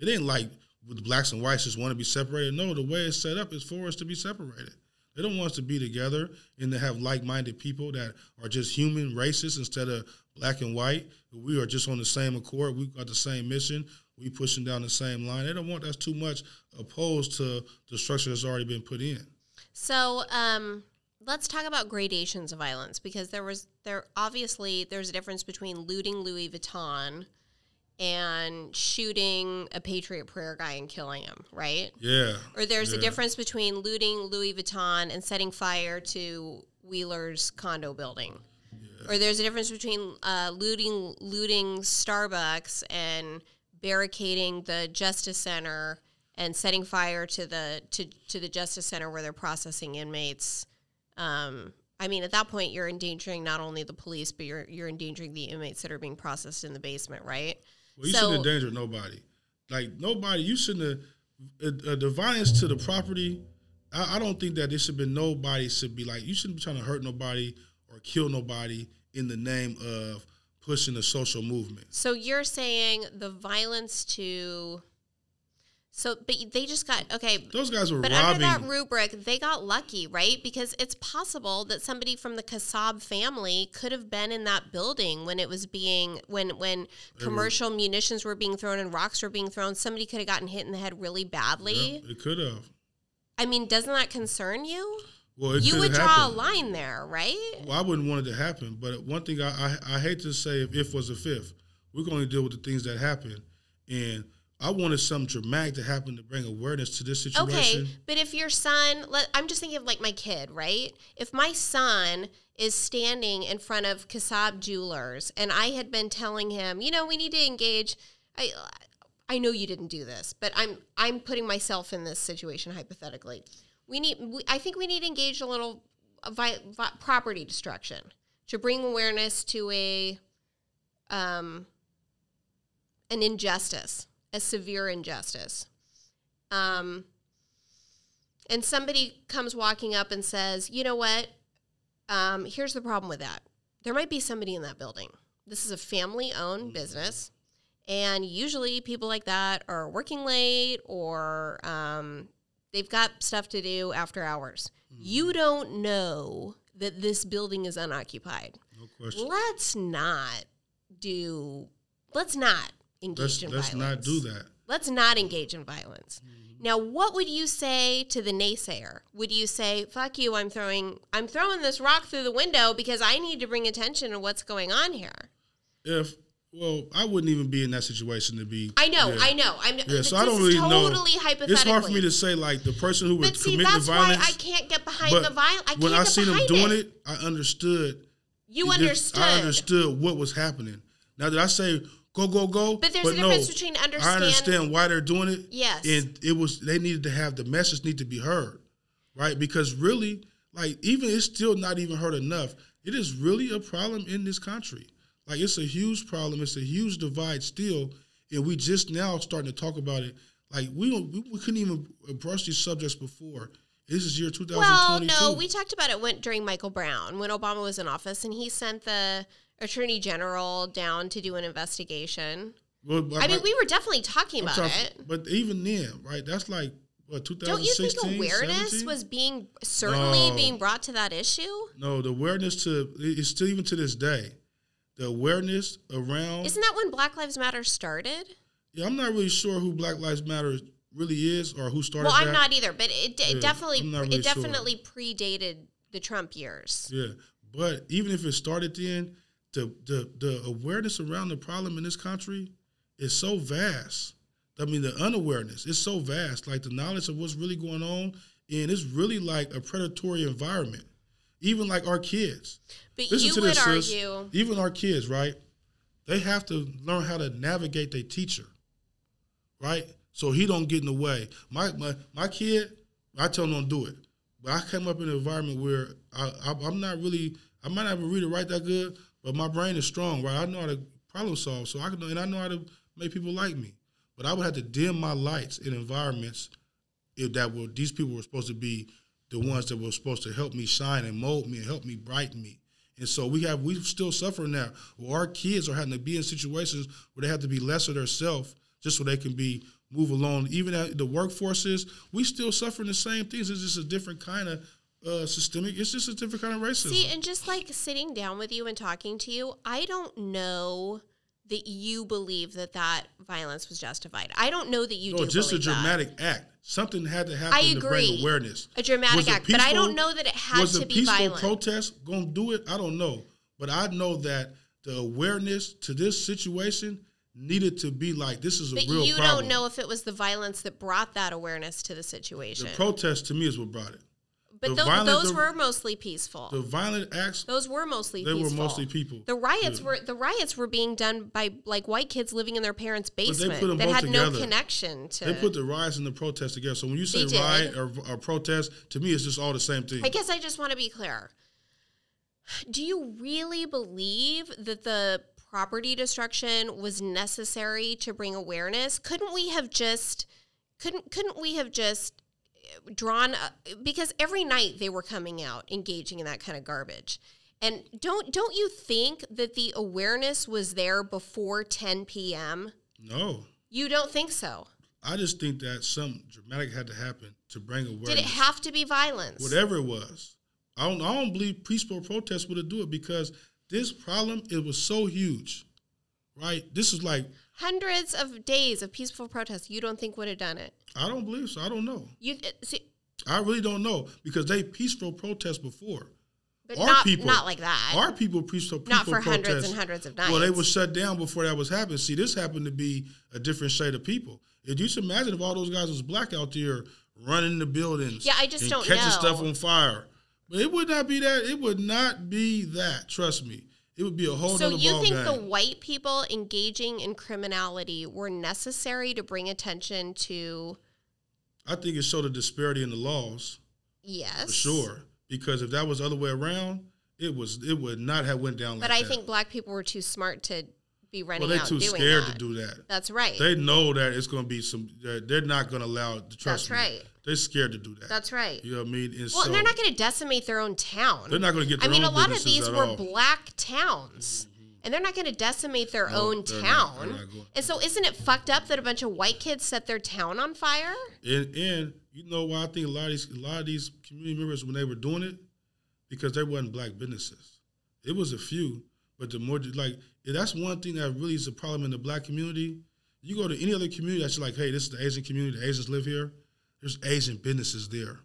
It ain't like with blacks and whites just want to be separated. No, the way it's set up is for us to be separated. They don't want us to be together and to have like-minded people that are just human races instead of black and white. We are just on the same accord. We've got the same mission. We pushing down the same line. They don't want that's too much opposed to the structure that's already been put in. So, um, let's talk about gradations of violence because there was there obviously there's a difference between looting Louis Vuitton and shooting a Patriot Prayer guy and killing him, right? Yeah. Or there's a difference between looting Louis Vuitton and setting fire to Wheeler's condo building. Or there's a difference between uh, looting looting Starbucks and barricading the Justice Center and setting fire to the to, to the Justice Center where they're processing inmates. Um, I mean, at that point, you're endangering not only the police, but you're you're endangering the inmates that are being processed in the basement, right? Well, you So- shouldn't endanger nobody. Like nobody, you shouldn't have uh, uh, the violence to the property. I, I don't think that there should be nobody should be like you shouldn't be trying to hurt nobody or kill nobody in the name of pushing the social movement. So you're saying the violence to so but they just got okay Those guys were but under robbing. that rubric they got lucky right because it's possible that somebody from the Kassab family could have been in that building when it was being when when commercial munitions were being thrown and rocks were being thrown somebody could have gotten hit in the head really badly Yep, it could have. i mean doesn't that concern you Well, you would draw happened. a line there right Well, I wouldn't want it to happen, but one thing I, I, I hate to say if if was a fifth, we're going to deal with the things that happen, and I wanted something dramatic to happen to bring awareness to this situation. Okay, but if your son, let, I'm just thinking of like my kid, right? If my son is standing in front of Kassab Jewelers and I had been telling him, you know, we need to engage, I, I know you didn't do this, but I'm I'm putting myself in this situation hypothetically. We need, we, I think we need to engage a little uh, vi- vi- property destruction to bring awareness to a um an injustice, a severe injustice. Um, and somebody comes walking up and says, "You know what? Um, here's the problem with that. There might be somebody in that building. This is a family-owned business, and usually people like that are working late or um, they've got stuff to do after hours. Mm-hmm. You don't know that this building is unoccupied. No question. Let's not do. Let's not engage Let's in let's violence. not do that. Let's not engage in violence. Mm-hmm. Now, what would you say to the naysayer? Would you say, "Fuck you! I'm throwing I'm throwing this rock through the window because I need to bring attention to what's going on here"? If Well, I wouldn't even be in that situation to be. I know, yeah. I know. I'm. Yeah, so I don't really know. totally hypothetically. It's hard for me to say like the person who But committing that's the why violence. I can't get behind but the violence. I when I seen them doing it. it, I understood. You understood. I understood what was happening. Now that I say go go go, But there's a no, difference between understand. I understand- understand why they're doing it. Yes. and it was they needed to have the message need to be heard, right? Because really, like even it's still not even heard enough. It is really a problem in this country. Like it's a huge problem. It's a huge divide still, and we just now starting to talk about it. Like we don't, we, we couldn't even brush these subjects before. This is year 2022. Well, no, we talked about it went during Michael Brown when Obama was in office, and he sent the attorney general down to do an investigation. Well, I mean, we were definitely talking I'm about talking- it. But even then, right? That's like what Don't you 2016. think awareness 17? was being certainly No. being brought to that issue? No, the awareness to it's still even to this day, the awareness around. Isn't that when Black Lives Matter started? yeah, I'm not really sure who Black Lives Matter really is or who started. Well, I'm that. not either, but it, it Yeah, definitely really it sure. definitely predated the Trump years. Yeah, but even if it started then, the the the awareness around the problem in this country is so vast. I mean, the unawareness is so vast. Like the knowledge of what's really going on, and it's really like a predatory environment. Even like our kids. But Listen you to would this, argue Even our kids, right? They have to learn how to navigate their teacher, right? So he don't get in the way. My my my kid, I tell him don't do it. But I came up in an environment where I, I'm not really I might not even read or write that good, but my brain is strong, right? I know how to problem solve, so I can and I know how to make people like me. But I would have to dim my lights in environments if that were these people were supposed to be the ones that were supposed to help me shine and mold me and help me brighten me. And so we have we still suffering now. Well, our kids are having to be in situations where they have to be less of themselves just so they can be move along. Even at the workforces, we still suffering the same things. It's just a different kind of uh, systemic. It's just a different kind of racism. See, and just like sitting down with you and talking to you, I don't know that you believe that that violence was justified. I don't know that you no, do. just a believe that. dramatic act. Something had to happen I to bring agree. awareness. A dramatic Was act, but I don't know that it had to be violent. was a peaceful protest going to do it? I don't know, but I know that the awareness to this situation needed to be like this is a But real you problem. don't know if it was the violence that brought that awareness to the situation. The protest to me is what brought it. But the tho- violent- those the- were mostly peaceful. The violent acts those were mostly they were mostly people. The riots Yeah. were the riots were being done by like white kids living in their parents' they basement that had no connection to. They put the riots and the protests together. So when you say riot or, or protest, to me it's just all the same thing. I guess I just want to be clear. Do you really believe that the property destruction was necessary to bring awareness? Couldn't we have just couldn't couldn't we have just drawn a, because every night they were coming out engaging in that kind of garbage. And don't don't you think that the awareness was there before 10 p.m.? no, You don't think so? I just think that something dramatic had to happen to bring awareness. Did it have to be violence? whatever it was. I don't I don't believe peaceful protests would have do it because this problem it was so huge. Right? This is like Hundreds of days of peaceful protests. You don't think would have done it? I don't believe so. I don't know. You see, I really don't know because they peaceful protest before. but Our not people, not like that. Our people peaceful, peaceful Not for hundreds and hundreds of Well, they were shut down before that was happening. See, this happened to be a different shade of people. If you just imagine if all those guys was black out there running the buildings, Yeah, I just don't catching know. stuff on fire. But it would not be that. It would not be that. Trust me. It would be a whole so you think game. the white people engaging in criminality were necessary to bring attention to? I think it showed a disparity in the laws Yes, for sure. Because if that was the other way around, it was it would not have went down like that. But like I that. think black people were too smart to be running well, they're too scared that. to do that. That's right. They know that it's going to be some. They're not going to allow. Trust That's me. right. They're scared to do that. That's right. You know what I mean? And Well, so, and they're not going to decimate their own town. They're not gonna get I mean, a lot of these were all. black towns, mm-hmm. and they're not going to decimate their No, own they're not. town. Not and so, isn't it fucked up that a bunch of white kids set their town on fire? And, and you know why I think a lot of these a lot of these community members when they were doing it because they wasn't black businesses. It was a few, but the more like that's one thing that really is a problem in the black community. You go to any other community that's like, hey, this is the Asian community. The Asians live here. There's Asian businesses there,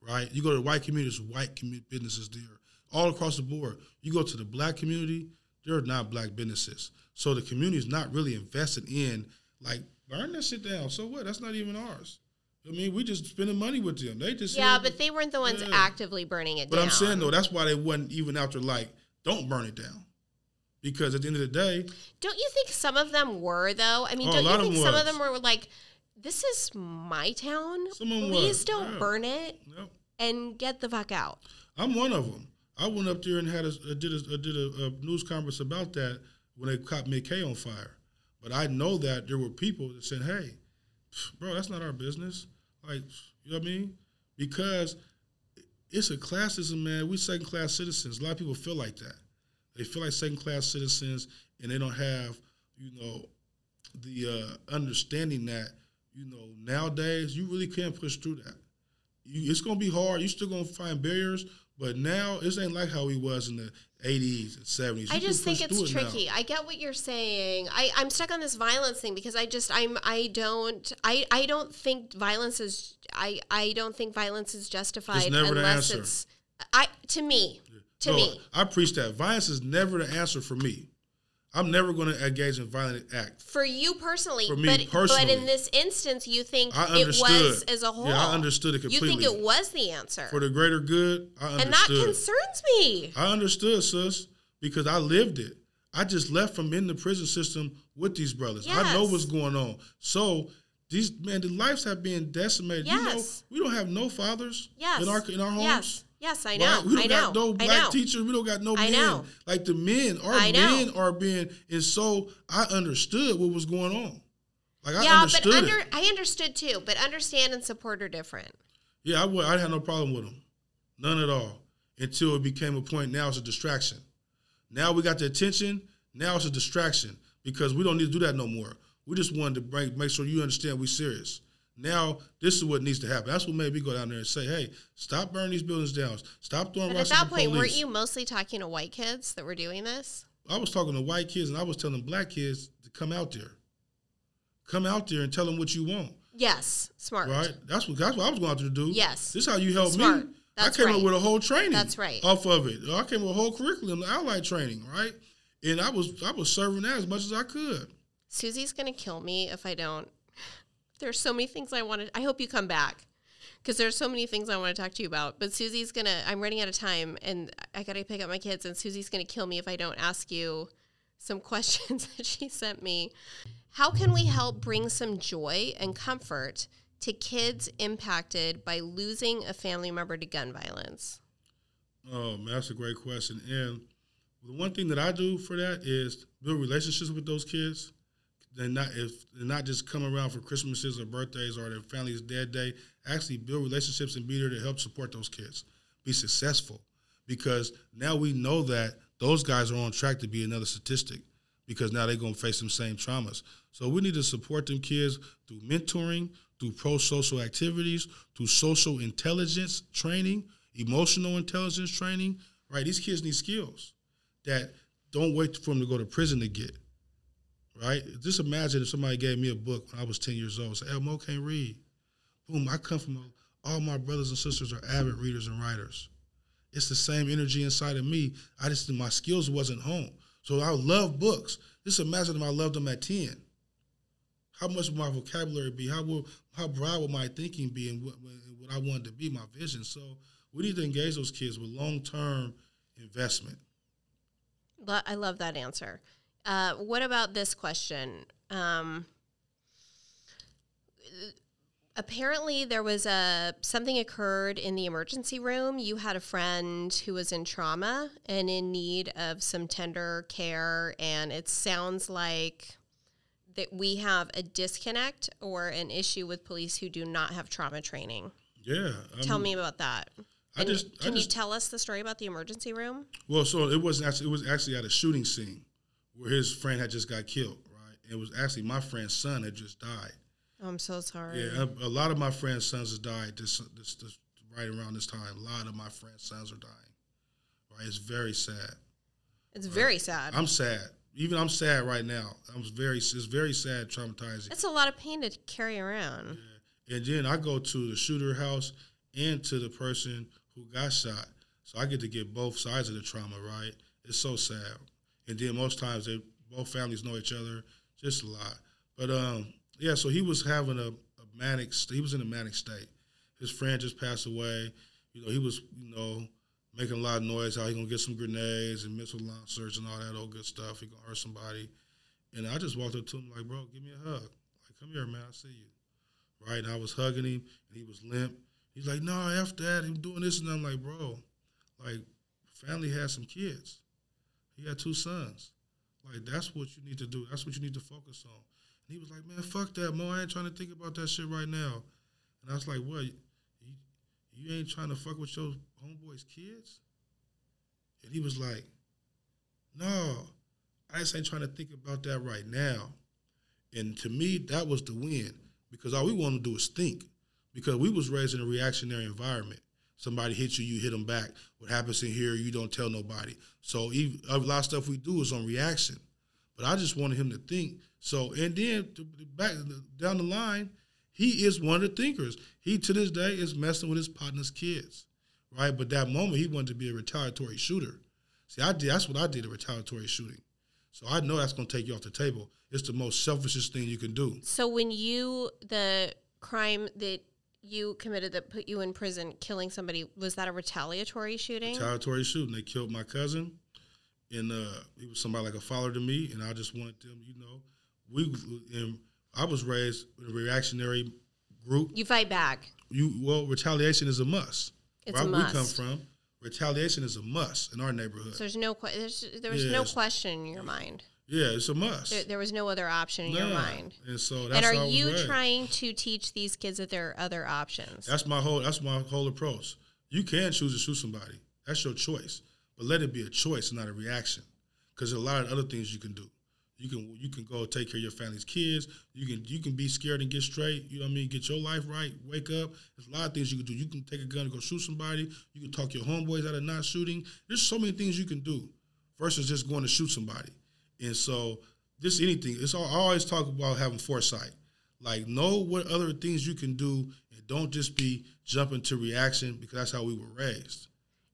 right? You go to the white community, there's white businesses there, all across the board. You go to the black community, there are not black businesses. So the community is not really invested in like burn that shit down. So what? That's not even ours. I mean, we just spending money with them. They just Yeah, but they weren't the ones Yeah. actively burning it But down. I'm saying though, that's why they wasn't even out there like, don't burn it down, because at the end of the day, Don't you think some of them were though? I mean, Oh, don't you think some of them were like, "This is my town. Some of them Please was, don't yeah. burn it yep. and get the fuck out." I'm one of them. I went up there and had a, did a, did a, a news conference about that when they caught McKay on fire. But I know that there were people that said, "Hey, bro, that's not our business." Like, you know what I mean? Because it's a classism, man. We second class citizens. A lot of people feel like that. They feel like second class citizens, and they don't have, you know, the uh, understanding that, you know, nowadays you really can't push through that. You, it's gonna be hard. You're still gonna find barriers, but now this ain't like how he was in the '80s and '70s. I You can just think it's through it tricky. I get what you're saying. I, I'm stuck on this violence thing because I just I'm I don't I, I don't think violence is I, I don't think violence is justified never the unless answer. it's I to me to No, me I preach that violence is never the answer for me. I'm never going to engage in violent act. for you personally. For me but but in this instance, you think it was as a whole. Yeah, I understood it completely. You think it was the answer, For the greater good, I understood. and that concerns me. I understood, sis, because I lived it. I just left from in the prison system with these brothers. I know what's going on. So these man, the lives have been decimated. You know, Yes. we don't have no fathers Yes, in our in our homes. Yes, yes, I know. We don't I know. got no black know. teachers. We don't got no I men. know. Like the men, our know. men are being, and so I understood what was going on. Like I yeah, but understood under it. I understood too. But understand and support are different. Yeah, I would. I had no problem with them, none at all. Until it became a point. Now it's a distraction. Now we got the attention. Now it's a distraction because we don't need to do that no more. We just wanted to bring, make sure you understand we're serious. Now this is what needs to happen. That's what made me go down there and say, "Hey, stop burning these buildings down. Stop throwing rocks at that point, weren't you mostly talking to white kids that were doing this? I was talking to white kids and I was telling black kids to come out there, come out there and tell them what you want. Yes, smart. Right? That's what that's what I was going out there to do. Yes. This is how you help Smart. me. That's I came right. up with a whole training. That's right. Off of it. I came up with a whole curriculum, the allied training, right? And I was I was serving that as much as I could. Susie's gonna kill me if I don't. There's so many things I want to. I hope you come back because there's so many things I want to talk to you about. But Susie's gonna. I'm running out of time, and I gotta pick up my kids. And Susie's gonna kill me if I don't ask you some questions that she sent me. How can we help bring some joy and comfort to kids impacted by losing a family member to gun violence? Oh man, that's a great question. And the one thing that I do for that is build relationships with those kids. They're not if they're not just come around for Christmases or birthdays or their family's dead day. Actually build relationships and be there to help support those kids. Be successful. Because now we know that those guys are on track to be another statistic because now they're gonna face some same traumas. So we need to support them kids through mentoring, through pro social activities, through social intelligence training, emotional intelligence training. Right? These kids need skills that don't wait for them to go to prison to get. Right? Just imagine if somebody gave me a book when I was 10 years old. Say, Elmo can't read. Boom, I come from a, all my brothers and sisters are avid readers and writers. It's the same energy inside of me. I just my skills wasn't home. So I love books. Just imagine if I loved them at 10. How much would my vocabulary be? How will how broad would my thinking be and what, what I wanted to be, my vision? So we need to engage those kids with long term investment. I love that answer. Uh, what about this question? Um, apparently, there was a something occurred in the emergency room. You had a friend who was in trauma and in need of some tender care, and it sounds like that we have a disconnect or an issue with police who do not have trauma training. Yeah. I Tell me about that. I And just I can just you tell us the story about the emergency room? Well, so it wasn't actually it was actually at a shooting scene where his friend had just got killed, right? It was actually my friend's son had just died. Oh, I'm so sorry. Yeah, a, a lot of my friends' sons have died this, this this right around this time. A lot of my friends' sons are dying. Right? It's very sad. It's very sad. I'm sad. Even I'm sad right now. I'm very it's very sad, traumatizing. It's a lot of pain to carry around. And then I go to the shooter house and to the person who got shot. So I get to get both sides of the trauma, right? It's so sad. And then most times they both families know each other, just a lot. But um, yeah, so he was having a, a manic. He was in a manic state. His friend just passed away. You know, he was you know making a lot of noise. How he gonna get some grenades and missile launchers and all that old good stuff. He gonna hurt somebody. And I just walked up to him like, bro, give me a hug. Like, come here, man. I see you. Right. And I was hugging him, and he was limp. He's like, no, after that, I'm doing this, and I'm like, bro, like, family has some kids. He had two sons. Like, that's what you need to do. That's what you need to focus on. And he was like, man, fuck that, Mo. I ain't trying to think about that shit right now. And I was like, what? You, you ain't trying to fuck with your homeboy's kids? And he was like, no, I just ain't trying to think about that right now. And to me, that was the win because all we want to do is think. Because we was raised in a reactionary environment. Somebody hits you, you hit them back. What happens in here, you don't tell nobody. So even, a lot of stuff we do is on reaction. But I just wanted him to think. So and then to, back down the line, he is one of the thinkers. He to this day is messing with his partner's kids, right? But that moment he wanted to be a retaliatory shooter. See, I did. That's what I did. A retaliatory shooting. So I know that's going to take you off the table. It's the most selfishest thing you can do. So when you the crime that you committed that put you in prison, killing somebody, was that a retaliatory shooting? Retaliatory shooting. They killed my cousin, and uh, he was somebody like a father to me, and I just wanted them, you know, we and I was raised in a reactionary group. You fight back. You well, retaliation is a must. It's Where a we come from, retaliation is a must in our neighborhood. So there's no there's, there was no question in your mind. Yeah, it's a must. There, there was no other option in your mind. And so that's And are how I was you trying to teach these kids that there are other options? That's my whole. That's my whole approach. You can choose to shoot somebody. That's your choice, but let it be a choice, not a reaction. Because there's a lot of other things you can do. You can you can go take care of your family's kids. You can you can be scared and get straight. You know what I mean? Get your life right. Wake up. There's a lot of things you can do. You can take a gun and go shoot somebody. You can talk your homeboys out of not shooting. There's so many things you can do versus just going to shoot somebody. And so this anything. It's all, I always talk about having foresight. Like know what other things you can do, and don't just be jumping to reaction because that's how we were raised.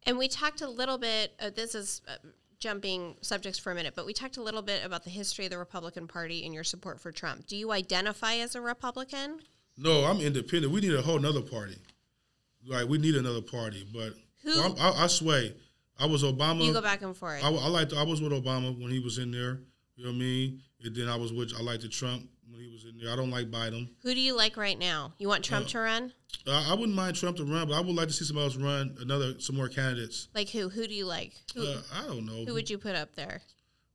And we talked a little bit. Uh, this is uh, jumping subjects for a minute, but we talked a little bit about the history of the Republican Party and your support for Trump. Do you identify as a Republican? No, I'm independent. We need a whole nother party. Like we need another party, but I'm, I, I sway. I was Obama. You go back and forth. I, I liked. I was with Obama when he was in there. You know what I mean? And then I was with. I liked the Trump when he was in there. I don't like Biden. Who do you like right now? You want Trump Uh, to run? Uh, I wouldn't mind Trump to run, but I would like to see somebody else run another some more candidates. Like who? Who do you like? Who, Uh, I don't know. who would you put up there?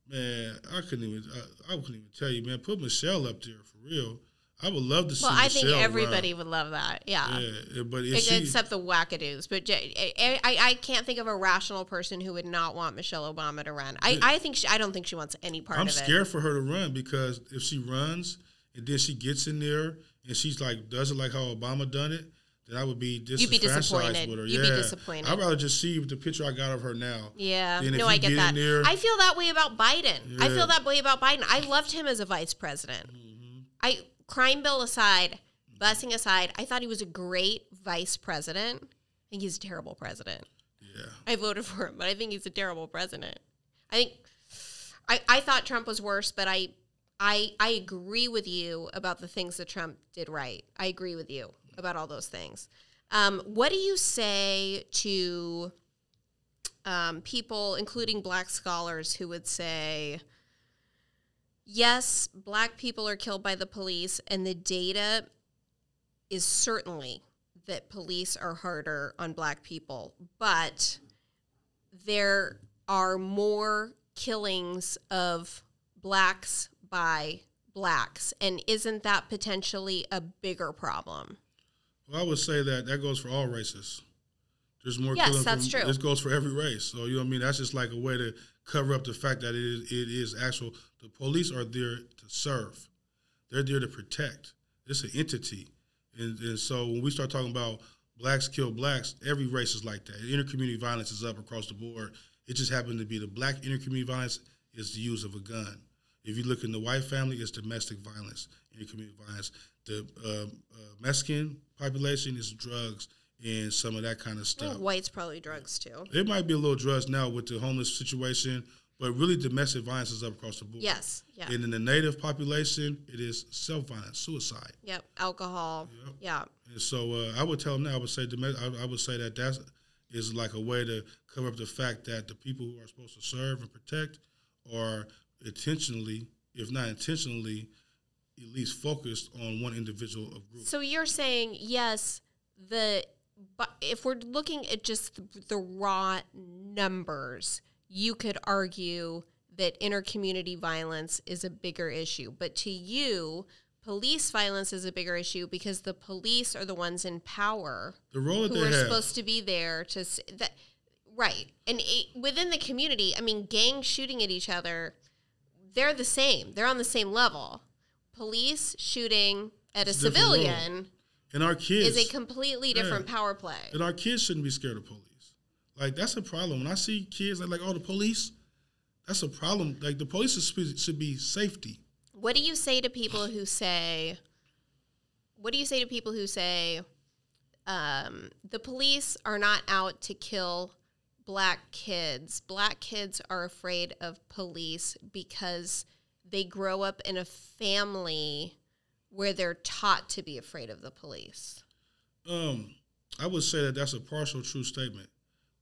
Man, I couldn't even. I, I couldn't even tell you, man. Put Michelle up there for real. I would love to see. Well, I think everybody run. would love that. Yeah. Yeah, but if Ex- she, Except the wackadoos, but I can't think of a rational person who would not want Michelle Obama to run. I, I think she, I don't think she wants any part I'm of it. scared for her to run because if she runs and then she gets in there and she's like does it like how Obama done it, then I would be You'd be disenfranchised disappointed. with her. You'd be yeah. disappointed. I'd rather just see the picture I got of her now. Yeah, no, I get that. there- I feel that way about Biden. I feel that way about Biden. I loved him as a vice president. Mm-hmm. I crime bill aside, busing aside, I thought he was a great vice president. I think he's a terrible president. Yeah. I voted for him, but I think he's a terrible president. I think I, I thought Trump was worse, but I I I agree with you about the things that Trump did right. I agree with you about all those things. Um, what do you say to um, people, including black scholars, who would say, yes, black people are killed by the police, and the data is certainly that police are harder on black people, but there are more killings of blacks by blacks. And isn't that potentially a bigger problem? Well, I would say that that goes for all races. There's more Yes, that's from, true. This goes for every race. So you know what I mean. That's just like a way to cover up the fact that it is, it is actual. The police are there to serve. They're there to protect. It's an entity, and, and so when we start talking about blacks kill blacks, every race is like that. Intercommunity violence is up across the board. It just happened to be the black intercommunity violence is the use of a gun. If you look in the white family, it's domestic violence, intercommunity violence. The um, uh, Mexican population is drugs and some of that kind of stuff. think whites probably drugs too. It might be a little drugs now with the homeless situation, But really, domestic violence is up across the board. Yes. Yeah. And in the native population, it is self violence, suicide. Yep. Alcohol. Yep. Yeah. And so uh, I would tell them now. I would say I, I would say that that is like a way to cover up the fact that the people who are supposed to serve and protect are intentionally, if not intentionally, at least focused on one individual of group. So you're saying yes, the but if we're looking at just the, raw numbers, you could argue that intercommunity violence is a bigger issue. But to you, police violence is a bigger issue because the police are the ones in power The role that who they are have. supposed to be there to that right and it, within the community i mean gangs shooting at each other they're the same they're on the same level police shooting at It's a civilian and our kids is a completely different Yeah. power play and our kids shouldn't be scared of police. Like that's a problem. When I see kids that like, oh, the police, that's a problem. Like the police should- should be safety. what do you say to people who say what do you say to people who say um, the police are not out to kill black kids black kids are afraid of police because they grow up in a family where they're taught to be afraid of the police Um, I would say that that's a partial true statement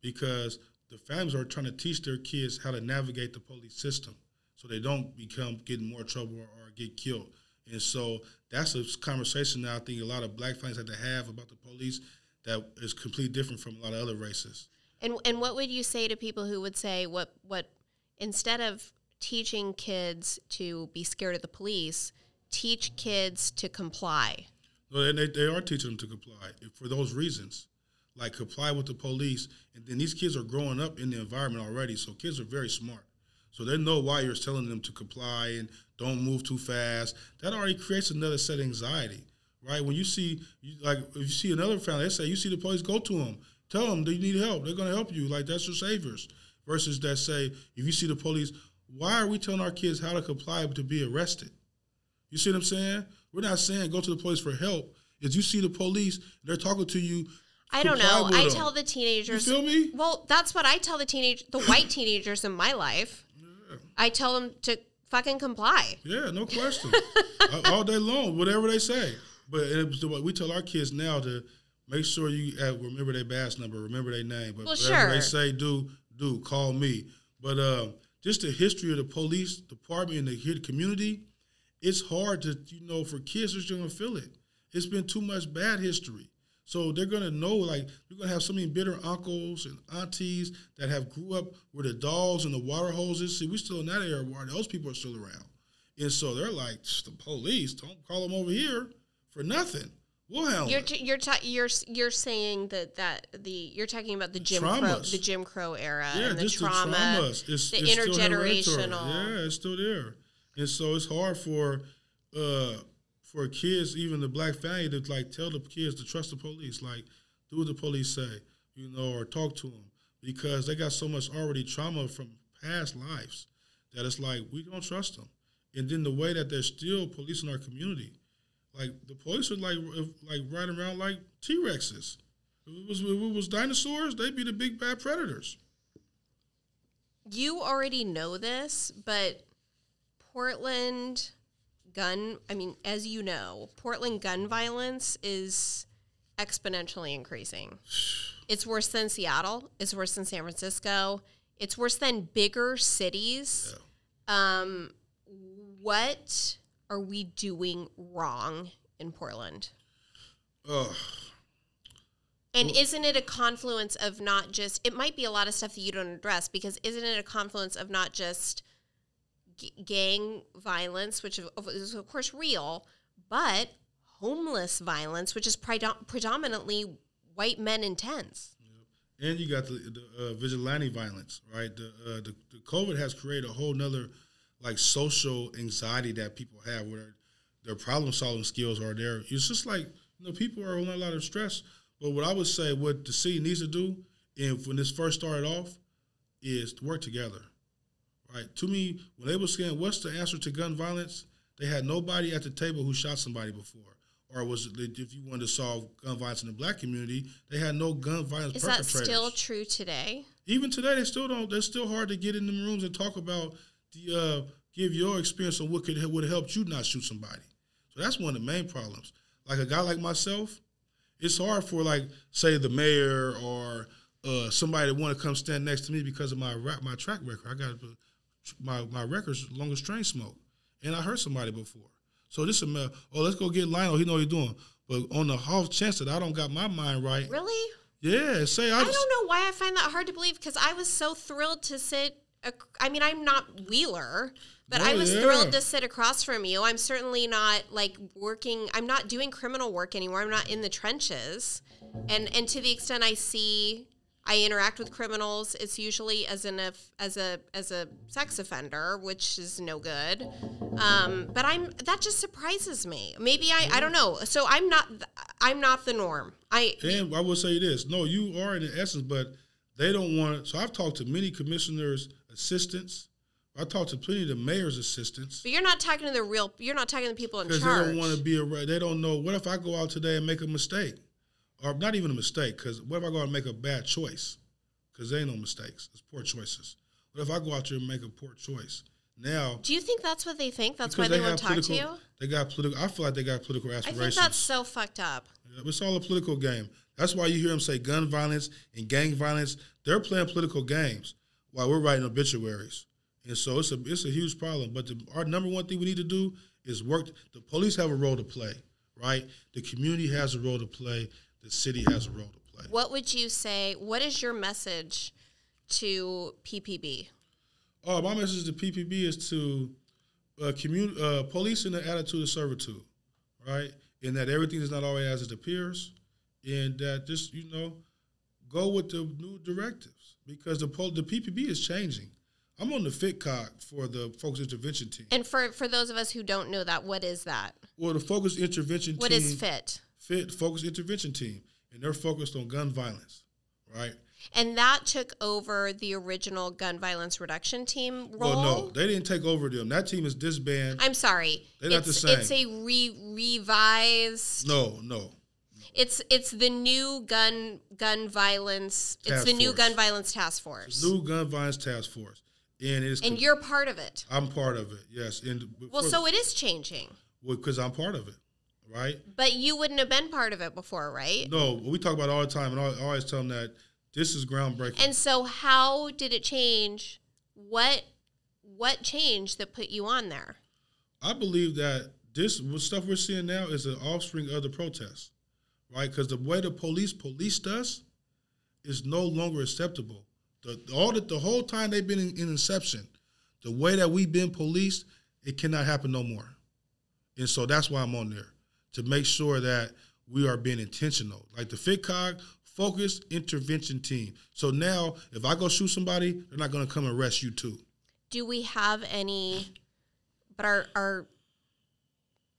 because the families are trying to teach their kids how to navigate the police system so they don't become get in more trouble or, or get killed. And so that's a conversation that I think a lot of black families have to have about the police that is completely different from a lot of other races. And and what would you say to people who would say what what instead of teaching kids to be scared of the police, teach kids to comply? Well, and they, they are teaching them to comply for those reasons, like comply with the police. And then these kids are growing up in the environment already, so kids are very smart. So they know why you're telling them to comply and don't move too fast. That already creates another set of anxiety, right? When you see, you, like, if you see another family, they say you see the police, go to them, tell them they need help. They're going to help you. Like that's your saviors. Versus that say, if you see the police, why are we telling our kids how to comply to be arrested? You see what I'm saying? We're not saying go to the police for help. If you see the police, they're talking to you. I don't know. I them. tell the You teenagers. feel me? Well, that's what I tell the teenage, the white teenagers in my life. I tell them to fucking comply. Yeah, no question. all, day long, whatever they say. But it we tell our kids now to make sure you uh, remember their badge number, remember their name. But Well, whatever they say, do do call me. But um, just the history of the police department and the community, it's hard to you know for kids they're gonna feel it. It's been too much bad history. So they're gonna know like you're gonna have so many bitter uncles and aunties that have grew up where the dogs and the water hoses. See, we still in that era where those people are still around. And so they're like, the police, don't call them over here for nothing. We'll handle You're t- you're ta- you're you're saying that that the you're talking about the Jim Crow the Jim Crow era yeah, and the trauma. the traumas. It's, the it's still intergenerational- Yeah, it's still there. And so it's hard for uh for kids, even the black family, to like tell the kids to trust the police. Like, do what the police say, you know, or talk to them because they got so much already trauma from past lives that it's like we don't trust them. And then the way that they're still policing our community, like the police are like like riding around like T Rexes. It was if it was dinosaurs, they'd be the big bad predators. You already know this, but Portland gun, I mean, as you know, Portland gun violence is exponentially increasing. It's worse than Seattle, it's worse than San Francisco, it's worse than bigger cities. Um, what are we doing wrong in Portland? Ugh. And isn't it a confluence of not just, it might be a lot of stuff that you don't address because isn't it a confluence of not just g- gang violence, which is of course real, but homeless violence, which is predom- predominantly white men intense? And you got the, the uh, vigilante violence, right? The, uh, the the COVID has created a whole nother like social anxiety that people have, where their problem solving skills are there. It's just like you know people are under a lot of stress. But what I would say, what the city needs to do, and when this first started off, is to work together, right? To me, when they were saying what's the answer to gun violence, they had nobody at the table who shot somebody before. Or was it if you wanted to solve gun violence in the black community, they had no gun violence Is that still true today? Even today, they still don't. They're still hard to get in them rooms and talk about the uh, give your experience on what could would have helped you not shoot somebody. So that's one of the main problems. Like a guy like myself, it's hard for like say the mayor or uh, somebody that want to come stand next to me because of my rap, my track record. I got my my records longest train smoke, and I heard somebody before. So this is a oh let's go get Lionel. He know what he's doing. But on the off chance that I don't got my mind right, Really? yeah, say I, I don't know why I find that hard to believe because I was so thrilled to sit. I mean, I'm not Wheeler, but I Oh, was yeah. thrilled to sit across from you. I'm certainly not like working. I'm not doing criminal work anymore. I'm not in the trenches, and and to the extent I see, I interact with criminals. It's usually as an as a as a sex offender, which is no good. Um, but I'm that just surprises me. Maybe I I don't know. So I'm not I'm not the norm. I And I will say this: no, you are in the essence, but they don't want. So I've talked to many commissioners' assistants. I talked to plenty of the mayor's assistants But you're not talking to the real. You're not talking to the people in because they don't want to be a. They don't know. What if I go out today and make a mistake, or not even a mistake? Because what if I go out and make a bad choice? Because there ain't no mistakes. It's poor choices. What if I go out there and make a poor choice? Now, Do you think that's what they think? That's why they, have won't talk to you. They got political. I feel like they got political aspirations. I think that's so fucked up. It's all a political game. That's why you hear them say gun violence and gang violence. They're playing political games while we're writing obituaries, and so it's a it's a huge problem. But the, our number one thing we need to do is work. The police have a role to play, right? The community has a role to play. The city has a role to play. What would you say? What is your message to PPB? Oh, my message to PPB is to uh, commun- uh, police in the attitude of servitude, right? And that everything is not always as it appears, and that just you know, go with the new directives because the pol- the PPB is changing. I'm on the FITCOG for the Focused Intervention Team. And for for those of us who don't know that, what is that? Well, the Focused Intervention What Team. is FIT? FIT Focused Intervention Team, and they're focused on gun violence, right? And that took over the original gun violence reduction team role. Well, no, they didn't take over them. That team is disbanded. I'm sorry. They're not it's the same. it's a re- revised. no, no. It's it's the new gun gun violence. it's Task the new gun violence task force. New Gun Violence Task Force, and it's and you're part of it. I'm part of it. Yes, and Well, so it is changing. Well, because I'm part of it, right? But you wouldn't have been part of it before, right? No, we talk about it all the time, and I always tell them that this is groundbreaking. And so how did it change? What what changed that put you on there? I believe that this what stuff we're seeing now is an offspring of the protests, right? Because the way the police policed us is no longer acceptable. The all the, the whole time they've been in, in inception, the way that we've been policed, it cannot happen no more. And so that's why I'm on there to make sure that we are being intentional. Like the FITCOG focused intervention team. So now if I go shoot somebody, they're not gonna come arrest you too. Do we have any but our are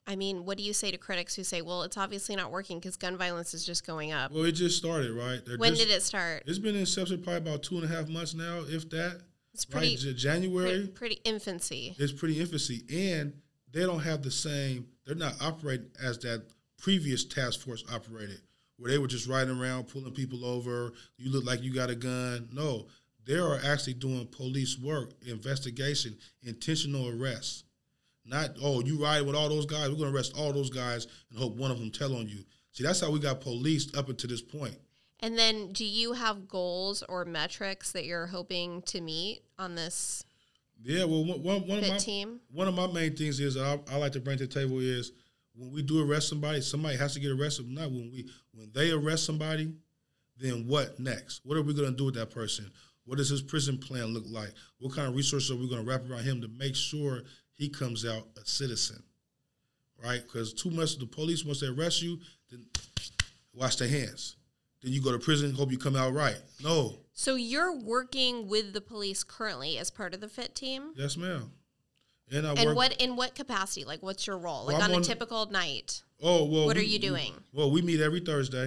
I mean, what do you say to critics who say, "Well, it's obviously not working because gun violence is just going up"? Well, it just started, right? They're when just- did it start? It's been in inception probably about two and a half months now, if that. It's pretty J- January pretty, pretty infancy. It's pretty infancy, and they don't have the same. They're not operating as that previous task force operated, where they were just riding around pulling people over. You look like you got a gun. No, they are actually doing police work, investigation, intentional arrests. Not oh, you ride with all those guys. We're gonna arrest all those guys and hope one of them tell on you. See, that's how we got policed up until this point. And then do you have goals or metrics that you're hoping to meet on this Yeah, well, one, one, of my team? one of my main things is I, I like to bring to the table is when we do arrest somebody, somebody has to get arrested. Not when we when they arrest somebody, then what next? What are we going to do with that person? What does his prison plan look like? What kind of resources are we going to wrap around him to make sure he comes out a citizen? Right? Because too much of the police once they arrest you, then wash their hands. Then you go to prison, hope you come out right. No, So you're working with the police currently as part of the fit team? yes, ma'am. And I And work. what in what capacity? Like what's your role? Like Well, I'm on a on- typical night. Oh well. What are we- you we- doing? well, we meet every Thursday,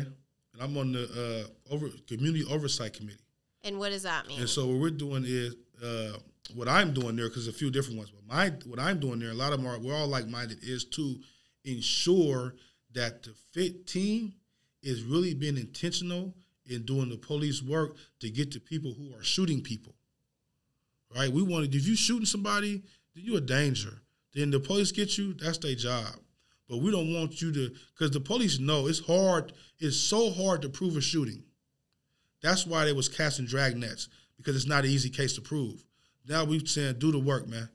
and I'm on the uh, over community oversight committee. And what does that mean? And so what we're doing is uh, what I'm doing there because a few different ones. But my what I'm doing there, a lot of them are we're all like minded is to ensure that the fit team is really being intentional in doing the police work to get to people who are shooting people. Right? We wanted if you shooting somebody, then you a danger. Then the police get you, that's their job. But we don't want you to because the police know it's hard, it's so hard to prove a shooting. That's why they was casting drag nets, because it's not an easy case to prove. Now we saying do the work, man.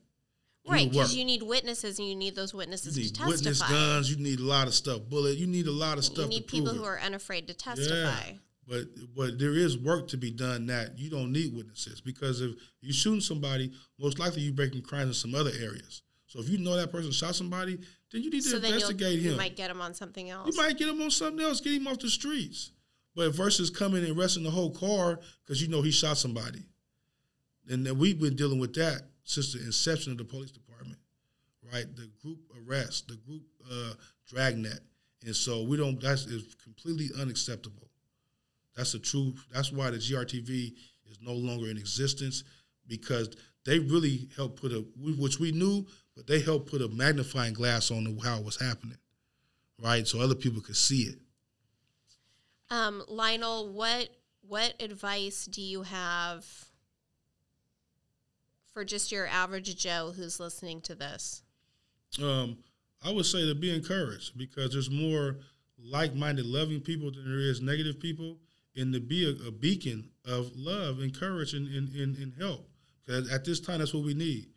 Do Right, because you need witnesses and you need those witnesses You need to witness testify. guns. You need a lot of stuff. Bullet. You need a lot of stuff. you need to prove people it. who are unafraid to testify. But but there is work to be done that you don't need witnesses because if you shooting somebody, most likely you're breaking crimes in some other areas. So if you know that person shot somebody, then you need to So then you'll, you might get him on something else. You might get him on something else, get him off the streets. But versus coming and arresting the whole car because you know he shot somebody. And then we've been dealing with that since the inception of the police department, right? The group arrest, the group uh, dragnet. And so we don't, that's is completely unacceptable. That's the truth. That's why the GRTV is no longer in existence because they really helped put a, which we knew, but they helped put a magnifying glass on how it was happening, right? So other people could see it. Um, Lionel, what what advice do you have for just your average Joe who's listening to this? Um, I would say to be encouraged because there's more like-minded, loving people than there is negative people, and to be a, a beacon of love, encourage, and, and, and, and help. Because at this time, that's what we need.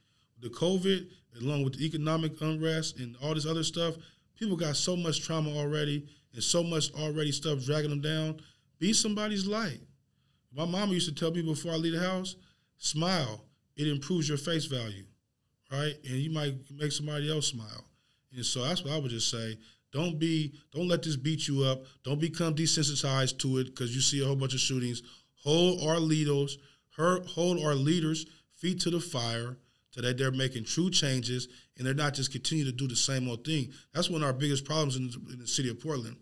The COVID, along with the economic unrest and all this other stuff, people got so much trauma already and so much already stuff dragging them down. Be somebody's light. My mama used to tell me before I leave the house, smile. It improves your face value, right? And you might make somebody else smile. And so that's what I would just say. Don't be, don't let this beat you up. Don't become desensitized to it because you see a whole bunch of shootings. Hold our leaders, her, hold our leaders' feet to the fire so that they're making true changes and they're not just continue to do the same old thing. That's one of our biggest problems in the, in the city of Portland.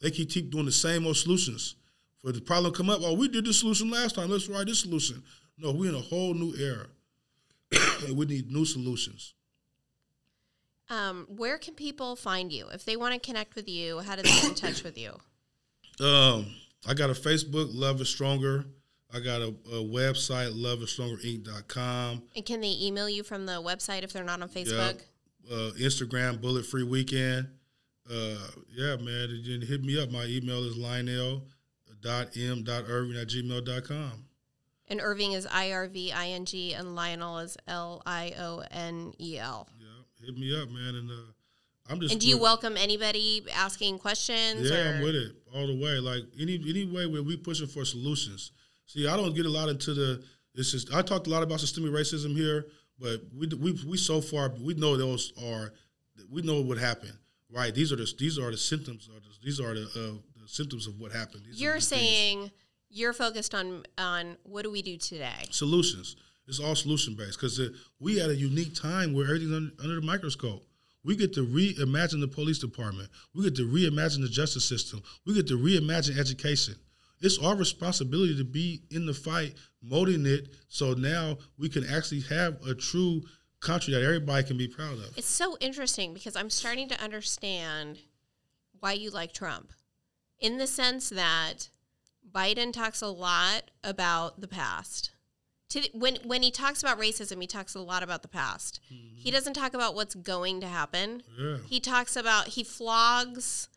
They keep, keep doing the same old solutions. For the problem come up, oh, we did this solution last time. Let's try this solution. No, we're in a whole new era. and we need new solutions. Um, where can people find you if they want to connect with you? How do they get in touch with you? Um, I got a Facebook, Love is Stronger. I got a, a website, loveisstrongerinc.com. And can they email you from the website if they're not on Facebook? Uh, Instagram, Bullet Free Weekend. Uh, yeah, man. Hit me up. My email is lionel.m.irving at gmail.com. And Irving is I R V I N G, and Lionel is L I O N E L. Hit me up, man. And uh, I'm just. And do you welcome anybody asking questions? Yeah, or? I'm with it all the way. Like any any way where we pushing for solutions. See, I don't get a lot into the. It's just I talked a lot about systemic racism here, but we we we so far we know those are we know what happened. Right? These are the these are the symptoms. Of this, these are the, uh, the symptoms of what happened. These You're the things. saying you're focused on on what do we do today? solutions. It's all solution based because we at a unique time where everything's under, under the microscope. We get to reimagine the police department. We get to reimagine the justice system. We get to reimagine education. It's our responsibility to be in the fight, molding it so now we can actually have a true country that everybody can be proud of. It's so interesting because I'm starting to understand why you like Trump, in the sense that Biden talks a lot about the past. To, when when he talks about racism, he talks a lot about the past. He mm-hmm. doesn't talk about what's going to happen. Yeah. He talks about he flogs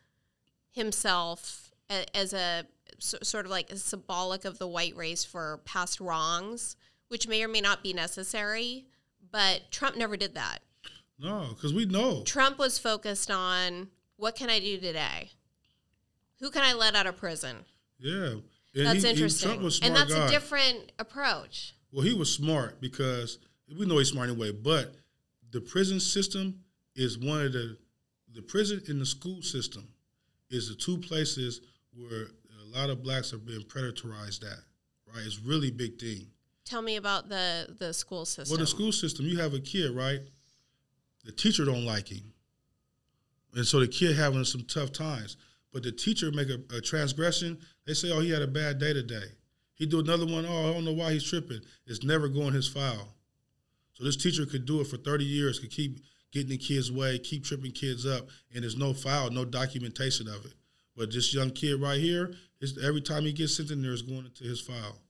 himself a, as a so, sort of like a symbolic of the white race for past wrongs, which may or may not be necessary. But Trump never did that. No, because we know. Trump was focused on what can I do today? Who can I let out of prison? Yeah. And That's he- interesting. Trump was a and that's guy. a different approach. Well, he was smart because we know he's smart anyway. But the prison system is one of the the prison and the school system is the two places where a lot of blacks are being predatorized at. Right, it's really big thing. Tell me about the the school system. Well, the school system, you have a kid, right? The teacher don't like him, and so the kid having some tough times. But the teacher make a, a transgression. They say, "Oh, he had a bad day today." He do another one. Oh, I don't know why he's tripping. It's never going his file. So this teacher could do it for thirty years, could keep getting the kids' way, keep tripping kids up, and there's no file, no documentation of it. But this young kid right here, his, every time he gets sent in there, is going into his file,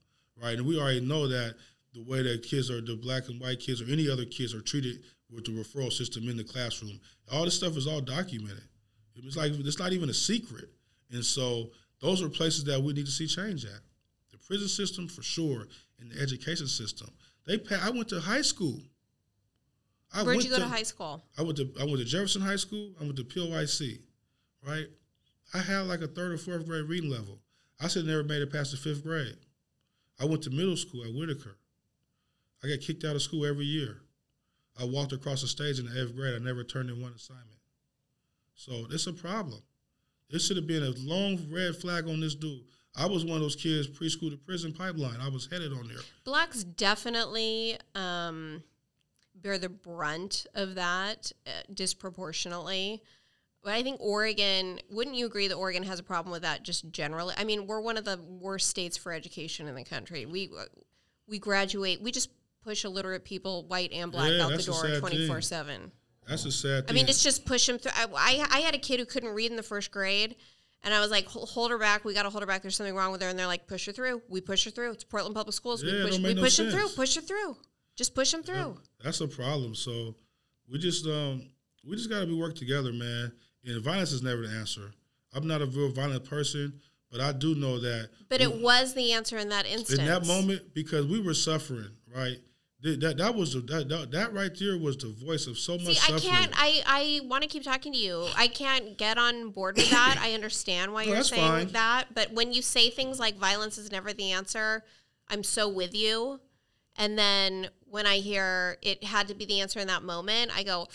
right? And we already know that the way that kids are, the black and white kids or any other kids are treated with the referral system in the classroom. All this stuff is all documented. It's like it's not even a secret. And so those are places that we need to see change at. Prison system for sure, and the education system. They pay, I went to high school. I Where'd you go to, to, high school? I went to I went to Jefferson High School. I went to POIC, right? I had like a third or fourth grade reading level. I said never made it past the fifth grade. I went to middle school at Whitaker. I got kicked out of school every year. I walked across the stage in the eighth grade. I never turned in one assignment. So it's a problem. This should have been a long red flag on this dude. I was one of those kids preschool to prison pipeline. I was headed on there. Blacks definitely um, bear the brunt of that uh, disproportionately. But I think Oregon, wouldn't you agree that Oregon has a problem with that just generally? I mean, we're one of the worst states for education in the country. We we graduate, we just push illiterate people, white and black, yeah, out the door 24 7. That's a sad thing. I mean, it's just push them through. I, I, I had a kid who couldn't read in the first grade. And I was like, hold her back. We got to hold her back. There's something wrong with her. And they're like, push her through. We push her through. It's Portland Public Schools. Yeah, we push, we no push them through. Push her through. Just push them through. Yeah, that's a problem. So we just um we just got to be work together, man. And violence is never the answer. I'm not a real violent person, but I do know that. But we, it was the answer in that instance. In that moment, because we were suffering, right? That, that was that, that, that right there was the voice of so much. See, I can't. I I want to keep talking to you. I can't get on board with that. I understand why no, you're saying fine. that, but when you say things like violence is never the answer, I'm so with you. And then when I hear it had to be the answer in that moment, I go,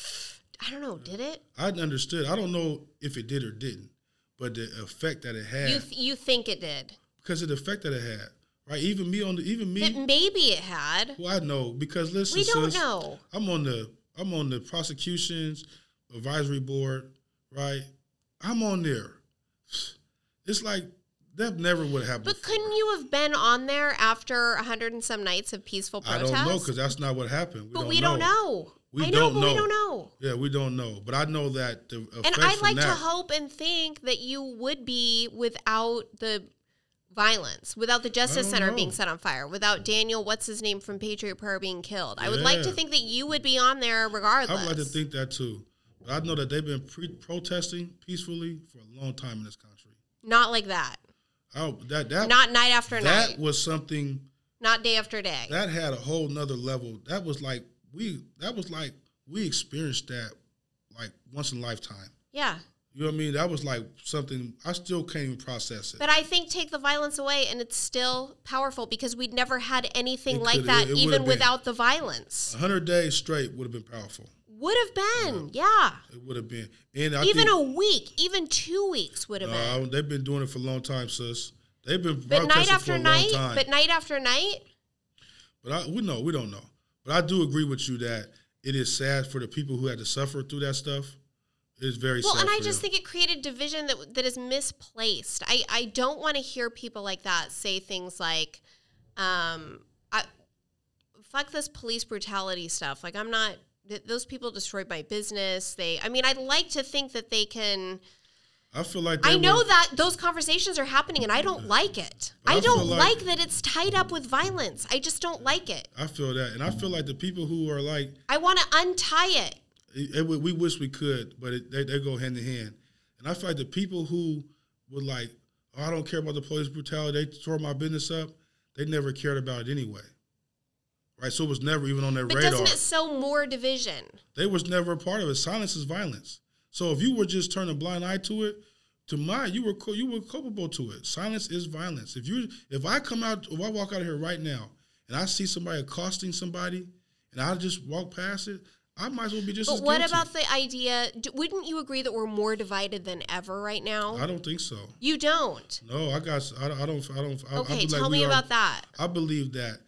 I don't know, did it? I understood. I don't know if it did or didn't, but the effect that it had. You th- you think it did? Because of the effect that it had. Right, even me on the even me. Maybe it had. Well, I know because listen, we don't sis, know. I'm on the I'm on the prosecutions advisory board, right? I'm on there. It's like that never would happen. But couldn't you have been on there after a hundred and some nights of peaceful protest? I don't know because that's not what happened. We but don't we know. don't know. We I know, but know. we don't know. Yeah, we don't know. But I know that the and I'd like that, to hope and think that you would be without the violence, without the Justice Center know. being set on fire, without Daniel, what's his name from Patriot Prayer being killed. I would like to think that you would be on there regardless. I would like to think that too. But I know that they've been pre- protesting peacefully for a long time in this country. Not like that. Oh, that that not night after that night. That was something. Not day after day. That had a whole nother level. That was like we. That was like we experienced that like once in a lifetime. Yeah. You know what I mean? That was like something I still can't even process it. But I think take the violence away and it's still powerful because we'd never had anything it like that, it, it even without the violence. hundred days straight would have been powerful. Would have been, yeah. yeah. It would have been, and I even think, a week, even two weeks would have uh, been. They've been doing it for a long time, sis. They've been, but night after night, but night after night. But I, we know, we don't know. But I do agree with you that it is sad for the people who had to suffer through that stuff. It's very well, and I just think it created division that that is misplaced. I I don't want to hear people like that say things like, um, I fuck this police brutality stuff. Like I'm not. Those people destroyed my business. They. I mean, I'd like to think that they can. I feel like I know were, that those conversations are happening, and I don't like it. I, I don't like, like, that it's tied up with violence. I just don't like it. I feel that, and I feel like the people who are like, I want to untie it. It, it, we wish we could, but it, they, they go hand in hand. And I feel like the people who would like, oh, I don't care about the police brutality, they tore my business up, they never cared about it anyway. Right? So it was never even on their but radar. Doesn't it sow more division? They was never a part of it. Silence is violence. So if you were just turning a blind eye to it, to mine, you were you were culpable to it. Silence is violence. If you if I come out, if I walk out of here right now and I see somebody accosting somebody, and I just walk past it, I might as well be just. But what guilty. about the idea? Wouldn't you agree that we're more divided than ever right now? I don't think so. You don't. No, I got. I, I don't. I don't. Okay, I tell like me about are, that. I believe that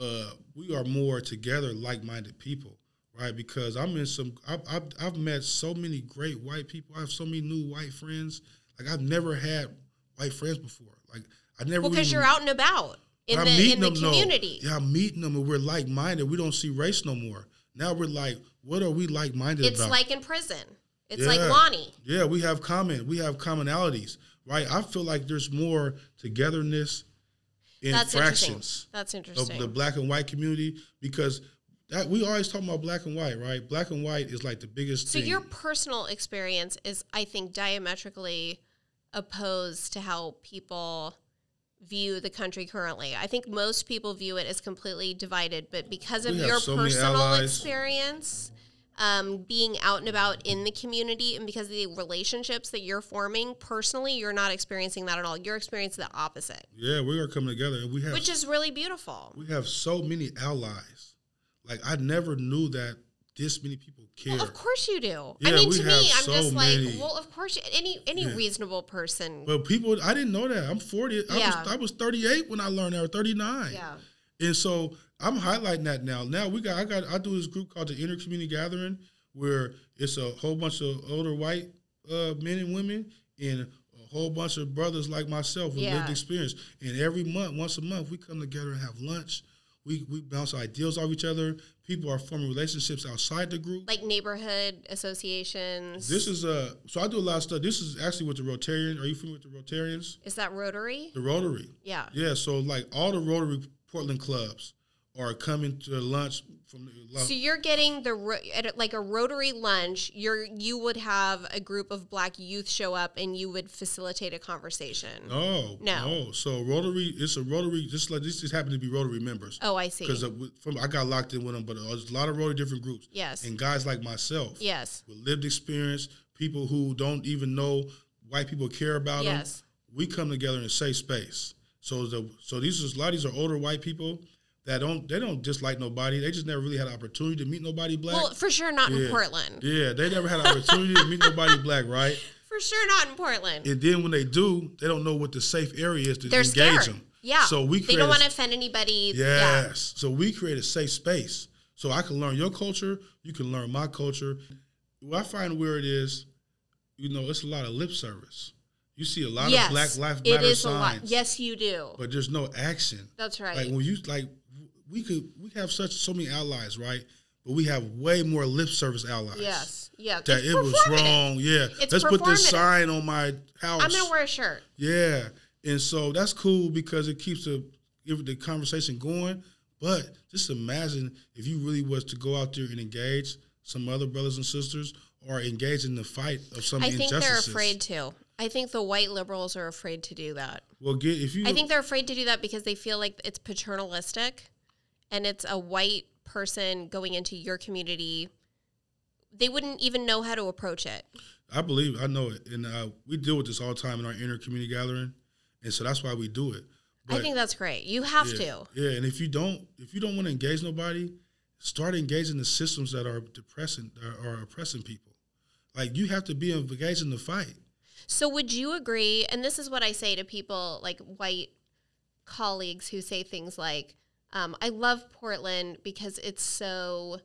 uh, we are more together, like-minded people, right? Because I'm in some. I've, I've, I've met so many great white people. I have so many new white friends. Like I've never had white friends before. Like I never. Well, because you're out and about in the in the community. No. Yeah, I'm meeting them, and we're like-minded. We don't see race no more. Now we're like, what are we like minded about? It's like in prison. It's yeah. like Lonnie. Yeah, we have common we have commonalities. right? I feel like there's more togetherness in That's fractions interesting. That's interesting. of the black and white community because that we always talk about black and white, right? Black and white is like the biggest so thing. your personal experience is, I think, diametrically opposed to how people view the country currently. I think most people view it as completely divided, but because of We your so personal experience, um, being out and about in the community, and because of the relationships that you're forming personally, you're not experiencing that at all. You're experiencing the opposite, yeah, we are coming together and we have which is really beautiful. we have so many allies. Like I never knew that this many people care. Well, of course you do. I mean, to me, I'm so just like, well, of course, you, any any Yeah. reasonable person. But people, I didn't know that. I'm 40. I, Yeah. was, I was 38 when I learned that, or 39. yeah. And so I'm highlighting that now. Now we got, I got, I do this group called the Inner Community Gathering, where it's a whole bunch of older white uh, men and women and a whole bunch of brothers like myself with Yeah. lived experience. And every month, once a month, we come together and have lunch. We we bounce ideas off each other. People are forming relationships outside the group. Like neighborhood associations. This is a so I do a lot of stuff. This is actually with the Rotarian. Are you familiar with the Rotarians? is that Rotary? The Rotary. Yeah. Yeah, so like all the Rotary Portland clubs are coming to lunch from the So you're getting the ro- at like a Rotary lunch. You're you would have a group of Black youth show up and you would facilitate a conversation. no, No. no. So Rotary, it's a Rotary. Just like this, just happened to be Rotary members Oh, I see. because uh, from I got locked in with them, but there's a lot of Rotary different groups. Yes. and guys like myself, yes. with lived experience, people who don't even know white people care about them. Yes. we come together in a safe space. So the so these is a lot of these are older white people that don't they don't dislike nobody. They just never really had an opportunity to meet nobody black. Well, for sure not in Portland. yeah, they never had an opportunity to meet nobody black, right? For sure not in Portland. And then when they do, they don't know what the safe area is to They're engage scared. them. Yeah. So we they don't want to offend anybody. Yeah. Yes. So we create a safe space. So I can learn your culture, you can learn my culture. What I find weird is, you know, it's a lot of lip service. You see a lot yes. of Black Lives Matter is signs, a lot. Yes, you do. but there's no action. That's right. Like when you like, we could we have such so many allies, right? But we have way more lip service allies. yes. Yeah. That It's it was wrong. Yeah. It's Let's put this sign on my house. I'm gonna wear a shirt. Yeah, and so that's cool because it keeps the the conversation going. But just imagine if you really was to go out there and engage some other brothers and sisters, or engage in the fight of some I think they're afraid to. I think the white liberals are afraid to do that. Well, get if you. I think they're afraid to do that because they feel like it's paternalistic and it's a white person going into your community. They wouldn't even know how to approach it. I believe I know it, and uh, we deal with this all the time in our inner community gathering, and so that's why we do it. I think that's great. You have yeah, to. Yeah, and if you don't, if you don't want to engage nobody, start engaging the systems that are depressing are, are oppressing people. Like you have to be engaged in the fight. So would you agree and this is what I say to people like white colleagues who say things like um, I love Portland because it's so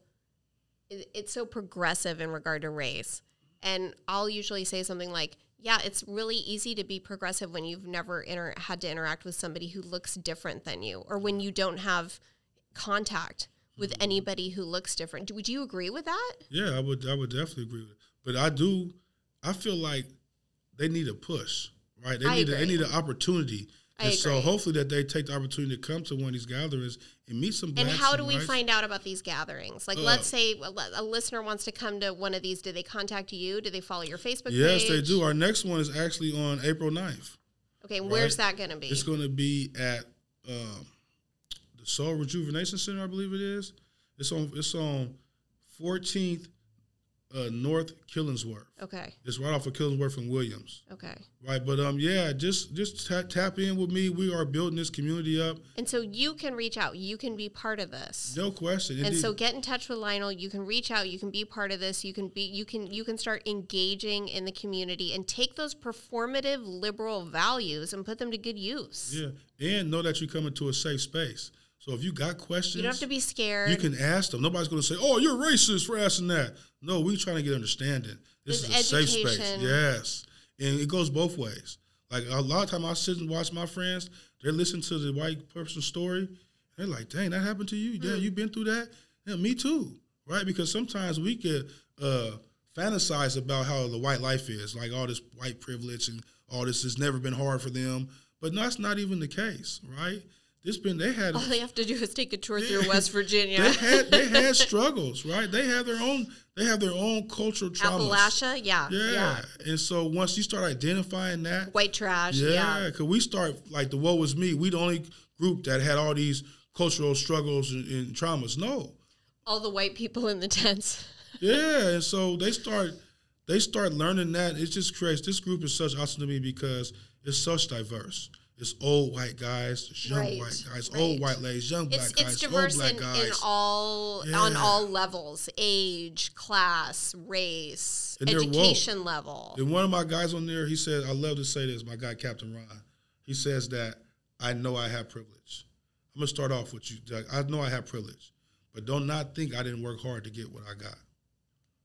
it- it's so progressive in regard to race. And I'll usually say something like, yeah, it's really easy to be progressive when you've never inter- had to interact with somebody who looks different than you or when you don't have contact with anybody who looks different. Would you agree with that? Yeah, I would I would definitely agree with it. But I do I feel like they need a push, right? They I need a, they need an opportunity. I And so hopefully that they take the opportunity to come to one of these gatherings and meet some And how do we find out about these gatherings? Like, Uh, let's say a, a listener wants to come to one of these. Do they contact you? Do they follow your Facebook Yes, page? they do. Our next one is actually on April 9th. Okay, and where's that going to be? It's going to be at um, the Soul Rejuvenation Center, I believe it is. It's on it's on 14th uh, North Killingsworth. okay, It's right off of Killingsworth and Williams. okay. Right, but um, yeah, just just ta- tap in with me. We are building this community up, And so you can reach out. You can be part of this. no question. And Indeed. so get in touch with Lionel. You can reach out. You can be part of this. You can be. You can. You can start engaging in the community and take those performative liberal values and put them to good use. yeah, and know that you come into a safe space. So if you got questions, You don't have to be scared. You can ask them. Nobody's going to say, "Oh, you're racist for asking that." No, we're trying to get understanding. This There's is a safe space. Yes, and it goes both ways. Like a lot of time, I sit and watch my friends. They listen to the white person's story. They're like, "Dang, that happened to you? Hmm. Yeah, you been through that? Yeah, me too." Right? Because sometimes we get uh, fantasize about how the white life is, like all this white privilege and all this has never been hard for them. But no, that's not even the case, right? This been they had All they have to do is take a tour through West Virginia. they had they had struggles, right? They have their own they have their own cultural traumas. Appalachia, yeah, Yeah. yeah. And so once you start identifying that, White trash, yeah, yeah. because we start like the woe was me. We the only group that had all these cultural struggles and, and traumas. No, All the white people in the tents. yeah, and so they start they start learning that. It just creates this group is such awesome to me because it's such diverse. It's old white guys, it's young Right, white guys, right. old white ladies, young black It's guys, it's old diverse black in, guys. in all on all levels: age, class, race, And education level. And one of my guys on there, he said, I love to say this, my guy Captain Ron. He says that I know I have privilege. I'm gonna start off with you, Doug. I know I have privilege, but don't not think I didn't work hard to get what I got.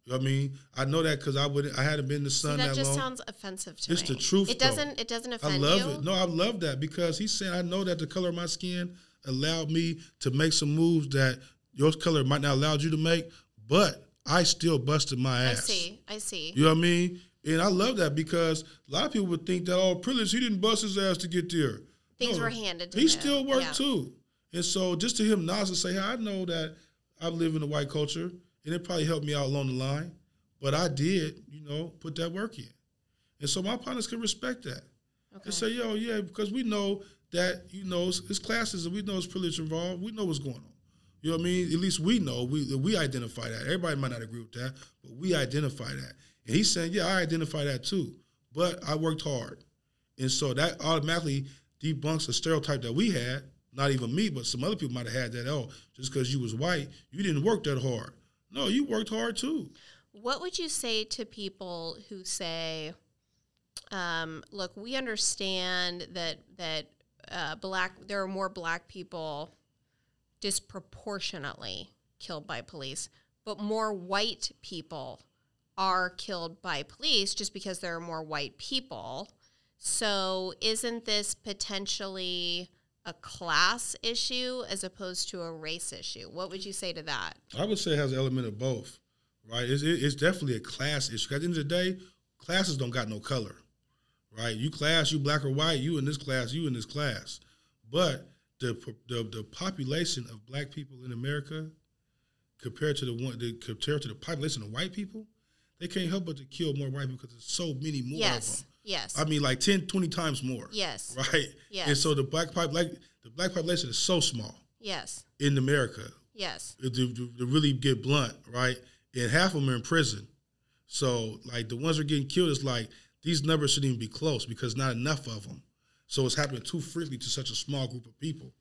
You know what I mean? I know that because I would I hadn't been the See, sun that that, just long. sounds offensive to It's me. It's the truth, It doesn't. It doesn't offend. I love you. it. No, I love that because he's saying I know that the color of my skin allowed me to make some moves that your color might not allowed you to make, but I still busted my ass. I see. I see. You know what I mean? And I love that because a lot of people would think that oh, privilege, he didn't bust his ass to get there. Things were handed to him. He him. still worked Yeah. too. And so just to him nod and say, hey, I know that I live in a white culture, and it probably helped me out along the line. But I did, you know, put that work in. And so my partners can respect that. Okay. And say, yo, yeah, because we know that, you know, it's, it's classes and we know it's privilege involved. We know what's going on. You know what I mean? At least we know. We we identify that. Everybody might not agree with that, but we identify that. And he's saying, yeah, I identify that too. But I worked hard. And so that automatically debunks a stereotype that we had. Not even me, but some other people might have had that. Oh, just because you was white, you didn't work that hard. No, you worked hard too. What would you say to people who say, um, "Look, we understand that that uh, black there are more black people disproportionately killed by police, but more white people are killed by police just because there are more white people. So, isn't this potentially a class issue as opposed to a race issue? What would you say to that? I would say it has an element of both, right? It's, it's definitely a class issue. At the end of the day, classes don't got no color, right? You class, you black or white, you in this class, you in this class. But the the, the population of black people in America compared to the one the, compared to the population of white people, they can't help but to kill more white people because there's so many more of them. Yes. I mean, like 10, 20 times more. yes. Right. Yes. And so the black pop, like the black population is so small Yes. in America Yes. to, to, to really get blunt, right? And half of them are in prison. So, like, the ones that are getting killed is like, these numbers shouldn't even be close because not enough of them. So, it's happening too frequently to such a small group of people.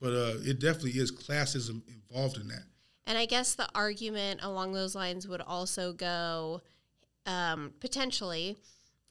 But uh, it definitely is classism involved in that. And I guess the argument along those lines would also go um, potentially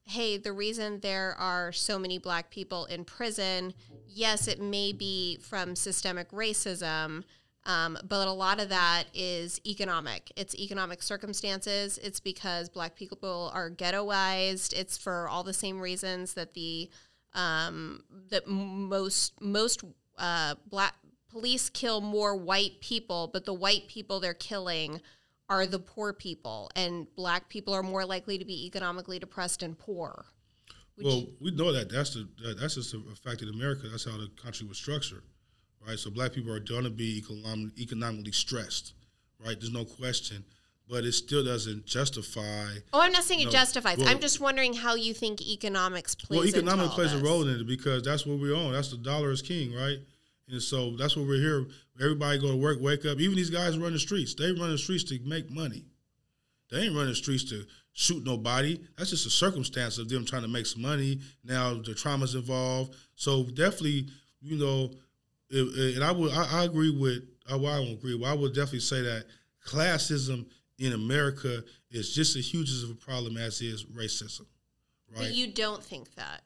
hey, the reason there are so many black people in prison, yes, it may be from systemic racism. Um, but a lot of that is economic. It's economic circumstances. It's because black people are ghettoized. It's for all the same reasons that the um, that most most uh, black police kill more white people, but the white people they're killing are the poor people, and black people are more likely to be economically depressed and poor. Would well, you- we know that that's the that, that's just a fact in America. That's how the country was structured, right? So black people are going to be econom- economically stressed, right? There's no question, but it still doesn't justify. oh, I'm not saying it justifies. well- I'm just wondering how you think economics plays. Well, economics plays a role in it because that's what we're on. That's the dollar is king, right? And so that's what we're here. Everybody go to work, wake up. Even these guys run the streets. They run the streets to make money. They ain't running the streets to shoot nobody. That's just a circumstance of them trying to make some money. Now the trauma's involved. So definitely, you know, it, and I would I, I agree with I, well, I won't agree. Well, I would definitely say that classism in America is just as huge of a problem as is racism. Right? But you don't think that.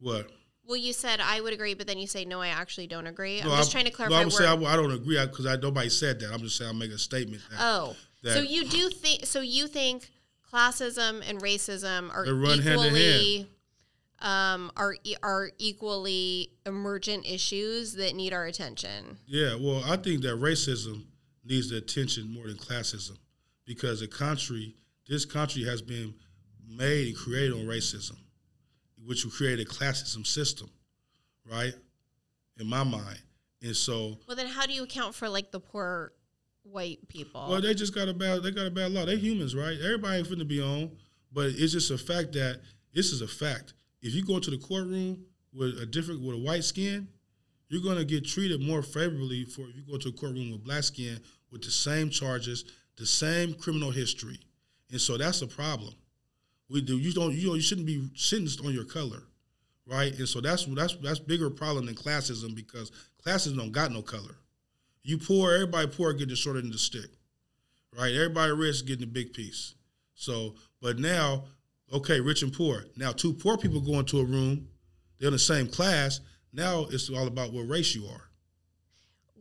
what? Well, you said I would agree, but then you say no. I actually don't agree. No, I'm just I- trying to No, clarify. I would say where- I, I don't agree because I, nobody said that. I'm just saying I'm making a statement. That, oh, so you do think? So you think classism and racism are run hand equally um, are are equally emergent issues that need our attention? Yeah, well, I think that racism needs the attention more than classism because the country, this country has been made and created on racism. Which will create a classism system, right? In my mind, and so Well, then how do you account for like the poor white people? well, they just got a bad they got a bad law. They're humans, right? Everybody ain't finna be on, but it's just a fact that this is a fact. If you go to the courtroom with a different with a white skin, you're gonna get treated more favorably for if you go to a courtroom with black skin with the same charges, the same criminal history, and so that's a problem. We do you don't you know, you shouldn't be sentenced on your color, right? And so that's that's that's bigger problem than classism because classism don't got no color. You poor, everybody poor getting the short end of the stick, right? Everybody rich getting a big piece. So, but now, okay, rich and poor. Now, two poor people go into a room, they're in the same class. Now it's all about what race you are.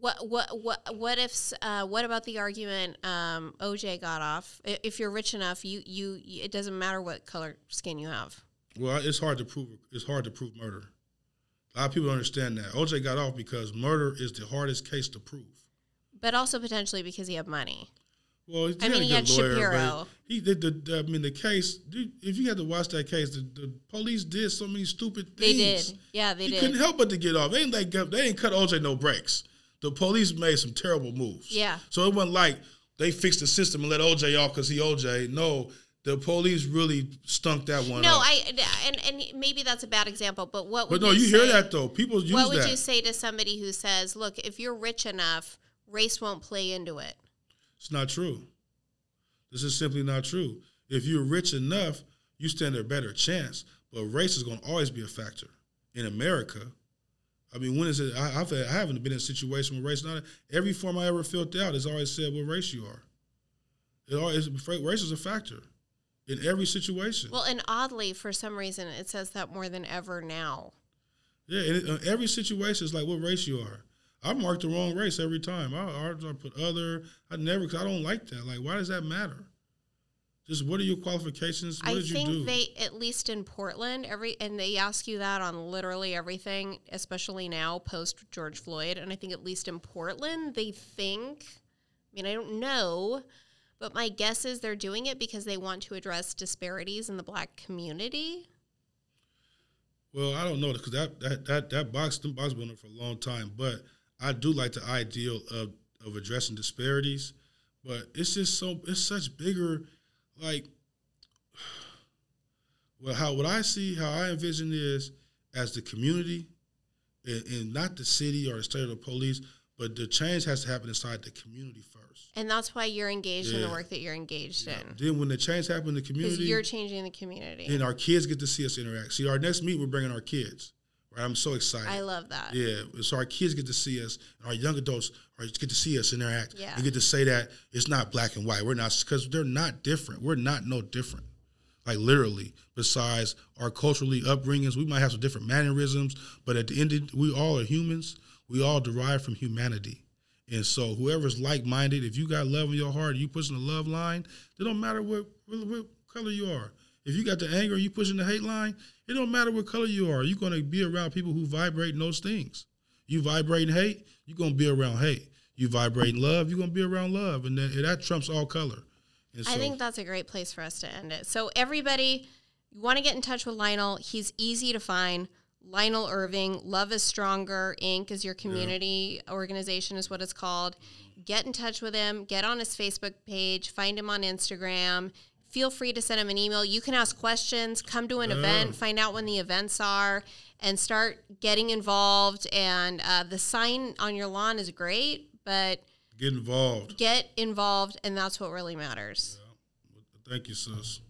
What what what what if uh, what about the argument um, OJ got off? If you're rich enough, you you it doesn't matter what color skin you have. Well, it's hard to prove. It's hard to prove murder. A lot of people don't understand that. OJ got off because murder is the hardest case to prove. But also potentially because he had money. Well, he I mean, he had lawyer, Shapiro. He did the. I mean, the case. dude, If you had to watch that case, the, the police did so many stupid things. They did. Yeah, they he did. couldn't help but to get off. They ain't like they ain't cut OJ no breaks. The police made some terrible moves. Yeah. So it wasn't like they fixed the system and let OJ off because he OJ. No, the police really stunk that one. No, up. I and and maybe that's a bad example, but what would But no, you, say, hear that though. People use What would that. you say to somebody who says, "Look, if you're rich enough, race won't play into it"? It's not true. This is simply not true. If you're rich enough, you stand a better chance. But race is going to always be a factor in America. I mean, when is it? I, I've had, I haven't been in a situation where race not every form I ever filled out has always said what race you are. It always race is a factor in every situation. Well, and oddly, for some reason, it says that more than ever now. Yeah, and it, uh, every situation is like what race you are. I mark the wrong race every time. I, I, I put other. I never because I don't like that. Like, why does that matter? Just what are your qualifications? What I did you think do? they, at least in Portland, every and they ask you that on literally everything, especially now post George Floyd. And I think at least in Portland, they think. I mean, I don't know, but my guess is they're doing it because they want to address disparities in the black community. Well, I don't know because that that that that box them box been on for a long time, but I do like the ideal of of addressing disparities, but it's just so it's such bigger, like, well, how what I see, how I envision is as the community, and, and not the city or the state or the police, but the change has to happen inside the community first. And that's why you're engaged in the work that you're engaged in. Then when the change happens in the community, you're changing the community. and our kids get to see us interact. See, our next meet, we're bringing our kids. Right? I'm so excited. I love that. Yeah, so our kids get to see us, and our young adults are get to see us interact. Yeah. and get to say that it's not black and white. We're not because they're not different. We're not no different. Like literally, besides our culturally upbringings, we might have some different mannerisms, but at the end, of, we all are humans. We all derive from humanity, and so whoever's like-minded, if you got love in your heart, you pushing the love line. It don't matter what, what, what color you are. If you got the anger, you pushing the hate line. It don't matter what color you are. You're gonna be around people who vibrate in those things. You vibrate in hate, you're gonna be around hate. You vibrate in love, you're gonna be around love, and that, that trumps all color. And I think that's a great place for us to end it. So everybody, you want to get in touch with Lionel. He's easy to find. Lionel Irving, Love is Stronger Inc. is your community organization, is what it's called. Get in touch with him. Get on his Facebook page. Find him on Instagram. Feel free to send them an email. You can ask questions. Come to an event. Find out when the events are, and start getting involved. And uh, the sign on your lawn is great, but get involved. get involved, and that's what really matters. Thank you, sis.